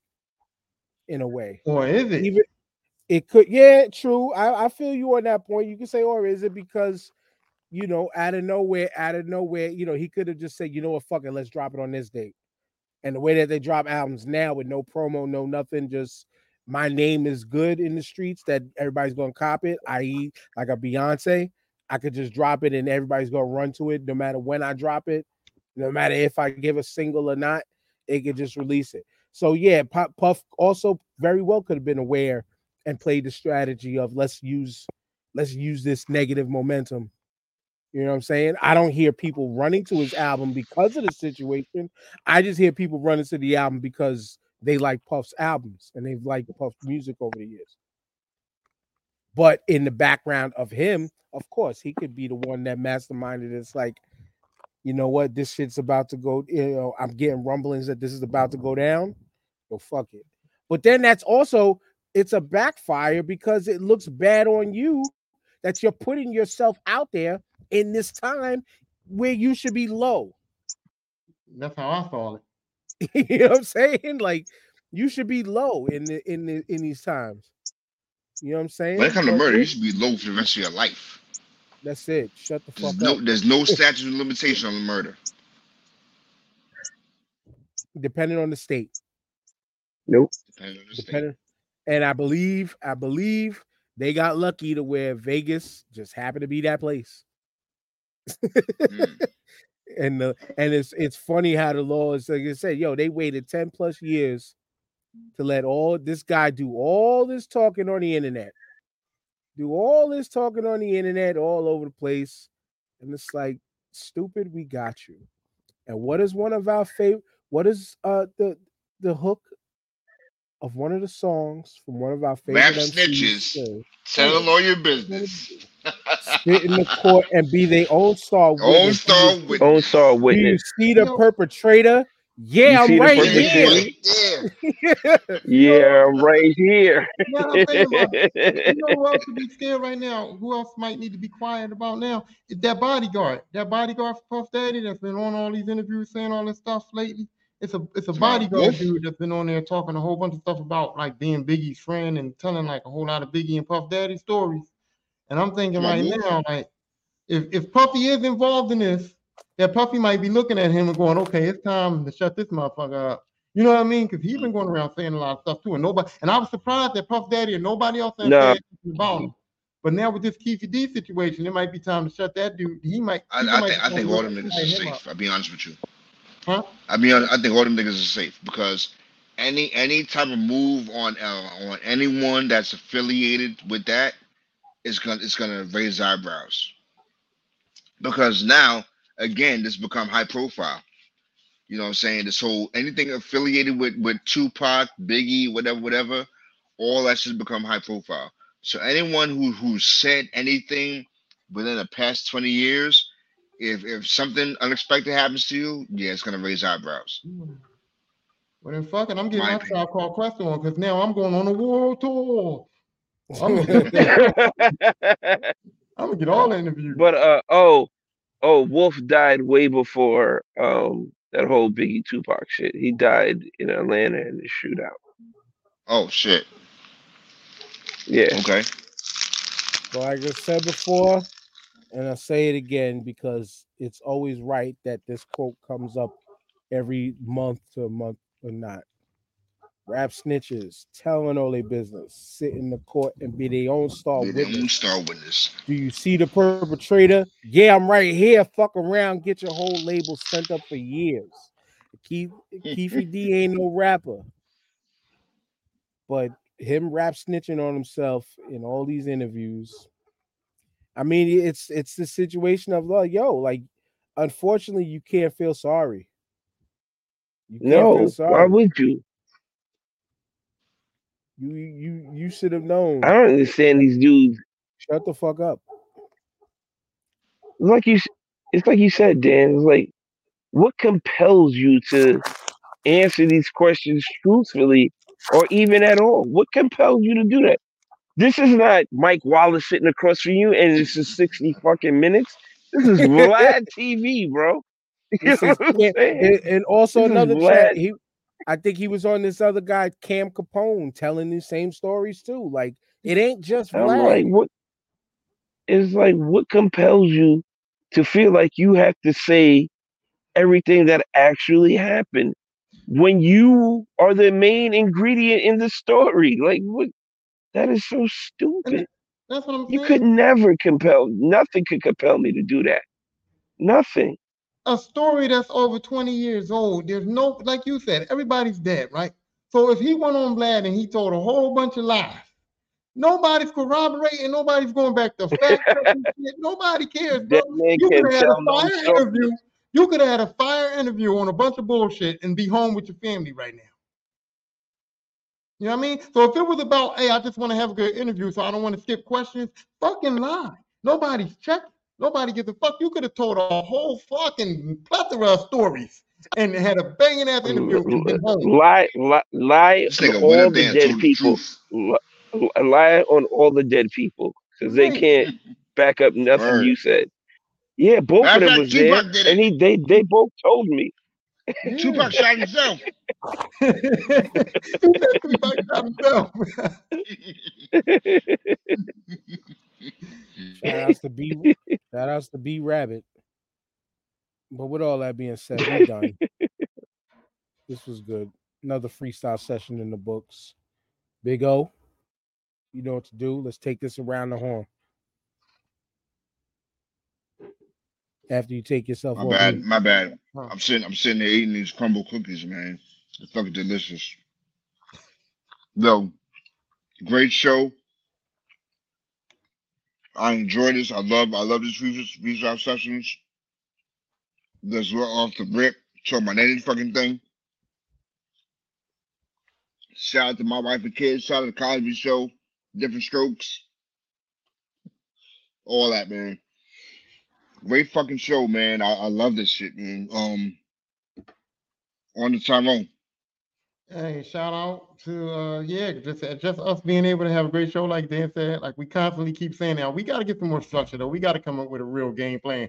in a way. Or is it? even it could yeah true I, I feel you on that point. You can say or is it because you know out of nowhere out of nowhere you know he could have just said you know what fuck it let's drop it on this date. And the way that they drop albums now with no promo no nothing just my name is good in the streets that everybody's gonna cop it i.e like a beyonce i could just drop it and everybody's gonna run to it no matter when i drop it no matter if i give a single or not they could just release it so yeah Puff, Puff also very well could have been aware and played the strategy of let's use let's use this negative momentum. You know what I'm saying? I don't hear people running to his album because of the situation. I just hear people running to the album because they like Puff's albums and they've liked Puff's music over the years. But in the background of him, of course, he could be the one that masterminded. It's like, you know what, this shit's about to go. You know, I'm getting rumblings that this is about to go down. So fuck it. But then that's also it's a backfire because it looks bad on you that you're putting yourself out there in this time where you should be low. That's how I saw it. you know what I'm saying? Like you should be low in the in the in these times. You know what I'm saying? When it comes to murder, you should be low for the rest of your life. That's it. Shut the There's fuck no up. there's no statute of limitation on the murder. Depending on the state. Nope. Depending on the state. And I believe, I believe they got lucky to where Vegas just happened to be that place. Mm. and the and it's it's funny how the law is like I said, yo, they waited 10 plus years to let all this guy do all this talking on the internet, do all this talking on the internet all over the place. And it's like, stupid, we got you. And what is one of our favorite? What is uh the the hook of one of the songs from one of our favorite Rap snitches. say, Tell the lawyer business. Spit in the court and be their own star. witness. Own star you- witness. Own star Do you see the perpetrator? Yeah, I'm right here. Right there. Yeah, I'm right here. You know what I'm saying about it? you know who else should be scared right now? Who else might need to be quiet about now? Is that bodyguard. That bodyguard for Puff Daddy that's been on all these interviews saying all this stuff lately. It's a it's a bodyguard Wolf? dude that's been on there talking a whole bunch of stuff about like being Biggie's friend and telling like a whole lot of Biggie and Puff Daddy stories. And I'm thinking Jamal right Wolf? now, like if if Puffy is involved in this, that Puffy might be looking at him and going, okay, it's time to shut this motherfucker up. You know what I mean? Because he's been going around saying a lot of stuff too, and nobody. And I was surprised that Puff Daddy and nobody else had No. said anything about him. But now with this Keefy D situation, it might be time to shut that dude. He might. I, people I might think I be think all them niggas are him up. safe. I'll be honest with you. Huh? I mean, I think all them niggas are safe because any any type of move on uh, on anyone that's affiliated with that is gonna it's gonna raise eyebrows because now again this become high profile. You know what I'm saying? This whole anything affiliated with with Tupac, Biggie, whatever, whatever, all that should become high profile. So anyone who who said anything within the past 20 years, if if something unexpected happens to you, yeah, it's gonna raise eyebrows. Well, then fucking, I'm getting My my opinion. tribe called Quest on because now I'm going on a world tour. I'm gonna, I'm gonna get all the interviews. but uh oh oh Wolf died way before um that whole Biggie Tupac shit. He died in Atlanta in the shootout. Oh shit. Yeah. Okay. So like I said before, and I'll say it again because it's always right that this quote comes up every month to a month or not. Rap snitches telling all their business, sit in the court and be their own star Be their own witness. star witness. Do you see the perpetrator? Yeah, I'm right here. Fuck around, get your whole label sent up for years. Keith Keefy D ain't no rapper, but him rap snitching on himself in all these interviews. I mean, it's it's the situation of like, yo, like, unfortunately, you can't feel sorry. You can't No, feel why sorry. would you? You you you should have known. I don't understand these dudes. Shut the fuck up. It's like you it's like you said, Dan. It's like what compels you to answer these questions truthfully or even at all? What compels you to do that? This is not Mike Wallace sitting across from you and this is 60 fucking minutes. This is Vlad TV, bro. You This know is what I'm Cam- saying? and, and also This another chat. He, I think he was on this other guy, Cam Capone, telling the same stories too. Like it ain't just I'm Vlad. like, what? It's like, what compels you to feel like you have to say everything that actually happened when you are the main ingredient in the story? Like, what? That is so stupid. That's what I'm You could never compel. Nothing could compel me to do that. Nothing. A story that's over 20 years old. There's no, like you said, everybody's dead, right? So if he went on Vlad and he told a whole bunch of lies, nobody's corroborating, nobody's going back to fact. Nobody cares, bro. You could have had a no fire story. interview. You could have had a fire interview on a bunch of bullshit and be home with your family right now. You know what I mean? So if it was about, hey, I just want to have a good interview, so I don't want to skip questions, fucking lie. Nobody's checking. Nobody gives a fuck. You could have told a whole fucking plethora of stories and had a banging ass interview and. Lie, lie, lie on all the dead people. Lie on all the dead people because they can't back up nothing Word. you said. Yeah, both of of them was there, and he they they both told me. Yeah. Tupac shot himself. he said Tupac shot himself. Shout outs to B shout outs to B Rabbit. But with all that being said, we're done. this was good. Another freestyle session in the books. Big O, you know what to do. Let's take this around the horn. After you take yourself My off bad. mute. My bad. Huh. I'm sitting. I'm sitting there eating these Crumbl cookies, man. They're fucking delicious. Yo, great show. I enjoy this. I love. I love these freestyle sessions. That's right off the rip. Talk about any fucking thing. Shout out to my wife and kids. Shout out to the Cosby Show. Diff'rent Strokes. All that, man. Great fucking show, man. I, I love this shit, man. Um, on the Tyrone. Hey, shout out to uh yeah, just just us being able to have a great show like Dan said. Like we constantly keep saying now, we got to get some more structure though. We got to come up with a real game plan.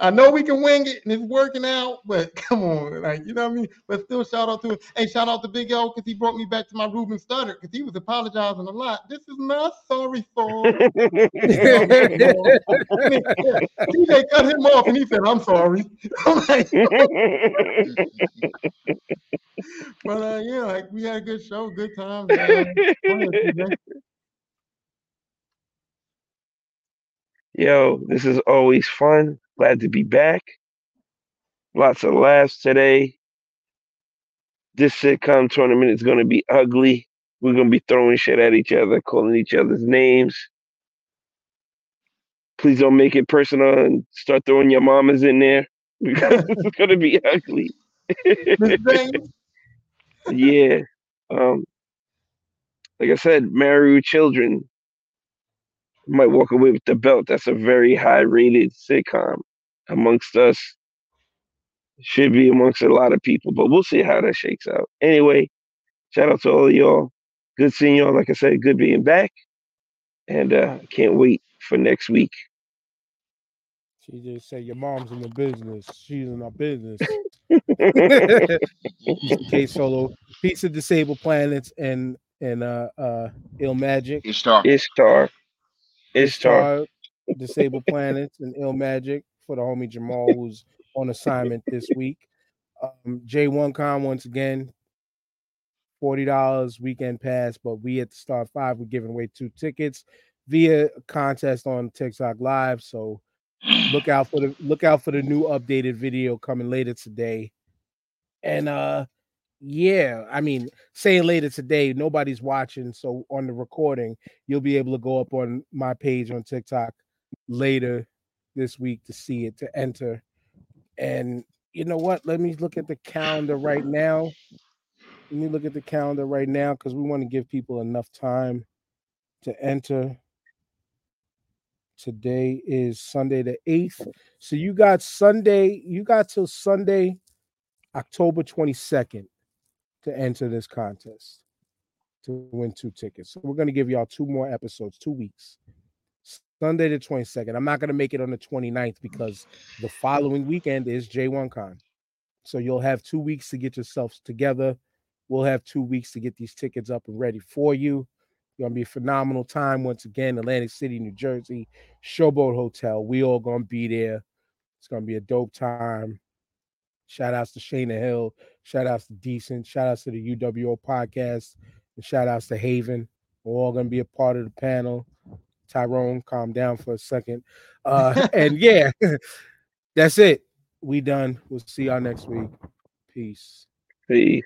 I know we can wing it and it's working out, but come on, like you know what I mean. But still, shout out to hey, shout out to Big L because he brought me back to my Ruben stutter because he was apologizing a lot. This is not sorry for. TJ cut him off and he said, "I'm sorry." I'm like, but uh, yeah, like we had a good show, good time. man. Go ahead, TJ. Yo, this is always fun. Glad to be back. Lots of laughs today. This sitcom tournament is going to be ugly. We're going to be throwing shit at each other, calling each other's names. Please don't make it personal and start throwing your mamas in there because it's going to be ugly. Yeah. Um, like I said, Maru children. Might walk away with the belt. That's a very high rated sitcom amongst us. should be amongst a lot of people, but we'll see how that shakes out. Anyway, shout out to all of y'all. Good seeing y'all. Like I said, good being back. And uh can't wait for next week. She just said your mom's in the business. She's in our business. K Solo, Piece of Digable Planets and and uh uh Illmatic. Ishtar. Ishtar. Ishtar. Ishtar, Digable Planets and Illmatic for the homie Jamal who's on assignment this week. Um J1CON once again. Forty dollars weekend pass, but we at the start five we're giving away two tickets via contest on TikTok Live. So look out for the look out for the new updated video coming later today. And uh yeah, I mean, saying later today, nobody's watching. So on the recording, you'll be able to go up on my page on TikTok later this week to see it to enter. And you know what? Let me look at the calendar right now. Let me look at the calendar right now because we want to give people enough time to enter. Today is Sunday the 8th. So you got Sunday, you got till Sunday, October 22nd to enter this contest to win two tickets. So we're going to give y'all two more episodes, two weeks. Sunday the 22nd. I'm not going to make it on the 29th because the following weekend is J1CON. So you'll have two weeks to get yourselves together. We'll have two weeks to get these tickets up and ready for you. It's Gonna be a phenomenal time once again. Atlantic City, New Jersey, Showboat Hotel. We all gonna be there. It's gonna be a dope time. Shout outs to Shayna Hill. Shout outs to Decent. Shout outs to the UWO podcast. And shout outs to Haven. We're all gonna be a part of the panel. Tyrone, calm down for a second. Uh, and yeah, that's it. We done. We'll see y'all next week. Peace. Peace.